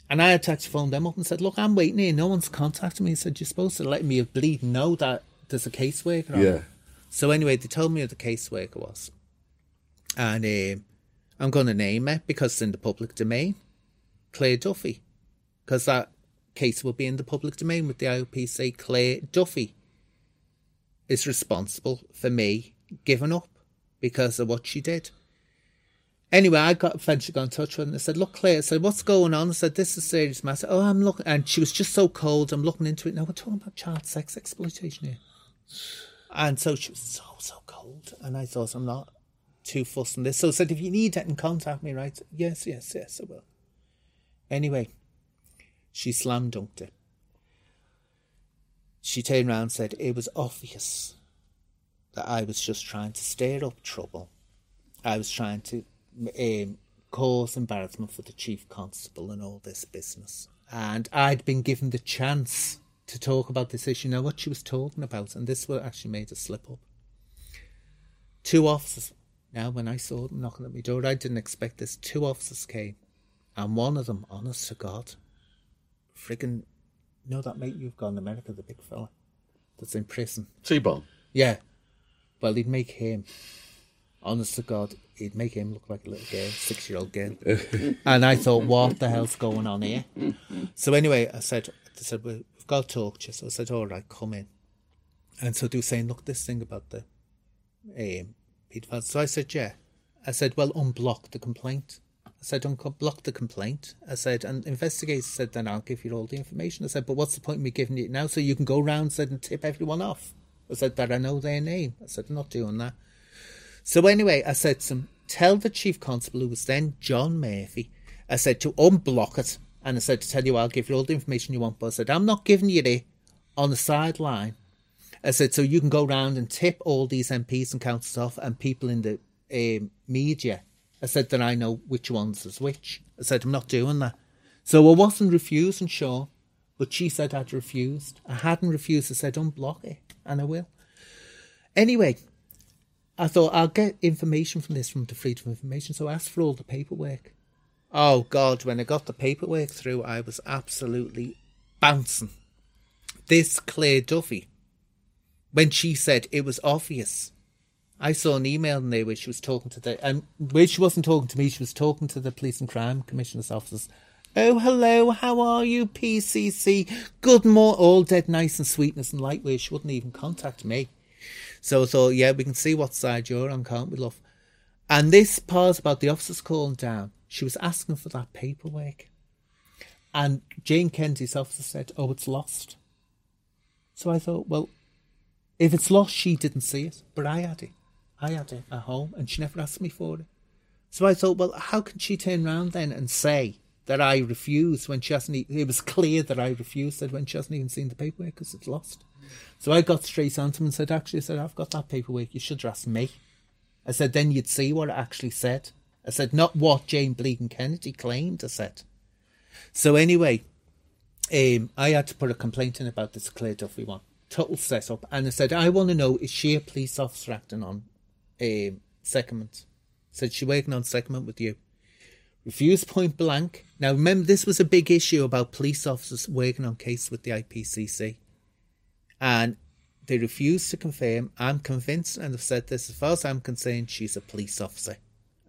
And I had to phone them up and said, Look, I'm waiting here. No one's contacted me. He said, You're supposed to let me bleed know that there's a caseworker on. Yeah. So anyway, they told me who the caseworker was. And um, I'm going to name it because it's in the public domain. Claire Duffy. Because that case will be in the public domain with the IOPC. Claire Duffy is responsible for me giving up because of what she did. Anyway, I got eventually got in touch with her and I said, Look, Claire, I said, What's going on? I said, This is a serious matter. Oh, I'm looking and she was just so cold, I'm looking into it. Now we're talking about child sex exploitation here. And so she was so, so cold. And I thought, I'm not too fussed on this. So I said, if you need it, and contact me, right? Yes, yes, yes, I will. Anyway, she slam dunked it. She turned around and said, it was obvious that I was just trying to stir up trouble. I was trying to um, cause embarrassment for the chief constable and all this business. And I'd been given the chance to talk about this issue. Now, what she was talking about, and this what actually made a slip up. Two officers. Now, when I saw them knocking at my door, I didn't expect this. Two officers came, and one of them, honest to God, friggin', know that mate you've got in America, the big fella that's in prison. T-Bone. Yeah. Well, he'd make him, honest to God, he'd make him look like a little girl, six year old girl. and I thought, what the hell's going on here? So anyway, I said, I said, we've to talk to you. So I said, all right, come in. And so they were saying, look, this thing about the um, paedophiles. So I said, yeah. I said, well, unblock the complaint. I said, unblock the complaint. I said, and investigators said, then I'll give you all the information. I said, but what's the point of me giving it now so you can go round said, and tip everyone off? I said, that I know their name. I said, I'm not doing that. So anyway, I said him, tell the chief constable, who was then Jon Murphy, I said to unblock it. And I said to tell you, I'll give you all the information you want. But I said, I'm not giving you it on the sideline. I said, so you can go round and tip all these MPs and councillors off and people in the um, media. I said that I know which ones is which. I said, I'm not doing that. So I wasn't refusing, Sean, but she said I'd refused. I hadn't refused. I said, unblock it, and I will. Anyway, I thought I'll get information from this from the Freedom of Information, so I asked for all the paperwork. Oh, God, when I got the paperwork through, I was absolutely bouncing. This Claire Duffy, when she said it was obvious I saw an email in there where she was talking to the, and where she wasn't talking to me, she was talking to the police and crime commissioner's officers. Oh, hello, how are you, PCC? Good morning, all dead nice and sweetness and lightweight. She wouldn't even contact me. So I thought, yeah, we can see what side you're on, can't we, love? And this part about the officers calling down, she was asking for that paperwork. And Jane Kennedy's officer said, oh, it's lost. So I thought, well, if it's lost, she didn't see it, but I had it. I had it at home and she never asked me for it. So I thought, well, how can she turn around then and say that I refused when she hasn't? It was clear that I refused it when she hasn't even seen the paperwork because it's lost. So I got straight on to him and said, actually, I said, I've got that paperwork. You should ask me. I said, then you'd see what it actually said. I said, not what Jane Bleegan Kennedy claimed. I said. So anyway, um, I had to put a complaint in about this Claire Duffy one. Total setup. And I said, I want to know, is she a police officer acting on a secondment. Said she working on secondment with you. Refused point blank. Now remember, this was a big issue about police officers working on cases with the IPCC, and they refused to confirm. I'm convinced, and I've said this as far as I'm concerned, she's a police officer.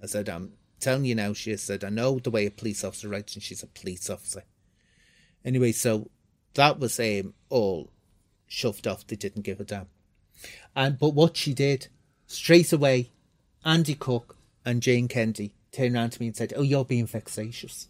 I said, I'm telling you now. She said, I know the way a police officer writes, and she's a police officer. Anyway, so that was um, all shoved off. They didn't give a damn. And but what she did straight away, Andy Cooke and Jane Kennedy turned around to me and said, Oh, you're being vexatious.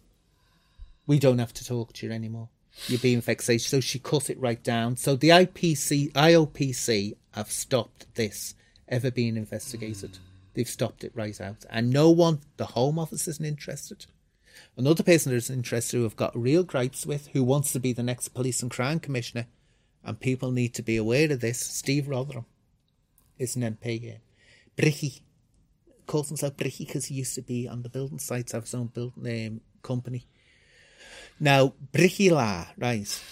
We don't have to talk to you anymore. You're being vexatious. So she cut it right down. So the IPC, IOPC have stopped this ever being investigated. They've stopped it right out. And no one, the Home Office isn't interested. Another person that's interested who I've got real gripes with, who wants to be the next Police and Crime Commissioner, and people need to be aware of this, Steve Rotheram is an MP here. Bricky calls himself Bricky because he used to be on the building sites, have his own building um, company. Now, Bricky La, right,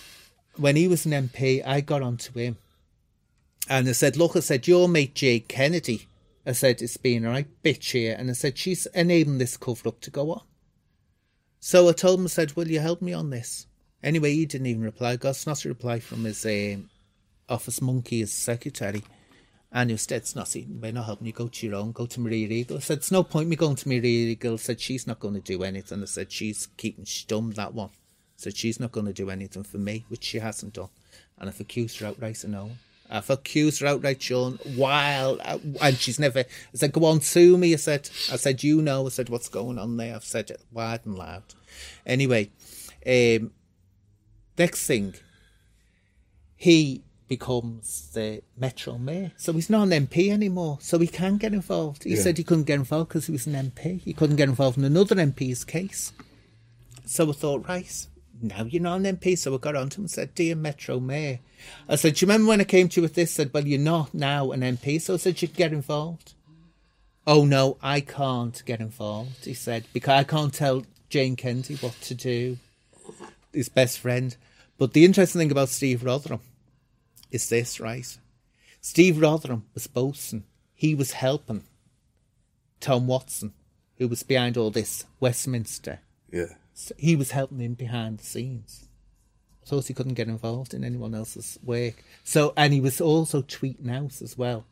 when he was an MP, I got onto him and I said, Look, I said, your mate Jay Kennedy, I said, it's been a right bitch here. And I said, she's enabling this cover up to go on. So I told him, I said, Will you help me on this? Anyway, he didn't even reply. Got not a reply from his um, office monkey, his secretary. And he said, it's not, we're not helping you, go to your own, go to Maria Eagle. I said, it's no point me going to Maria Eagle. I said, she's not going to do anything. I said, she's keeping stum, that one. I said, she's not going to do anything for me, which she hasn't done. And I've accused her outright of no. I've accused her outright, Sean, while, and she's never, I said, go on, sue me. I said, I said, you know, I said, what's going on there? I've said it wide and loud. Anyway, um, next thing, he becomes the Metro Mayor. So he's not an MP anymore. So he can get involved. He yeah. said he couldn't get involved because he was an MP. He couldn't get involved in another MP's case. So I thought, right, now you're not an MP. So I got on to him and said, Dear Metro Mayor, I said, Do you remember when I came to you with this? I said, Well, you're not now an MP. So I said, You can get involved. Oh, no, I can't get involved, he said, because I can't tell Jane Kennedy what to do, his best friend. But the interesting thing about Steve Rotheram is this, right? Steve Rotheram was boasting. He was helping Tom Watson, who was behind all this Westminster. Yeah. So he was helping him behind the scenes. So he couldn't get involved in anyone else's work. So, and he was also tweeting out as well.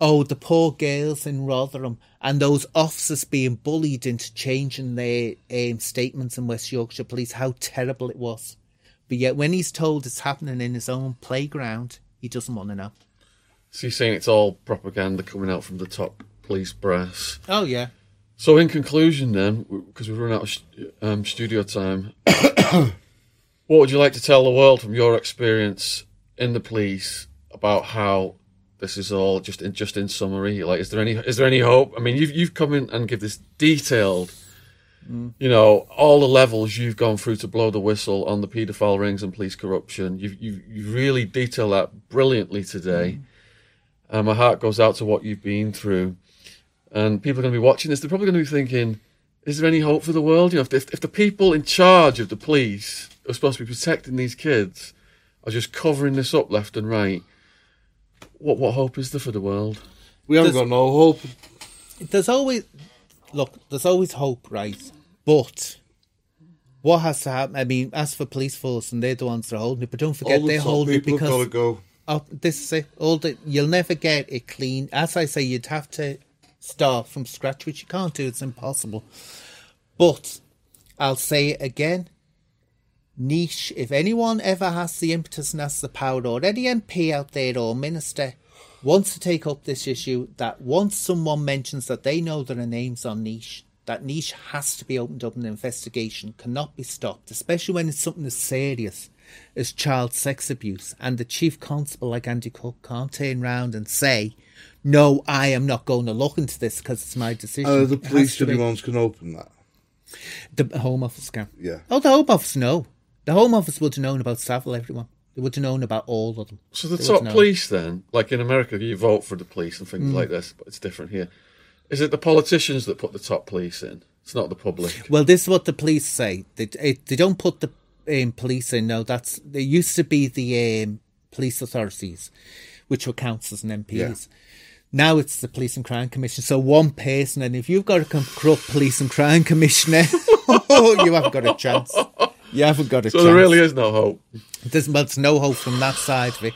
oh, the poor girls in Rotherham and those officers being bullied into changing their um, statements in West Yorkshire Police, how terrible it was. But yet, when he's told it's happening in his own playground, he doesn't want to know. So you're saying it's all propaganda coming out from the top police brass. Oh, yeah. So in conclusion, then, because we've run out of um, studio time, what would you like to tell the world from your experience in the police about how this is all just in just in summary? Like, is there any is there any hope? I mean, you've you've come in and give this detailed, you know, all the levels you've gone through to blow the whistle on the paedophile rings and police corruption. You've you you really detailed that brilliantly today. And my heart goes out to what you've been through. And people are going to be watching this. They're probably going to be thinking, is there any hope for the world? You know, if, if, if the people in charge of the police are supposed to be protecting these kids are just covering this up left and right, what what hope is there for the world? We haven't There's- got no hope. There's always, look, there's always hope, right? But what has to happen? I mean, as for police force, and they're the ones that are holding it, but don't forget the they're top holding it people have got to because go. Oh, this is it. All the you'll never get it clean. As I say, you'd have to start from scratch, which you can't do. It's impossible. But I'll say it again. Niche. If anyone ever has the impetus and has the power, or any MP out there or minister wants to take up this issue, that once someone mentions that they know there are names on Niche, that Niche has to be opened up and an investigation cannot be stopped, especially when it's something as serious as child sex abuse. And the chief constable, like Andy Cooke, can't turn round and say, "No, I am not going to look into this because it's my decision." Uh, the It has police to be- ones can open that. the Home Office can. Yeah. Oh, the Home Office know. The Home Office would have known about Savile, everyone. They would have known about all of them. So the They top police, then, like in America, you vote for the police and things like this, but it's different here. Is it the politicians that put the top police in? It's not the public. Well, this is what the police say. They it, they don't put the um, police in. No, that's they used to be the um, police authorities, which were councils and MPs. Yeah. Now it's the police and crime commission. So one person, and if you've got a corrupt police and crime commissioner, you haven't got a chance. You haven't got a So chance. there really is no hope. There's, well, there's no hope from that side of it.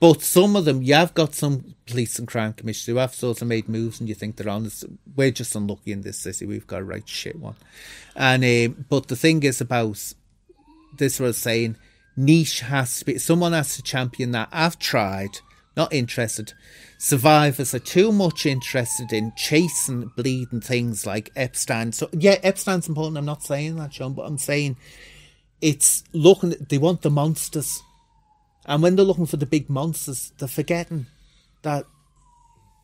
But some of them, you have got some police and crime commissioners who have sort of made moves, and you think they're honest. We're just unlucky in this city. We've got a right shit one. And um, but the thing is about this was saying Niche has to be someone has to champion that. I've tried, not interested. Survivors are too much interested in chasing bleeding things like Epstein. So yeah, Epstein's important. I'm not saying that, Sean, but I'm saying it's looking. They want the monsters, and when they're looking for the big monsters, they're forgetting that.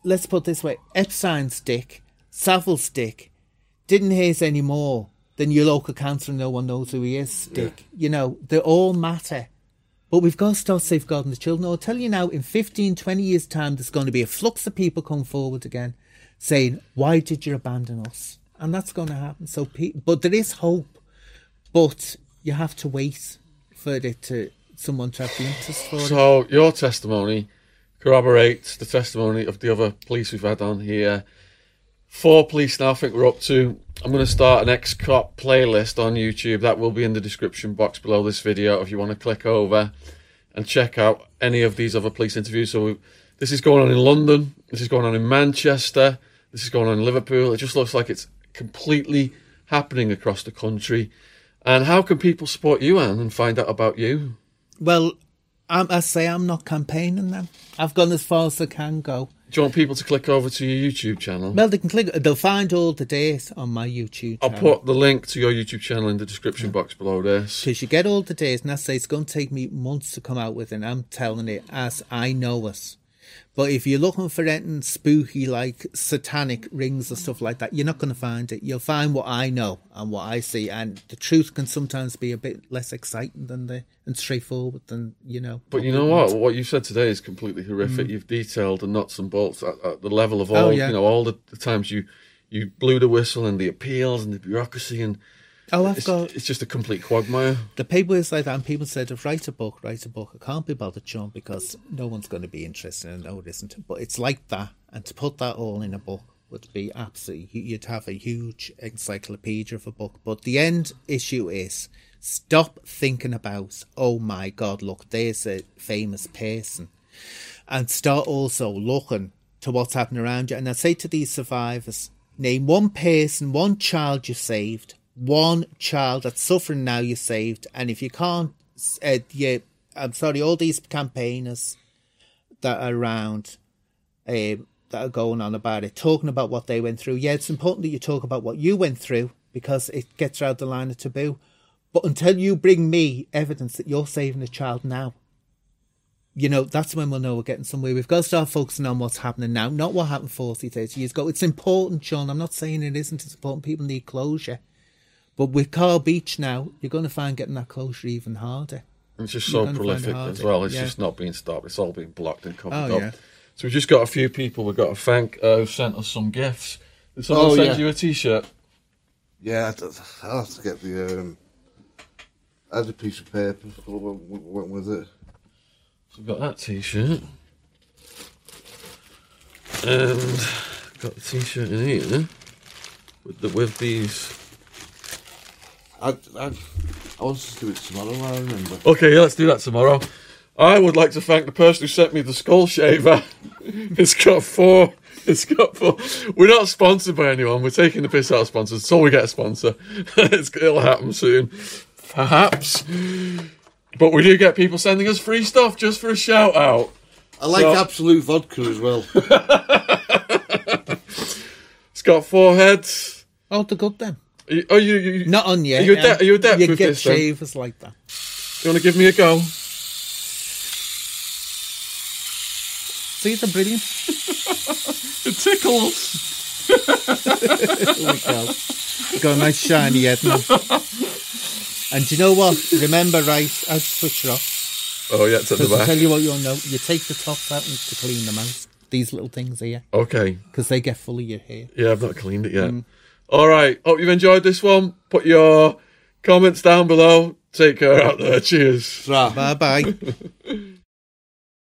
Let's put it this way: Epstein's dick, Savile's dick, didn't his any more than your local councillor. No one knows who he is. Dick, you know they all matter. But we've got to start safeguarding the children. I'll tell you now, in 15, 20 years' time, there's going to be a flux of people come forward again saying, Why did you abandon us? And that's going to happen. So, pe- But there is hope. But you have to wait for it to someone to have the interest for it. So your testimony corroborates the testimony of the other police we've had on here. Four police now, I think we're up to. I'm going to start an ex cop playlist on YouTube. That will be in the description box below this video if you want to click over and check out any of these other police interviews. So we, this is going on in London, this is going on in Manchester, this is going on in Liverpool. It just looks like it's completely happening across the country. And how can people support you, Anne, and find out about you? Well, I'm, I say I'm not campaigning them. I've gone as far as I can go. Do you want people to click over to your YouTube channel? Well, they can click. They'll find all the days on my YouTube. I'll put the link to your YouTube channel in the description box below this. because you get all the days, and I say it's going to take me months to come out with, and I'm telling it as I know it. But if you're looking for anything spooky like satanic rings and stuff like that, you're not going to find it. You'll find what I know and what I see, and the truth can sometimes be a bit less exciting than the and straightforward than you know. But you know what? What you said today is completely horrific. You've detailed the nuts and bolts at, at the level of all, Mm. Oh, yeah. you know, all the, the times you you blew the whistle and the appeals and the bureaucracy, and Oh, I've it's, got it's just a complete quagmire. the paper is like that, and people said, "Write a book, write a book." I can't be bothered, John, because no one's going to be interested, and no, it isn't. But it's like that, and to put that all in a book would be absolutely. You'd have a huge encyclopedia of a book. But the end issue is stop thinking about, "Oh my God, look, there's a famous person," and start also looking to what's happening around you. And I say to these survivors, name one person, one child you saved, one child that's suffering now you saved. And if you can't, uh, I'm sorry, all these campaigners that are around, um, that are going on about it, talking about what they went through. Yeah, it's important that you talk about what you went through because it gets out the line of taboo. But until you bring me evidence that you're saving a child now, you know, that's when we'll know we're getting somewhere. We've got to start focusing on what's happening now, not what happened 40, 30 years ago. It's important, Sean. I'm not saying it isn't. It's important. People need closure. But with Carl Beech now, you're going to find getting that closure even harder. It's just so gonna find it prolific as well. It's Yeah. just not being stopped. It's all being blocked and covered Oh, up. yeah. So we've just got a few people we've got to thank uh, who sent us some gifts. Did someone Oh, send yeah. you a t-shirt? Yeah, I'd- I'll have to get the. Um, I had a piece of paper that went went with it. So we've got that t-shirt. And got the t-shirt in here with, the, with these. I, I, I want to do it tomorrow, I remember. Okay, yeah, let's do that tomorrow. I would like to thank the person who sent me the skull shaver. it's got four. It's got four. We're not sponsored by anyone. We're taking the piss out of sponsors until we get a sponsor. it's, it'll happen soon, perhaps. But we do get people sending us free stuff just for a shout out. I like So- Absolut vodka as well. It's got four heads. Oh, the good then. You- Oh, you, you, Not on yet. You're you, ade- are you with get this? then? shavers like that. You want to give me a go? See, it's a brilliant. It tickles. There we go. Got a nice shiny head now. And do you know what? Remember, right? Switch it off. Oh, yeah, it's at the Because I'll back. tell you what you'll know. You take the tops out to clean them out. These little things here. Okay. Because they get full of your hair. Yeah, I've not cleaned it Mm. Yet. All right. Hope you've enjoyed this one. Put your comments down below. Take care out there. Cheers. Bye bye.